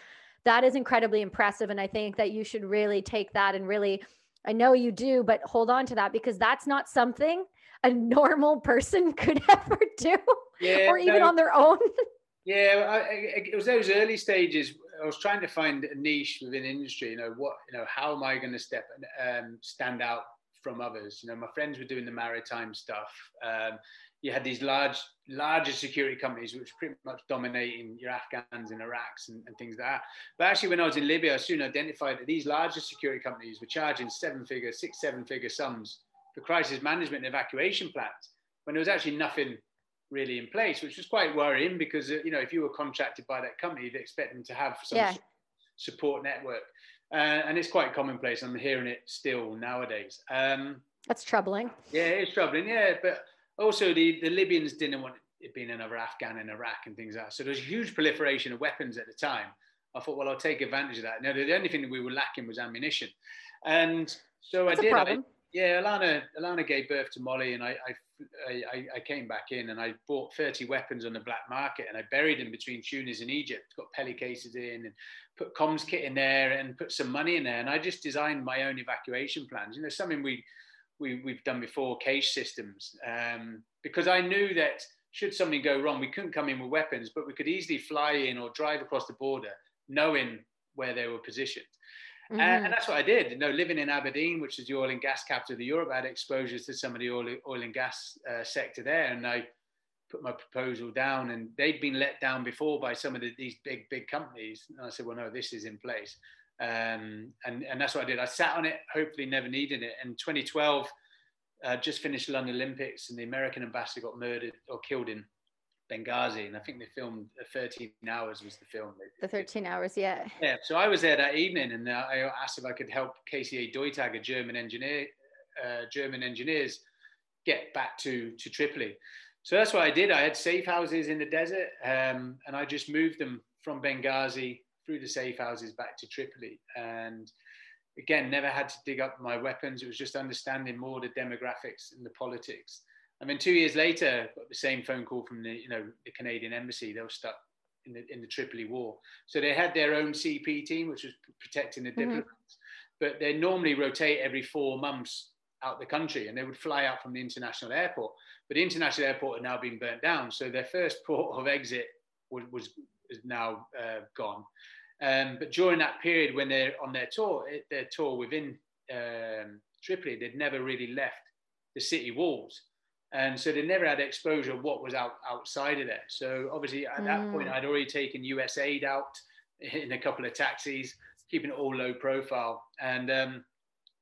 that is incredibly impressive, and I think that you should really take that and really, I know you do, but hold on to that because that's not something a normal person <laughs> could ever do yeah, or even no, on their own? Yeah I, it was those early stages i was trying to find a niche within industry you know what you know how am i going to step and um, stand out from others? You know my friends were doing the maritime stuff um, you had these large larger security companies which were pretty much dominating your afghans and iraqs and, and, things like that. But actually when i was in libya i soon identified that these larger security companies were charging seven figure six seven figure sums for crisis management and evacuation plans when there was actually nothing really in place, which was quite worrying because uh, you know if you were contracted by that company, you'd expect them to have some yeah. support network, uh, and it's quite commonplace. I'm hearing it still nowadays. Um, That's troubling. Yeah, it's troubling. Yeah, but also the the Libyans didn't want it being another Afghan in Iraq and things like that. So there was a huge proliferation of weapons at the time. I thought, well, I'll take advantage of that. Now, the only thing that we were lacking was ammunition, and so That's I did. I, yeah, Alana, Alana gave birth to Molly, and I, I, I, I, came back in and I bought 30 weapons on the black market and I buried them between Tunis and Egypt. Got Peli cases in and put comms kit in there and put some money in there. And I just designed my own evacuation plans. You know, something we, we we've done before, cage systems, um, because I knew that should something go wrong, we couldn't come in with weapons, but we could easily fly in or drive across the border, knowing where they were positioned. Mm-hmm. And, and, that's what I did. You know, living in Aberdeen, which is the oil and gas capital of Europe, I had exposures to some of the oil, oil and gas uh, sector there. And I put my proposal down, and they'd been let down before by some of the, these big, big companies. And I said, well, no, this is in place. Um, and, and that's what I did. I sat on it, hopefully never needed it. And 2012, uh, just finished London Olympics, and the American ambassador got murdered or killed in Benghazi, and I think they filmed uh, 13 hours was the film. The 13 hours, yeah. Yeah, so I was there that evening, and uh, I asked if I could help KCA Deutag, a German engineer, uh, German engineers, get back to to Tripoli. So that's what I did. I had safe houses in the desert, um, and I just moved them from Benghazi through the safe houses back to Tripoli, and again, never had to dig up my weapons. It was just understanding more the demographics and the politics. I mean, two years later, got the same phone call from the, you know, the Canadian embassy. They were stuck in the in the Tripoli war, so they had their own CP team, which was protecting the mm-hmm. diplomats. Mm-hmm. But they normally rotate every four months out the country, and they would fly out from the international airport. But the international airport had now been burnt down, so their first <laughs> port of exit was was is now uh, gone. Um, but during that period when they're on their tour, their tour within um, Tripoli, they'd never really left the city walls. And so they never had exposure of what was out outside of there. So obviously at that point, mm. I'd already taken USAID out <laughs> in a couple of taxis, keeping it all low profile, and um,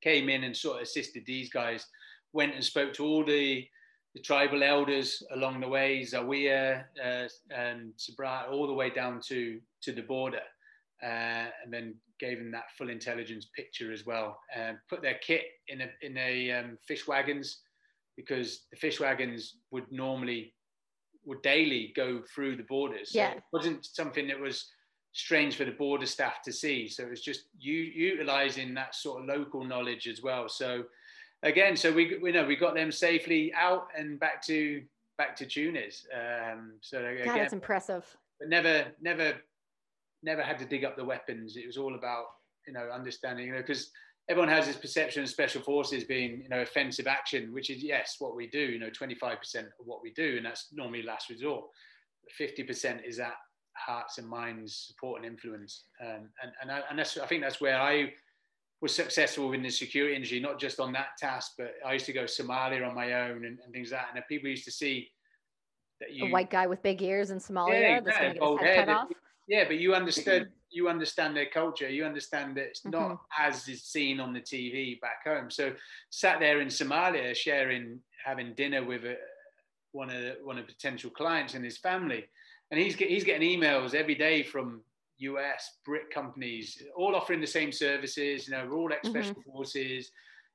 came in and sort of assisted these guys. Went and spoke to all the the tribal elders along the way, Zawiya uh, and Sabra, all the way down to to the border uh, and then gave them that full intelligence picture as well. And put their kit in a in a um, fish wagons because the fish wagons would normally would daily go through the borders. So yeah. it wasn't something that was strange for the border staff to see. So it was just you utilizing that sort of local knowledge as well. So again, so we we know we got them safely out and back to back to Tunis. Um, so again, God, that's impressive. But never never never had to dig up the weapons. It was all about you know understanding, you know, because everyone has this perception of special forces being you know offensive action, which is yes what we do. You know, 25% of what we do, and that's normally last resort. 50% is that hearts and minds support and influence, um, and and I, and that's I think that's where I was successful in the security industry, not just on that task, but I used to go Somalia on my own and, and things like that. And people used to see that you, a white guy with big ears in Somalia yeah, that's going to get his head cut off. Yeah, but you understood, you understand their culture. You understand that it's not mm-hmm. as is seen on the TV back home. So sat there in Somalia, sharing, having dinner with a, one of the, one of the potential clients and his family, and he's he's getting emails every day from US brick companies, all offering the same services. You know, we're all ex special mm-hmm. forces.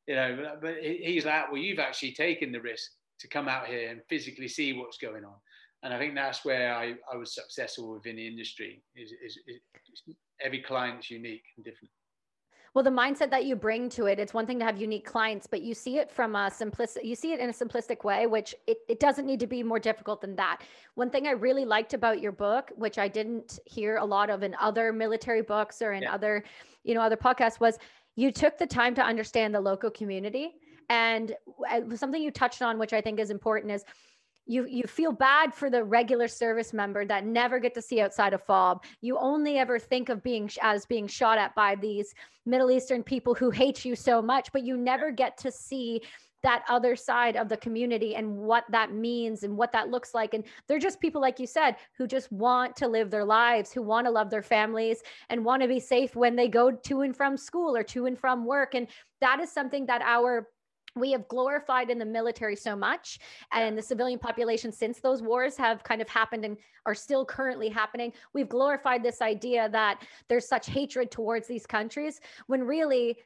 You know, but he's like, well, you've actually taken the risk to come out here and physically see what's going on and I think that's where I, I was successful within the industry. Is, is, is every client's unique and different. Well, the mindset that you bring to it, it's one thing to have unique clients, but you see it from a simplistic, you see it in a simplistic way, which it, it doesn't need to be more difficult than that. One thing I really liked about your book, which I didn't hear a lot of in other military books or in yeah. other, you know, other podcasts was you took the time to understand the local community. And uh, something you touched on, which I think is important is you you feel bad for the regular service member that never get to see outside of fob you only ever think of being as being shot at by these middle eastern people who hate you so much but you never get to see that other side of the community and what that means and what that looks like. And they're just people like you said who just want to live their lives who want to love their families and want to be safe when they go to and from school or to and from work. And that is something that our we have glorified in the military so much and the civilian population since those wars have kind of happened and are still currently happening. We've glorified this idea that there's such hatred towards these countries when really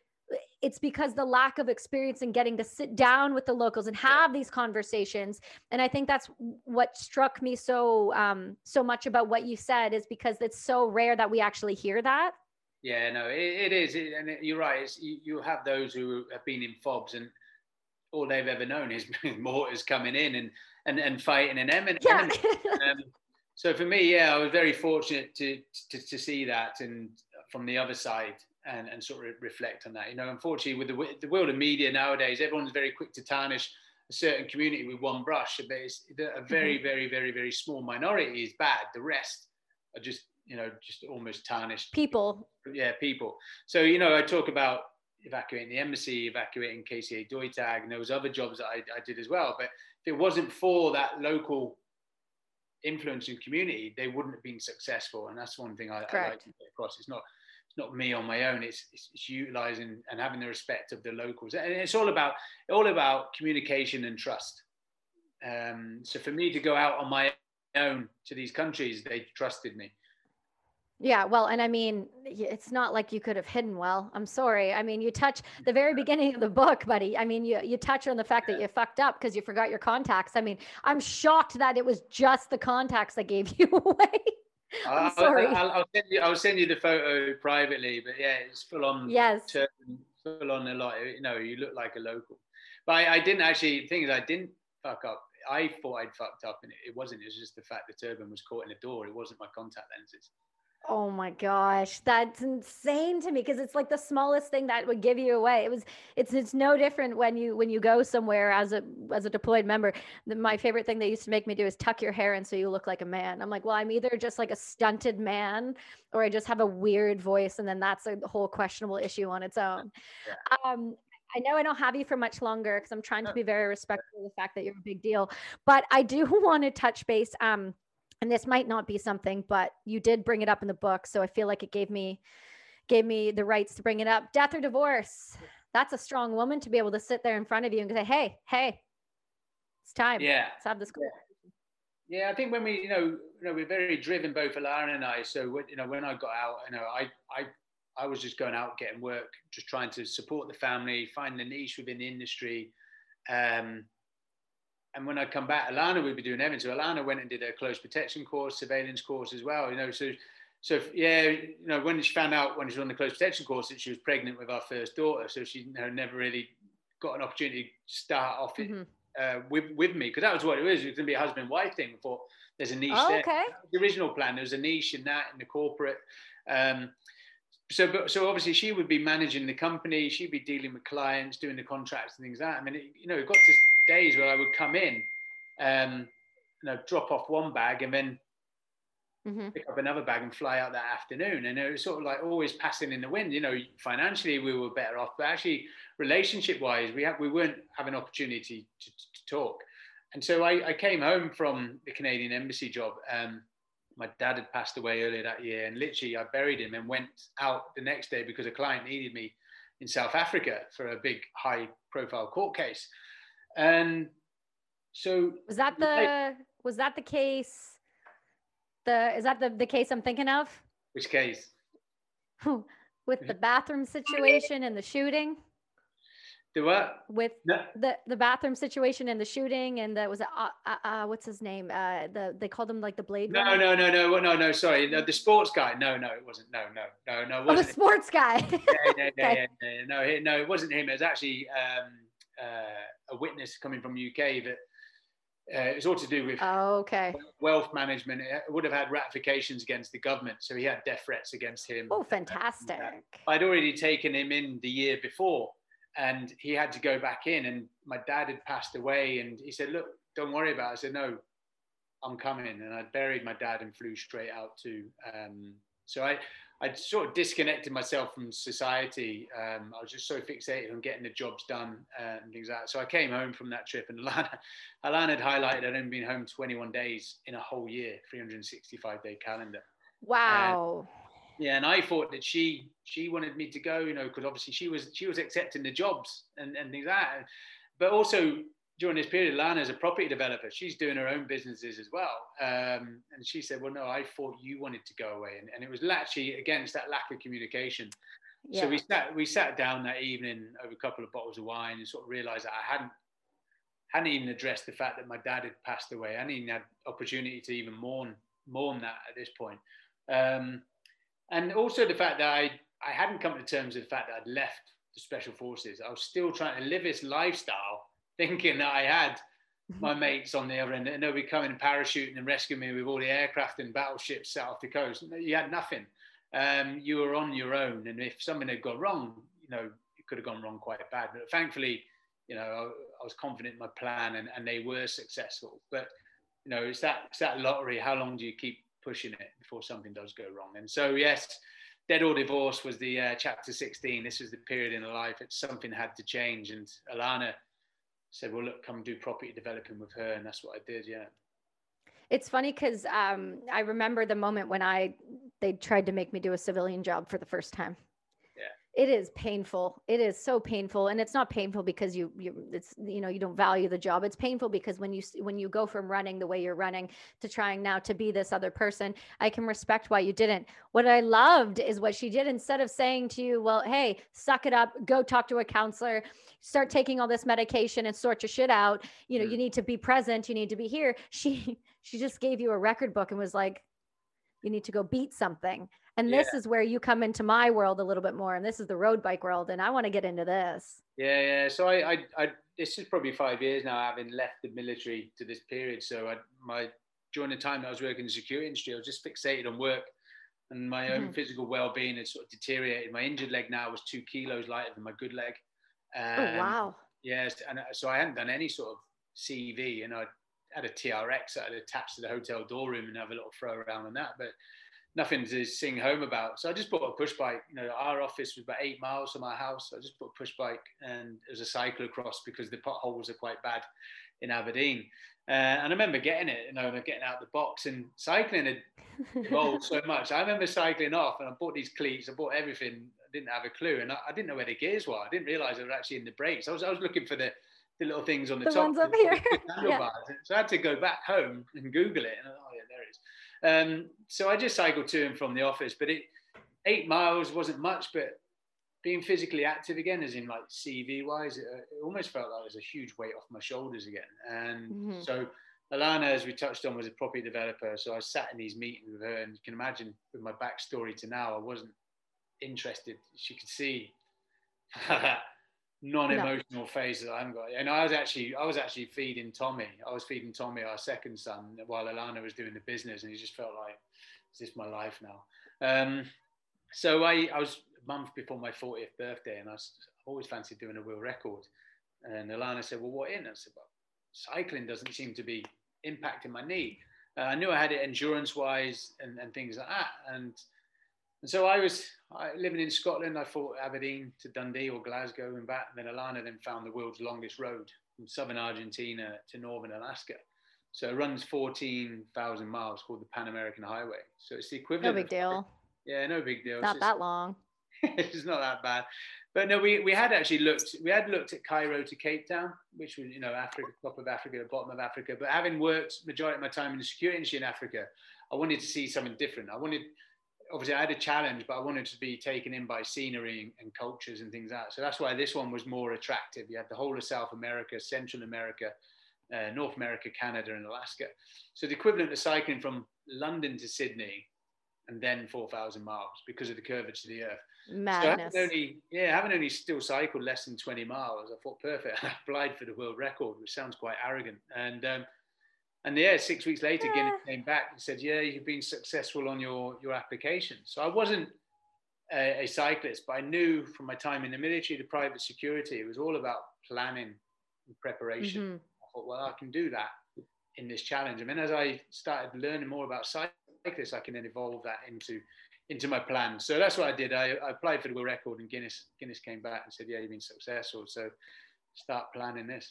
it's because the lack of experience in getting to sit down with the locals and have these conversations. And i think that's what struck me so um so much about what you said is because it's so rare that we actually hear that. Yeah no it, it is. It, and it, you're right. You, you have those who have been in fobs and all they've ever known is <laughs> mortars coming in and and, and fighting an enemy. Yeah. um, so for me, yeah, I was very fortunate to, to, to see that and from the other side and, and sort of reflect on that. You know, unfortunately, with the, the world of media nowadays, everyone's very quick to tarnish a certain community with one brush. But it's a very, mm-hmm. very, very, very small minority is bad. The rest are just, you know, just almost tarnished. People. Yeah, people. So, you know, I talk about evacuating the embassy, evacuating KCA Deutag, and was other jobs that I, I did as well. But if it wasn't for that local influence and community, they wouldn't have been successful. And that's one thing I, I like to get across. It's not it's not me on my own. It's, it's, it's utilizing and having the respect of the locals, and it's all about all about communication and trust. Um, so for me to go out on my own to these countries, they trusted me. Yeah, well, and I mean, it's not like you could have hidden well. I'm sorry. I mean, you touch the very beginning of the book, buddy. I mean, you you touch on the fact that you fucked up because you forgot your contacts. I mean, I'm shocked that it was just the contacts that gave <laughs> you away. I'm uh, sorry. I'll, I'll, send you. I'll send you the photo privately, but yeah, it's full on. Yes. full on a lot. You know, you look like a local. But I, I didn't actually. The thing is, I didn't fuck up. I thought I'd fucked up, and it, it wasn't. It was just the fact the turban was caught in the door. It wasn't my contact lenses. Oh my gosh, that's insane to me because it's like the smallest thing that would give you away. It was it's it's no different when you when you go somewhere as a as a deployed member. The, my favorite thing they used to make me do is tuck your hair in so you look like a man. I'm like, well, I'm either just like a stunted man or I just have a weird voice and then that's a whole questionable issue on its own. Yeah. Um I know I don't have you for much longer because I'm trying to be very respectful of the fact that you're a big deal. But I do <laughs> want to touch base. Um, and this might not be something, but you did bring it up in the book. So I feel like it gave me gave me the rights to bring it up. Death or divorce. That's a strong woman to be able to sit there in front of you and say, Hey, hey, it's time. Yeah. Let's have this conversation. Yeah, I think when we, you know, you know, we're very driven, both Alana and I. So, you know, when I got out, you know, I, I, I was just going out getting work, just trying to support the family, find the niche within the industry. Um, and when I come back, Alana would be doing everything. So Alana went and did a close protection course, surveillance course as well. You know, so so yeah, you know, when she found out when she was on the close protection course that she was pregnant with our first daughter, so she you know, never really got an opportunity to start off mm-hmm. uh, with with me because that was what it was. It was going to be a husband wife thing. Thought there's a niche oh, there. Okay. The original plan there was a niche in that in the corporate. Um, so, but, so obviously she would be managing the company. She'd be dealing with clients, doing the contracts and things like that. I mean, it, you know, it got to days where I would come in, um, you know, drop off one bag and then mm-hmm. pick up another bag and fly out that afternoon. And it was sort of like always passing in the wind. You know, financially we were better off, but actually relationship wise, we have we weren't having opportunity to, to talk. And so I, I, came home from the Canadian embassy job. Um, my dad had passed away earlier that year, and literally I buried him and went out the next day because a client needed me in South Africa for a big high profile court case. And so was that the was that the case? The is that the the case I'm thinking of? Which case? <laughs> With the bathroom situation and the shooting. The what? With no. the the bathroom situation and the shooting and that was uh, uh, uh, what's his name? Uh, the they called him like the Blade. No, runner? no, no, no, no, no. Sorry, no, the sports guy. No, no, it wasn't. No, no, no, no. It wasn't oh, the sports guy. yeah, yeah, yeah, <laughs> okay. yeah, no, no, no, it wasn't him. It was actually um, uh, a witness coming from UK that uh, it was all to do with oh, okay. wealth management. It would have had ratifications against the government, so he had death threats against him. Oh, fantastic! I'd already taken him in the year before, and he had to go back in. And my dad had passed away, and he said, "Look, don't worry about." it. I said, "No, I'm coming." And I buried my dad and flew straight out to. Um, so I, I sort of disconnected myself from society. Um, I was just so fixated on getting the jobs done uh, and things like that. So I came home from that trip, and <laughs> Alana, Alana had highlighted I'd only been home 21 days in a whole year, 365 day calendar. Wow. And, yeah, and I thought that she she wanted me to go, you know, because obviously she was she was accepting the jobs and, and things like that. But also during this period, Lana is a property developer. She's doing her own businesses as well. Um, and she said, Well, no, I thought you wanted to go away. And, and it was actually against that lack of communication. Yeah. So we sat we sat down that evening over a couple of bottles of wine and sort of realized that I hadn't hadn't even addressed the fact that my dad had passed away. I hadn't even had opportunity to even mourn mourn that at this point. Um, and also the fact that I I hadn't come to terms with the fact that I'd left the special forces. I was still trying to live this lifestyle thinking that I had my <laughs> mates on the other end, and they'll be coming parachuting and rescuing me with all the aircraft and battleships set off the coast. You had nothing. Um, you were on your own, and if something had gone wrong, you know, it could have gone wrong quite bad. But thankfully, you know, I, I was confident in my plan, and, and they were successful. But you know, it's that it's that lottery. How long do you keep pushing it before something does go wrong? And so, yes, Dead or Divorce was the uh, chapter 16. This was the period in life that something had to change, and Alana said, well, look, come do property developing with her. And that's what I did. Yeah. It's funny because um, I remember the moment when I they tried to make me do a civilian job for the first time it is painful. It is so painful and it's not painful because you you it's you know you don't value the job. It's painful because when you when you go from running the way you're running to trying now to be this other person i can respect why you didn't. What i loved is what she did. Instead of saying to you well hey suck it up go talk to a counselor start taking all this medication and sort your shit out. You know mm. you need to be present. You need to be here. <laughs> She she just gave you a record book and was like you need to go beat something. And this yeah. is where you come into my world a little bit more. And this is the road bike world. And I want to get into this. Yeah, yeah. So I, I, I, this is probably five years now, having left the military to this period. So I, my, during the time that I was working in the security industry, I was just fixated on work and my own mm-hmm. physical well-being had sort of deteriorated. My injured leg now was two kilos lighter than my good leg. Um, oh wow! Yes, and uh, so I hadn't done any sort of CV, and I had a TRX that I'd attached to the hotel door room and have a little throw around on that, but nothing to sing home about. So I just bought a push bike. You know, our office was about eight miles from my house. So I just bought a push bike and it was a cyclocross because the potholes are quite bad in Aberdeen. Uh, and I remember getting it, you know, getting out the box and cycling had evolved so much. I remember cycling off and I bought these cleats, I bought everything. I didn't have a clue, and I, I didn't know where the gears were. I didn't realize they were actually in the brakes. I was, I was looking for the, the little things on the, the top. Ones up here. <laughs> yeah. So I had to go back home and Google it. And oh yeah, there it is. Um, so I just cycled to and from the office, but it eight miles wasn't much, but being physically active again, as in like CV wise, it, it almost felt like there was a huge weight off my shoulders again. And mm-hmm. so Alana, as we touched on, was a property developer. So I sat in these meetings with her, and you can imagine with my backstory to now, I wasn't interested. She could see <laughs> non-emotional no. phase that I haven't got. And I was actually, I was actually feeding Tommy. I was feeding Tommy, our second son, while Alana was doing the business, and he just felt like, "Is this my life now?" Um, so I, I was month before my 40th birthday, and I, was, always fancied doing a world record. And Alana said, "Well, what in?" I said, "Well, cycling doesn't seem to be impacting my knee." Uh, I knew I had it endurance-wise and, and things like that, and and so I was I, living in Scotland. I thought Aberdeen to Dundee or Glasgow and back. And then Alana then found the world's longest road from southern Argentina to northern Alaska. So it runs 14,000 miles called the Pan American Highway. So it's the equivalent. No big deal. Yeah, no big deal. Not that long. <laughs> it's not that bad. But no, we, we had actually looked, we had looked at Cairo to Cape Town, which was, you know, Africa, top of Africa, the bottom of Africa. But having worked majority of my time in the security industry in Africa, I wanted to see something different. I wanted, obviously I had a challenge, but I wanted to be taken in by scenery and, cultures and things like that. So that's why this one was more attractive. You had the whole of South America, Central America, uh, North America, Canada, and Alaska. So the equivalent of cycling from London to Sydney and then 4,000 miles because of the curvature of the earth. Madness. So only, yeah, having only still cycled less than 20 miles, I thought perfect. <laughs> I applied for the world record, which sounds quite arrogant. And um, and yeah, six weeks later, yeah. Guinness came back and said, "Yeah, you've been successful on your your application." So I wasn't a, a cyclist, but I knew from my time in the military, the private security, it was all about planning and preparation. Mm-hmm. I thought, well, I can do that in this challenge. I mean, as I started learning more about cyclists, I can then evolve that into into my plan. So that's what I did. I, I applied for the world record, and Guinness Guinness came back and said, "Yeah, you've been successful." So start planning this.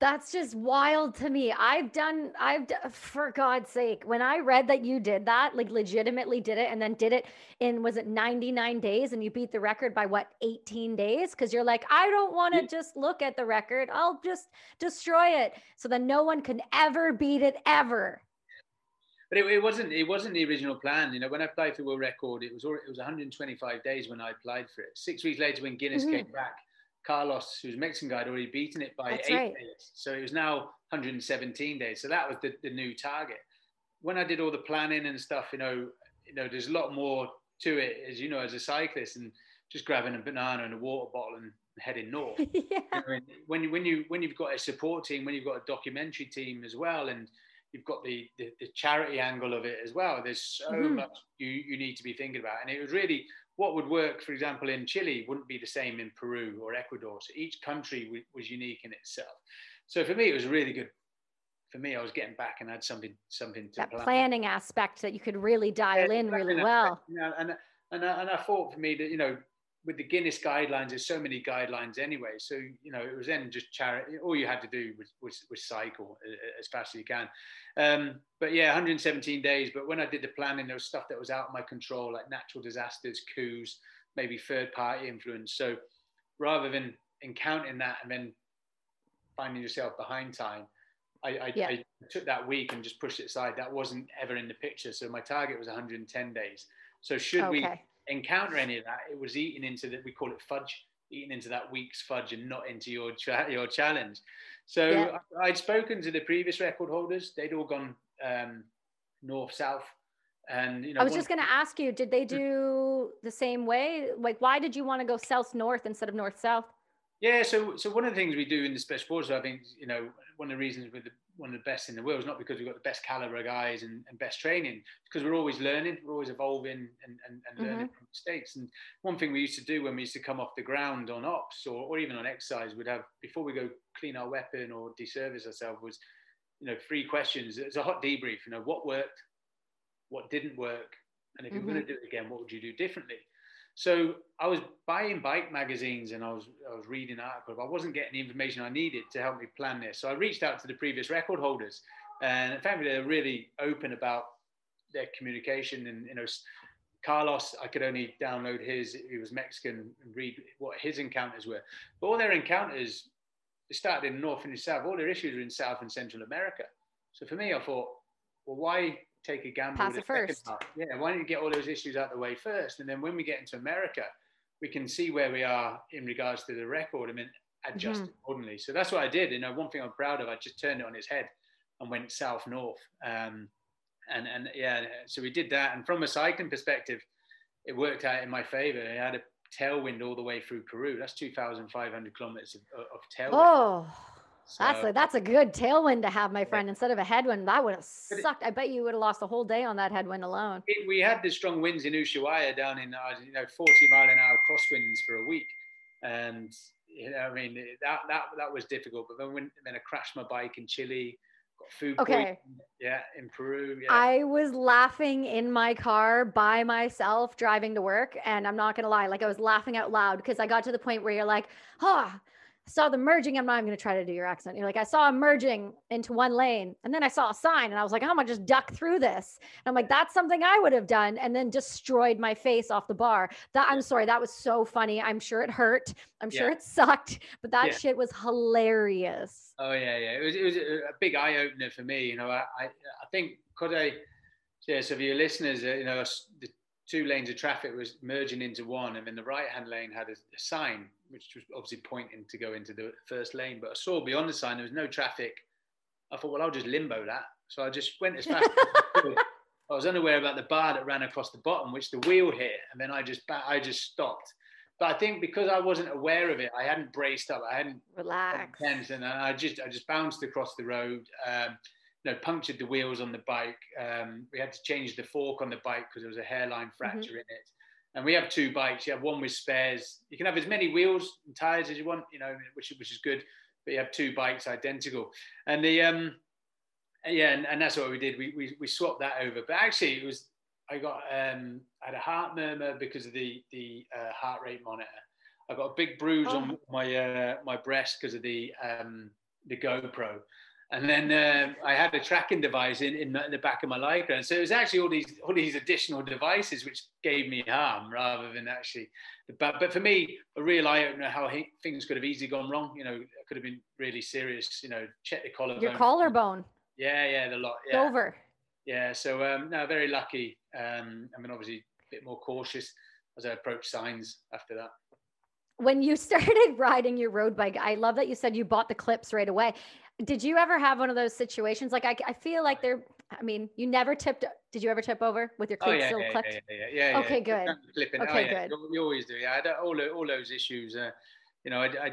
That's just wild to me. I've done, I've, for God's sake, when I read that you did that, like legitimately did it and then did it in, was it 99 days and you beat the record by what, 18 days? Cause you're like, I don't want to just look at the record. I'll just destroy it. So then no one can ever beat it ever. But it, it wasn't, it wasn't the original plan. You know, when I applied for world record, it was, it was 125 days when I applied for it. Six weeks later, when Guinness mm-hmm. came back, Carlos, who's Mexican guy, had already beaten it by That's eight right. days. So it was now 117 days. So that was the, the new target. When I did all the planning and stuff, you know, you know, there's a lot more to it, as you know, as a cyclist, and just grabbing a banana and a water bottle and heading north. <laughs> yeah. When you when you when you've got a support team, when you've got a documentary team as well, and you've got the, the, the charity angle of it as well. There's so mm-hmm. much you, you need to be thinking about. And it was really what would work, for example, in Chile wouldn't be the same in Peru or Ecuador. So each country was unique in itself. So for me, it was really good. For me, I was getting back and had something, something to that plan. planning aspect that you could really dial yeah, in really well. Yeah, and, and, and I thought for me that you know with the Guinness guidelines, there's so many guidelines anyway. So you know, it was then just charity. All you had to do was was, was cycle as fast as you can. Um, but yeah, 117 days. But when I did the planning, there was stuff that was out of my control, like natural disasters, coups, maybe third party influence. So rather than encountering that and then finding yourself behind time, I, I, yeah. I took that week and just pushed it aside. That wasn't ever in the picture. So my target was 110 days. So should okay. we encounter any of that, it was eating into that. We call it fudge, eating into that week's fudge and not into your cha- your challenge. So yeah. I'd spoken to the previous record holders. They'd all gone um, north south And you know, I was just going to ask you, did they do the same way? Like, why did you want to go south north instead of north south? Yeah, so so one of the things we do in the special forces, I think, you know, one of the reasons we're the, one of the best in the world is not because we've got the best caliber guys and, and best training, because we're always learning, we're always evolving and, and, and learning mm-hmm. from mistakes. And one thing we used to do when we used to come off the ground on ops or, or even on exercise, we'd have before we go clean our weapon or deservice ourselves was, you know, three questions. It's a hot debrief. You know, what worked, what didn't work, and if mm-hmm. you're going to do it again, what would you do differently? So I was buying bike magazines and I was I was reading articles. I wasn't getting the information I needed to help me plan this. So I reached out to the previous record holders, and fact they're really open about their communication. And you know, Carlos, I could only download his. He was Mexican and read what his encounters were. But all their encounters started in North and South. All their issues were in South and Central America. So for me, I thought, well, why take a gamble. Pass it first. Yeah, why don't you get all those issues out of the way first, and then when we get into America, we can see where we are in regards to the record. I mean, adjust mm-hmm. accordingly. So that's what I did. You know, one thing I'm proud of, I just turned it on its head and went south north. Um, and and yeah, so we did that. And from a cycling perspective, it worked out in my favor. I had a tailwind all the way through Peru. That's 2,500 kilometers of, of tailwind. Oh. So, that's a that's a good tailwind to have, my friend, yeah. instead of a headwind. That would have sucked. I bet you would have lost a whole day on that headwind alone. It, we had the strong winds in Ushuaia down in uh, you know 40 mile an hour crosswinds for a week, and you know, I mean that that that was difficult. But then when then I crashed my bike in Chile, got food. Okay. Yeah, in Peru. Yeah. I was laughing in my car by myself driving to work, and I'm not gonna lie, like I was laughing out loud because I got to the point where you're like, oh saw them merging. And I'm not even going to try to do your accent. You're like, I saw them merging into one lane. And then I saw a sign and I was like, I'm going to just duck through this. And I'm like, that's something I would have done. And then destroyed my face off the bar. That I'm sorry. That was so funny. I'm sure it hurt. I'm sure yeah. it sucked, but that yeah. shit was hilarious. Oh yeah. Yeah. It was, it was a big eye opener for me. You know, I, I, I think could I, yeah. So for your listeners, uh, you know, the two lanes of traffic was merging into one, and then the right hand lane had a, a, sign which was obviously pointing to go into the first lane. But I saw beyond the sign there was no traffic. I thought, well, I'll just limbo that. So I just went as fast as I. I was unaware about the bar that ran across the bottom, which the wheel hit, and then I just I just stopped. But I think because I wasn't aware of it, I hadn't braced up, I hadn't relaxed, and I just I just bounced across the road. Um, know, punctured the wheels on the bike. Um, we had to change the fork on the bike because there was a hairline mm-hmm. fracture mm-hmm. in it. And we have two bikes. You have one with spares. You can have as many wheels and tires as you want, you know, which which is good. But you have two bikes identical. And the um, yeah, and, and that's what we did. We, we we swapped that over. But actually, it was I got um, I had a heart murmur because of the the uh, heart rate monitor. I got a big bruise oh. on my uh, my breast because of the um, the GoPro. And then uh, I had a tracking device in, in the back of my Lycra. And so it was actually all these all these additional devices which gave me harm rather than actually. But, but for me, a real eye opener how he, things could have easily gone wrong. You know, it could have been really serious. You know, check the collarbone. Your collarbone. Yeah, yeah, the lot. Yeah. Over. Yeah, so um, no, very lucky. Um, I mean, obviously, a bit more cautious as I approach signs after that when you <laughs> started riding your road bike, I love that you said you bought the clips right away. Did you ever have one of those situations? Like I, I feel like they're. I mean, you never tipped. Did you ever tip over with your cleats oh, yeah, still yeah, clipped? Yeah, yeah, yeah. yeah okay, good. Flipping. Okay, oh, good. You always do. Yeah, I had all all those issues. Uh, you know, I, I,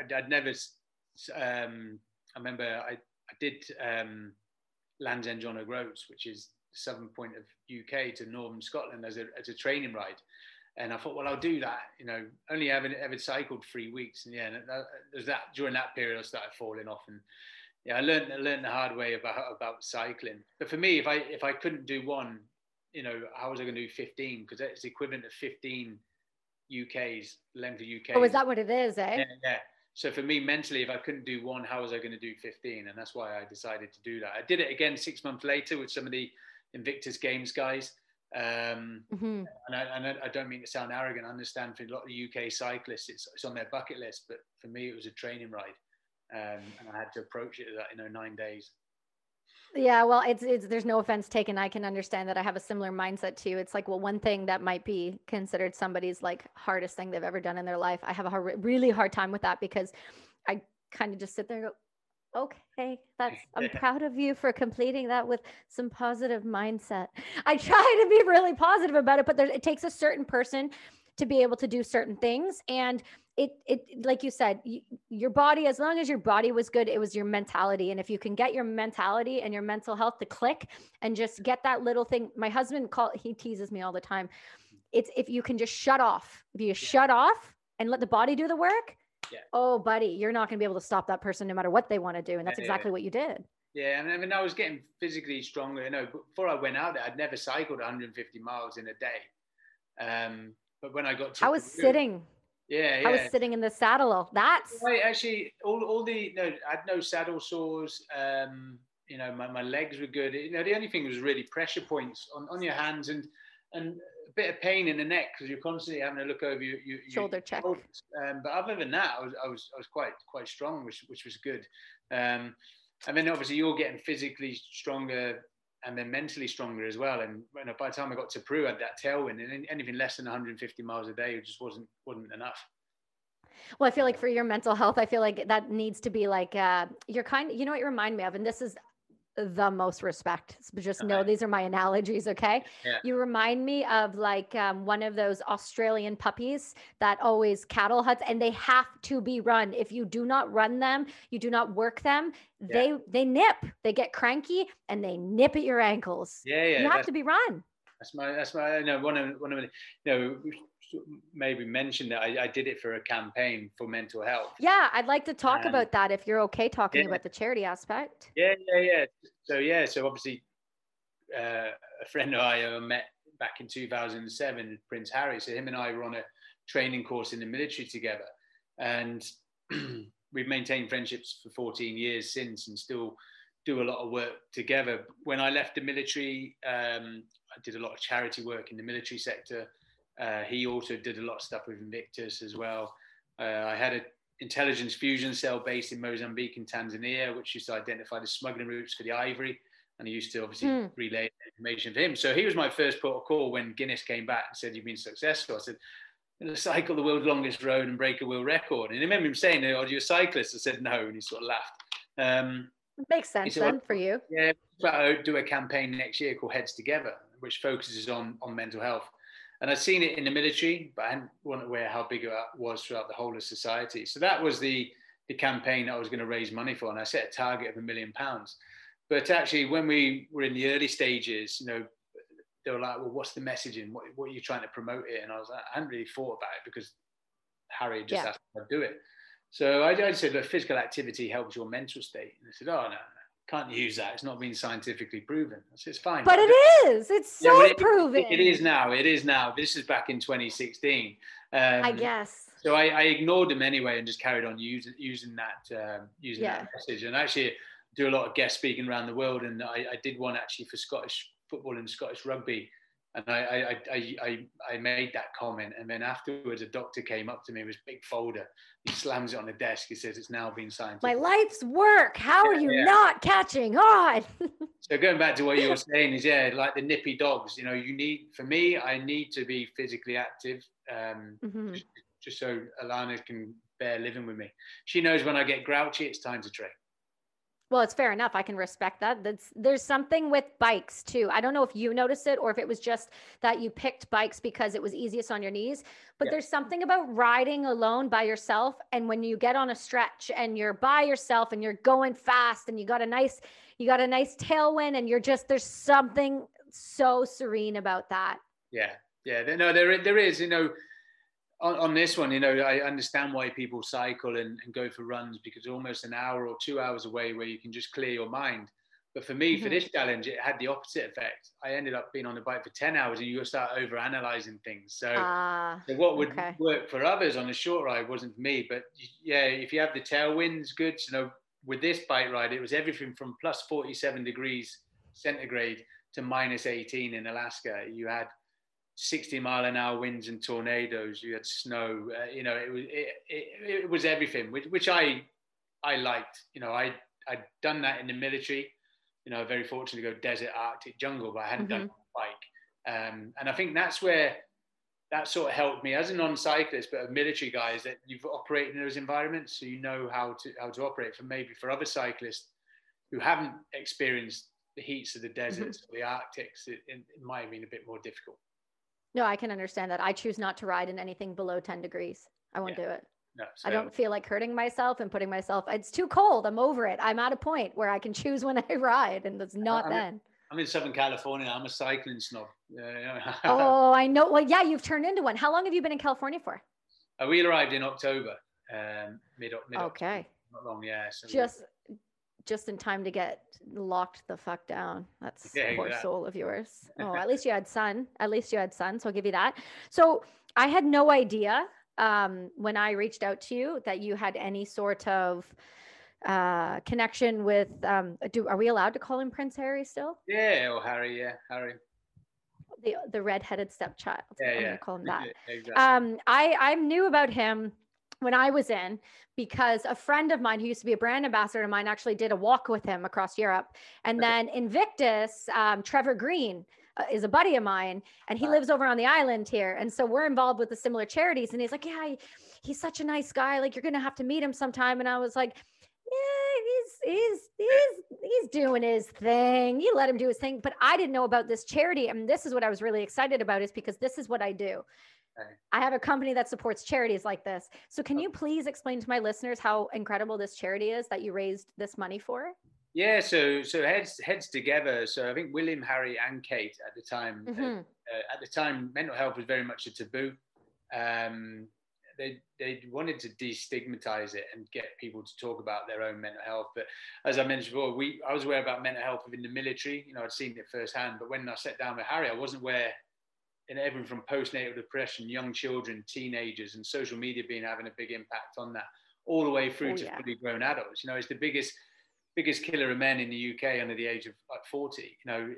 I'd, I'd never. Um, I remember I, I did um, Land's End John O'Groats, which is southern point of UK to northern Scotland as a as a training ride. And I thought, well, I'll do that. You know, only having ever cycled three weeks, and yeah, that, there's that during that period I started falling off, and yeah, I learned I learned the hard way about about cycling. But for me, if I if I couldn't do one, you know, how was I going to do 15? Because it's equivalent of 15 UK's length of UK. Oh, is that what it is? Eh? Yeah, yeah. So for me, mentally, if I couldn't do one, how was I going to do 15? And that's why I decided to do that. I did it again six months later with some of the Invictus Games guys. Um, mm-hmm. and, I, and, I, don't mean to sound arrogant. I understand for a lot of UK cyclists, it's, it's on their bucket list. But for me, it was a training ride, um, and I had to approach it that you know nine days. Yeah, well, it's it's there's no offense taken. I can understand that. I have a similar mindset too. It's like, well, one thing that might be considered somebody's like hardest thing they've ever done in their life. I have a hard, really hard time with that because I kind of just sit there and go, Okay, that's I'm <laughs> proud of you for completing that with some positive mindset. I try to be really positive about it, but there, it takes a certain person to be able to do certain things and it it like you said you, your body as long as your body was good it was your mentality and if you can get your mentality and your mental health to click and just get that little thing my husband call he teases me all the time it's if you can just shut off if you yeah. shut off and let the body do the work yeah. oh buddy you're not going to be able to stop that person no matter what they want to do and that's yeah, exactly what you did yeah, and I mean, I was getting physically stronger. You know, before I went out there, I'd never cycled 150 miles in a day. Um, but when I got to I was Peru, sitting. Yeah, yeah. I was sitting in the saddle. That's right. Actually, all, all the no, I had no saddle sores. Um, you know, my, my legs were good. You know, the only thing was really pressure points on, on your hands and and bit of pain in the neck because you're constantly having to look over your, your shoulder your check. Um, but other than that, I was I was I was quite quite strong, which which was good. Um, and then obviously you're getting physically stronger and then mentally stronger as well. And you know, by the time I got to Peru, I had that tailwind, and anything less than 150 miles a day just wasn't wasn't enough. Well, I feel like for your mental health, I feel like that needs to be like uh, you're kind. You know what you remind me of, and this is the most respect. Just know these are my analogies, okay? Yeah. You remind me of like um, one of those Australian puppies that always cattle huts, and they have to be run. If you do not run them, you do not work them. Yeah. They they nip. They get cranky and they nip at your ankles. Yeah, yeah. You have to be run. That's my that's my you know one of one of you know maybe mention that I, I, did it for a campaign for mental health. Yeah, I'd like to talk um, about that if you're okay talking yeah. about the charity aspect. Yeah, yeah, yeah. So yeah, so obviously uh, a friend of I uh, met back in 2007, Prince Harry. So him and I were on a training course in the military together, and <clears throat> we've maintained friendships for 14 years since, and still do a lot of work together. When I left the military, um, I did a lot of charity work in the military sector. Uh, he also did a lot of stuff with Invictus as well. Uh, I had an intelligence fusion cell based in Mozambique and Tanzania, which used to identify the smuggling routes for the ivory. And he used to obviously mm. relay information for him. So he was my first port of call when Guinness came back and said, You've been successful. I said, I'm going to cycle the world's longest road and break a world record. And I remember him saying, Are you a cyclist? I said, No. And he sort of laughed. Um, Makes sense said, then for you. Yeah, I'll do a campaign next year called Heads Together, which focuses on, on mental health and I'd seen it in the military, but I wasn't aware how big it was throughout the whole of society. So that was the the campaign I was going to raise money for, and I set a target of a million pounds. But actually, when we were in the early stages, you know, they were like, "Well, what's the messaging? What, what are you trying to promote it?" And I was like, I hadn't really thought about it because Harry just yeah. asked me to do it. So I, I said, "Look, physical activity helps your mental state." And they said, "Oh no, can't use that. It's not been scientifically proven. It's, it's fine. But, but it is. It's so yeah, it, proven. It, it is now. It is now. This is back in 2016. Um, I guess. So I, I, ignored them anyway and just carried on using using that um, using yeah. that message. And actually, do a lot of guest speaking around the world. And I, I did one actually for Scottish football and Scottish rugby and I, I, I, I, I made that comment. And then afterwards, a doctor came up to me with a big folder. He slams it on the desk. He says, It's now been signed. My life's work. How are you yeah. not catching on? <laughs> so, going back to what you were saying, is yeah, like the nippy dogs, you know, you need, for me, I need to be physically active um, mm-hmm. just, just so Alana can bear living with me. She knows when I get grouchy, it's time to train. Well, it's fair enough. I can respect that. That's there's something with bikes too. I don't know if you noticed it or if it was just that you picked bikes because it was easiest on your knees, but yeah. there's something about riding alone by yourself and when you get on a stretch and you're by yourself and you're going fast and you got a nice you got a nice tailwind and you're just there's something so serene about that. Yeah. Yeah, no there there is, you know, on, on, this one, you know, I understand why people cycle and, and, go for runs because almost an hour or two hours away where you can just clear your mind. But for me, mm-hmm. for this challenge, it had the opposite effect. I ended up being on the bike for 10 hours and you start over analyzing things. So, uh, so what would okay. work for others on a short ride wasn't for me. But yeah, if you have the tailwinds, good. You know, with this bike ride, it was everything from plus 47 degrees centigrade to minus 18 in Alaska. You had 60 mile an hour winds and tornadoes. You had snow. Uh, you know, it was it, it, it, was everything, which, which I I liked. You know, I I'd done that in the military. You know, very fortunate to go desert, Arctic, jungle, but I hadn't mm-hmm. done bike. Um, and I think that's where that sort of helped me as a non-cyclist, but a military guy, is that you've operated in those environments, so you know how to how to operate. For maybe for other cyclists who haven't experienced the heats of the deserts mm-hmm. or the Arctics, it, it, might have been a bit more difficult. No, I can understand that. I choose not to ride in anything below 10 degrees. I won't yeah. do it. No, so. I don't feel like hurting myself and putting myself. It's too cold. I'm over it. I'm at a point where I can choose when <laughs> I ride, and it's not I'm then. In, I'm in Southern California. I'm a cycling snob. <laughs> oh, I know. Well, yeah, you've turned into one. How long have you been in California for? Uh, we arrived in October, um, mid. mid okay. Not long, yeah. So just just in time to get locked the fuck down. That's yeah, poor soul of yours. <laughs> Oh, at least you had sun. At least you had sun. So I'll give you that. So I had no idea um, when I reached out to you that you had any sort of uh, connection with. Um, do are we allowed to call him Prince Harry still? Yeah, or Harry. Yeah, Harry. The the redheaded stepchild. Yeah, I'm yeah. gonna call him that. exactly. Um, I I knew about him when I was in because a friend of mine who used to be a brand ambassador of mine actually did a walk with him across Europe. And then Invictus, um, Trevor Greene uh, is a buddy of mine and he lives over on the island here. And so we're involved with the similar charities. And he's like, yeah, he's such a nice guy. Like you're going to have to meet him sometime. And I was like, yeah, he's, he's, he's, he's doing his thing. You let him do his thing. But I didn't know about this charity. And this is what I was really excited about is because this is what I do. I have a company that supports charities like this. So can you please explain to my listeners how incredible this charity is that you raised this money for? Yeah, so so heads heads together. So I think William, Harry, and Kate at the time uh, mm-hmm. uh, at the time mental health was very much a taboo. Um, they they wanted to destigmatize it and get people to talk about their own mental health. But as I mentioned before, we I was aware about mental health within the military. You know, I'd seen it firsthand. But when I sat down with Harry, I wasn't aware in everything from postnatal depression, young children, teenagers, and social media being having a big impact on that, all the way through oh, to yeah. fully grown adults. You know, it's the biggest biggest killer of men in the UK under the age of like 40. You know,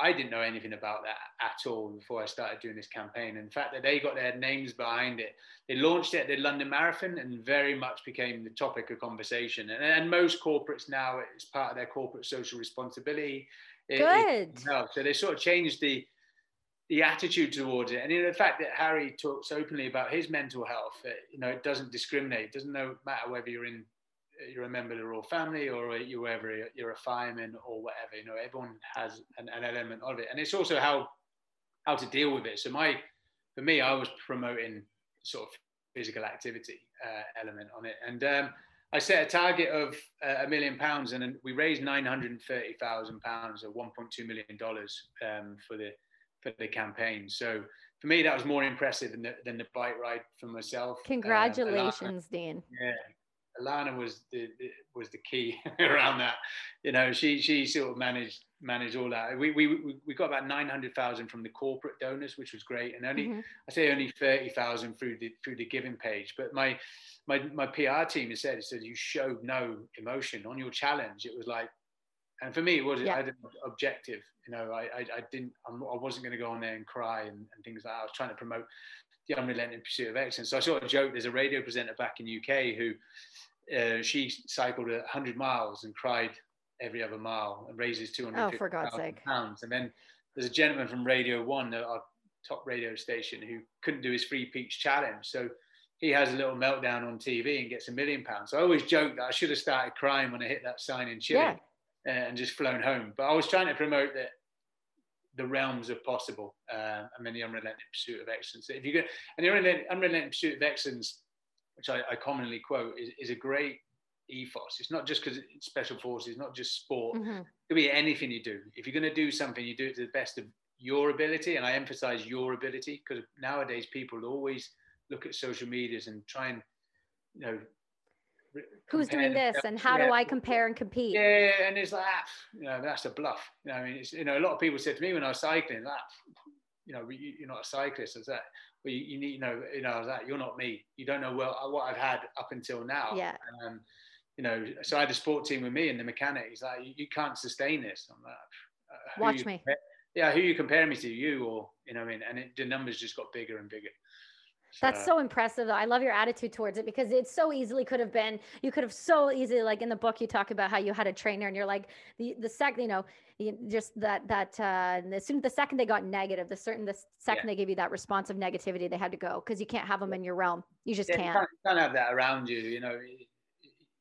I didn't know anything about that at all before I started doing this campaign. And the fact that they got their names behind it, they launched it at the London Marathon and very much became the topic of conversation. And, and most corporates now, it's part of their corporate social responsibility. Good. It, no, so they sort of changed the the attitude towards it, and know, the fact that Harry talks openly about his mental health, you know, it doesn't discriminate. It doesn't matter whether you're in, you're a member of the royal family or you're whether you're a fireman or whatever. You know, everyone has an, an element of it, and it's also how how to deal with it. So my, for me, I was promoting sort of physical activity uh, element on it, and um, I set a target of uh, a million pounds, and we raised nine hundred and thirty thousand pounds, or one point two million dollars um, for the for the campaign. So for me, that was more impressive than the, than the bike ride for myself. Uh, Congratulations, uh, Dean. Yeah, Alana was the, the, was the key <laughs> around that. You know, she she sort of managed managed all that. We we we got about nine hundred thousand from the corporate donors, which was great, and only mm-hmm. I say only thirty thousand through the through the giving page. But my my my PR team has said it said you showed no emotion on your challenge. It was like and for me, it was yeah. I had an objective. You know, I I, I didn't I'm, I was not going to go on there and cry and, and things like that. I was trying to promote the unrelenting pursuit of excellence. So I sort of joked. There's a radio presenter back in UK who uh, she cycled 100 miles and cried every other mile and raises 250 oh, for God's sake. pounds. And then there's a gentleman from Radio One, our top radio station, who couldn't do his Three Peaks challenge. So he has a little meltdown on TV and gets a million pounds. So I always joke that I should have started crying when I hit that sign in Chile. Yeah and just flown home. But I was trying to promote that the realms of possible uh, and then the unrelenting pursuit of excellence. If you go, and the unrelenting, unrelenting pursuit of excellence, which I, I commonly quote, is, is, a great ethos. It's not just because it's special forces, not just sport. Mm-hmm. It could be anything you do. If you're going to do something, you do it to the best of your ability. And I emphasize your ability because nowadays people always look at social medias and try and you know who's doing this and how yeah. do I compare and compete? Yeah, and it's like, ah, you know, that's a bluff. You know, I mean, it's, you know, a lot of people said to me when I was cycling, that, you know, you're not a cyclist, is that? Well, you, you, need, you know, you know, that you're not me. You don't know well what I've had up until now. Yeah. Um, you know, so I had a sport team with me and the mechanic. He's like, you, can't sustain this. I'm like, uh, watch me. Compare, yeah, who you compare me to, you or you know, I mean, and it, the numbers just got bigger and bigger. That's so impressive. Though. I love your attitude towards it because it so easily could have been. You could have so easily, like in the book, you talk about how you had a trainer, and you're like the the second, you know, just that that uh, as soon the second they got negative, the certain the second yeah. they give you that response of negativity, they had to go because you can't have them in your realm. You just yeah, can't. You can't. can't. have that around you. You know,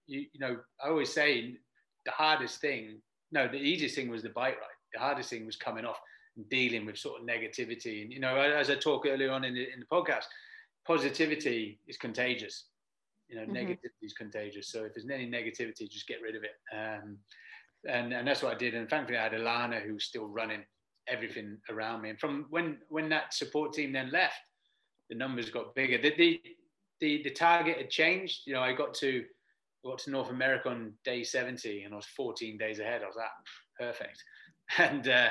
you you know. I always say the hardest thing. No, the easiest thing was the bike ride. The hardest thing was coming off and dealing with sort of negativity. And you know, as I talk earlier on in the, in the podcast, positivity is contagious. You know, mm-hmm. negativity is contagious. So if there's any negativity, just get rid of it. Um, and and that's what I did. And thankfully, I had Alana who's still running everything around me. And from when when that support team then left, the numbers got bigger. The the the, the target had changed. You know, I got to I got to North America on day 70, and I was 14 days ahead. I was like, perfect, <laughs> and uh,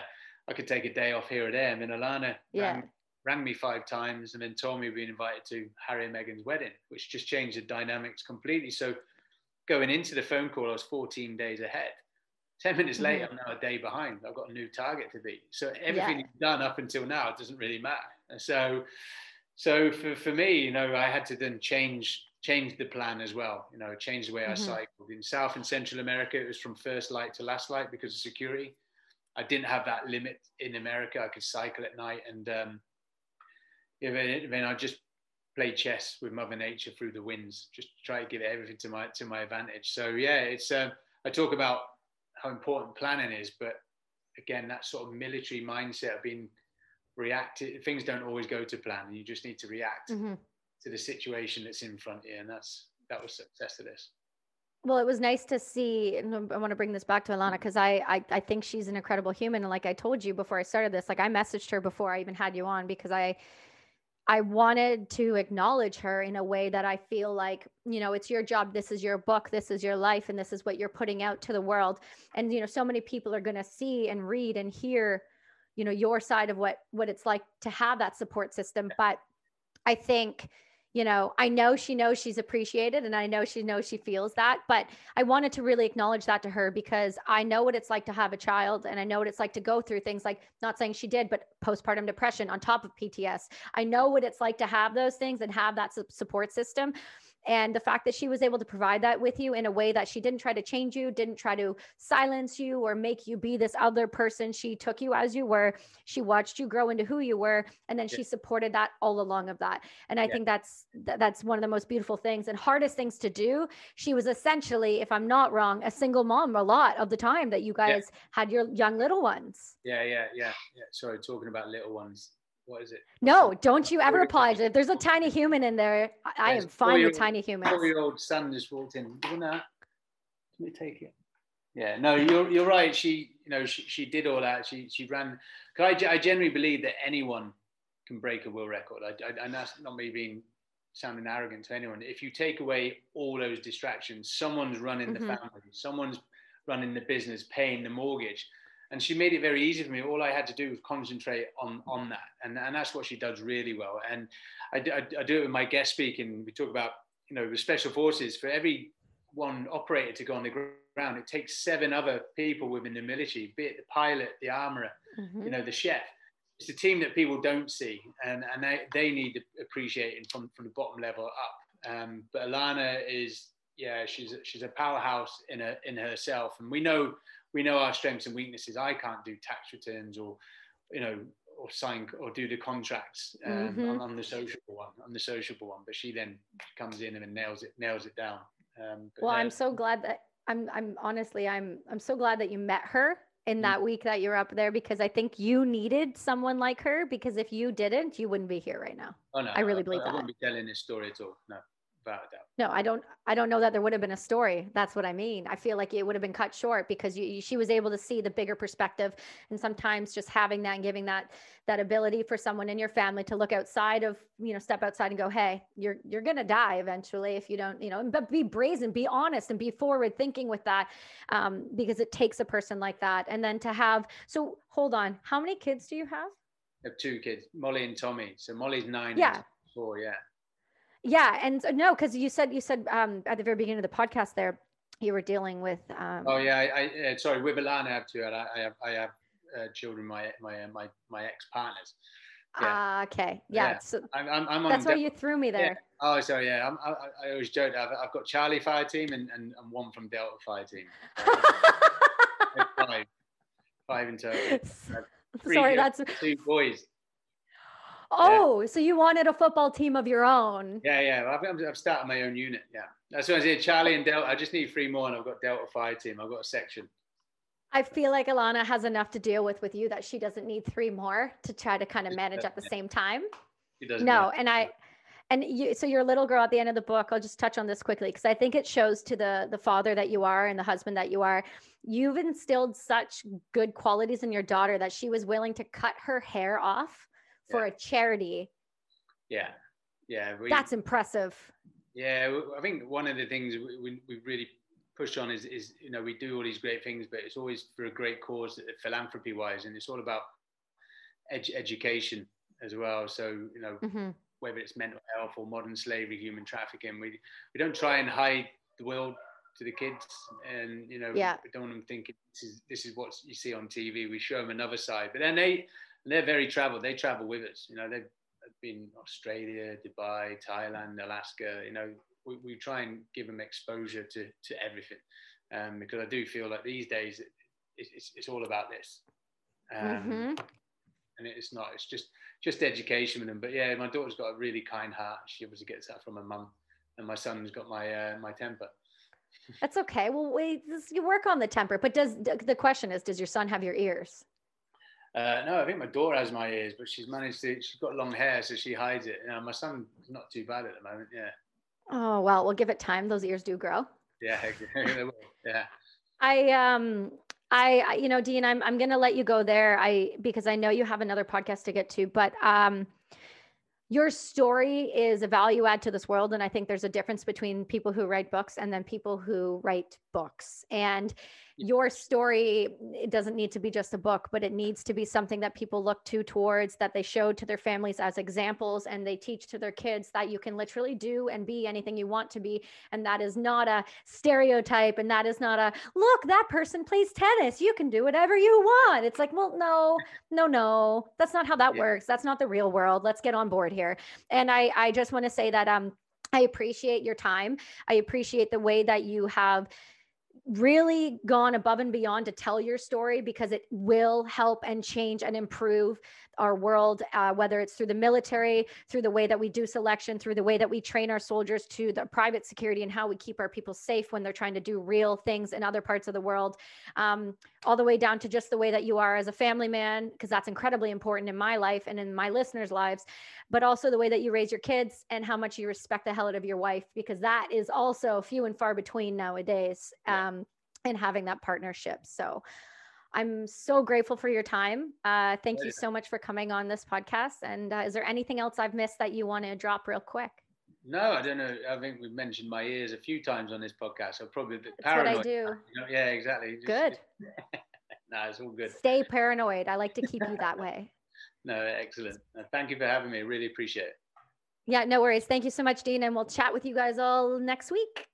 I could take a day off here or there. And then Alana yeah. rang, rang me five times, and then told me we'd been invited to Harry and Meghan's wedding, which just changed the dynamics completely. So going into the phone call, I was 14 days ahead 10 minutes mm-hmm. later, I'm now a day behind. I've got a new target to beat. So everything yeah. you've done up until now it doesn't really matter. So, so for, for me, you know, I had to then change change the plan as well. You know, change the way mm-hmm. I cycled. In South and Central America, it was from first light to last light because of security. I didn't have that limit in America. I could cycle at night, and um, then I just play chess with Mother Nature through the winds. Just try to give everything to my to my advantage. So yeah, it's. Uh, I talk about how important planning is. But again, that sort of military mindset of being reactive, things don't always go to plan. You just need to react mm-hmm. to the situation that's in front of you. And that's, that was success to this. Well, it was nice to see, and I want to bring this back to Alana because I, I I think she's an incredible human. And like I told you before I started this, like I messaged her before I even had you on because I I wanted to acknowledge her in a way that I feel like, you know, it's your job. This is your book. This is your life. And this is what you're putting out to the world. And, you know, so many people are going to see and read and hear, you know, your side of what, what it's like to have that support system. But I think, you know, I know she knows she's appreciated and I know she knows she feels that, but I wanted to really acknowledge that to her because I know what it's like to have a child and I know what it's like to go through things like not saying she did, but postpartum depression on top of PTS. I know what it's like to have those things and have that support system and the fact that she was able to provide that with you in a way that she didn't try to change you didn't try to silence you or make you be this other person she took you as you were she watched you grow into who you were and then yeah. she supported that all along of that and i yeah. think that's that's one of the most beautiful things and hardest things to do she was essentially if i'm not wrong a single mom a lot of the time that you guys yeah. had your young little ones yeah yeah yeah yeah sorry talking about little ones what is it? No, don't you ever apologize. If there's a tiny human in there, I, am fine with tiny humans. Four-year-old son just walked in. You know, let me take it. Yeah, no, you're you're right. She, you know, she, she did all that. She she ran. I, I generally believe that anyone can break a world record. I, I, and that's not me being sounding arrogant to anyone. If you take away all those distractions, someone's running mm-hmm. the family, someone's running the business, paying the mortgage and she made it very easy for me. All I had to do was concentrate on on that, and and that's what she does really well. And I, I, I do it with my guest speaking. We talk about you know the special forces. For every one operator to go on the ground, it takes seven other people within the military, be it the pilot, the armorer, mm-hmm. you know, the chef. It's a team that people don't see, and and they, they need appreciating from from the bottom level up. Um, but Alana is yeah, she's she's a powerhouse in a in herself, and we know we know our strengths and weaknesses. I can't do tax returns or, you know, or sign or do the contracts um, mm-hmm. on, on, the sociable one, on the sociable one. But she then comes in and nails it, nails it down. Um, well, I'm so glad that I'm, I'm honestly, I'm, I'm so glad that you met her in that mm-hmm. week that you're up there because I think you needed someone like her because if you didn't, you wouldn't be here right now. Oh no, I really believe I, that. I wouldn't be telling this story at all. No without a doubt. No, I don't. I don't know that there would have been a story. That's what I mean. I feel like it would have been cut short because you, she was able to see the bigger perspective, and sometimes just having that and giving that that ability for someone in your family to look outside of you know step outside and go, hey, you're you're gonna die eventually if you don't you know, but be brazen, be honest, and be forward thinking with that, um, because it takes a person like that, and then to have. So hold on, how many kids do you have? I have two kids, Molly and Tommy. So Molly's nine. Yeah. Four. Yeah. Yeah, and no, because you said you said um, at the very beginning of the podcast there you were dealing with. Um, oh yeah, I, I uh, sorry with Alana I have two. I have I have uh, children, my my uh, my my ex partners. Yeah. Uh, okay. Yeah. yeah. So I'm, I'm, I'm that's why you threw me there. Yeah. Oh, sorry. Yeah. I'm, I, I always joke. I've, I've got Charlie fire team and, and, and one from Delta fire team. <laughs> five, five in total. Sorry, that's two boys. Oh, yeah. so you wanted a football team of your own? Yeah, yeah. I've, I've started my own unit. Yeah, that's what I said. Charlie and Delta. I just need three more, and I've got Delta Fire Team. I've got a section. I feel like Alana has enough to deal with with you that she doesn't need three more to try to kind of manage at the same time. She doesn't. No, and I, and you. So your little girl at the end of the book. I'll just touch on this quickly because I think it shows to the the father that you are and the husband that you are. You've instilled such good qualities in your daughter that she was willing to cut her hair off for yeah. a charity. Yeah, yeah. We, That's impressive. Yeah, I think one of the things we, we really push on is, is, you know, we do all these great things, but it's always for a great cause, philanthropy wise, and it's all about ed- education as well. So, you know, mm-hmm. whether it's mental health or modern slavery, human trafficking, we, we don't try and hide the world to the kids and you know yeah. we don't want them thinking this is this is what you see on tv we show them another side but then they they're very traveled. They travel with us. You know, they've been Australia, Dubai, Thailand, Alaska. You know, we, we try and give them exposure to to everything, um, because I do feel like these days it, it's it's all about this, um, mm-hmm. and it's not. It's just just education with them. But yeah, my daughter's got a really kind heart. She obviously gets that from her mum, and my son's got my uh, my temper. That's okay. Well, wait, you work on the temper, but does the question is, does your son have your ears? Uh, no, I think my daughter has my ears, but she's managed to. She's got long hair, so she hides it. You know, my son's not too bad at the moment. Yeah. Oh well, we'll give it time. Those ears do grow. Yeah, <laughs> yeah. I um I you know Dean, I'm I'm gonna let you go there. I because I know you have another podcast to get to, but um your story is a value add to this world and i think there's a difference between people who write books and then people who write books and your story it doesn't need to be just a book but it needs to be something that people look to towards that they show to their families as examples and they teach to their kids that you can literally do and be anything you want to be. And that is not a stereotype and that is not a look that person plays tennis. You can do whatever you want. It's like well no no no. That's not how that yeah. works. That's not the real world. Let's get on board here. And i i just want to say that um I appreciate your time. I appreciate the way that you have really gone above and beyond to tell your story because it will help and change and improve our world, uh, whether it's through the military, through the way that we do selection, through the way that we train our soldiers to the private security and how we keep our people safe when they're trying to do real things in other parts of the world, um, all the way down to just the way that you are as a family man, because that's incredibly important in my life and in my listeners' lives, but also the way that you raise your kids and how much you respect the hell out of your wife, because that is also few and far between nowadays. Um, and having that partnership. So, I'm so grateful for your time. Uh, thank you so much for coming on this podcast. And uh, is there anything else I've missed that you want to drop real quick? No, I don't know. I think we've mentioned my ears a few times on this podcast. So probably a bit That's paranoid. what I do. Yeah, exactly. Good. <laughs> no, it's all good. Stay paranoid. I like to keep you that way. <laughs> no, excellent. Uh, thank you for having me. Really appreciate it. Yeah, no worries. Thank you so much, Dean. And we'll chat with you guys all next week.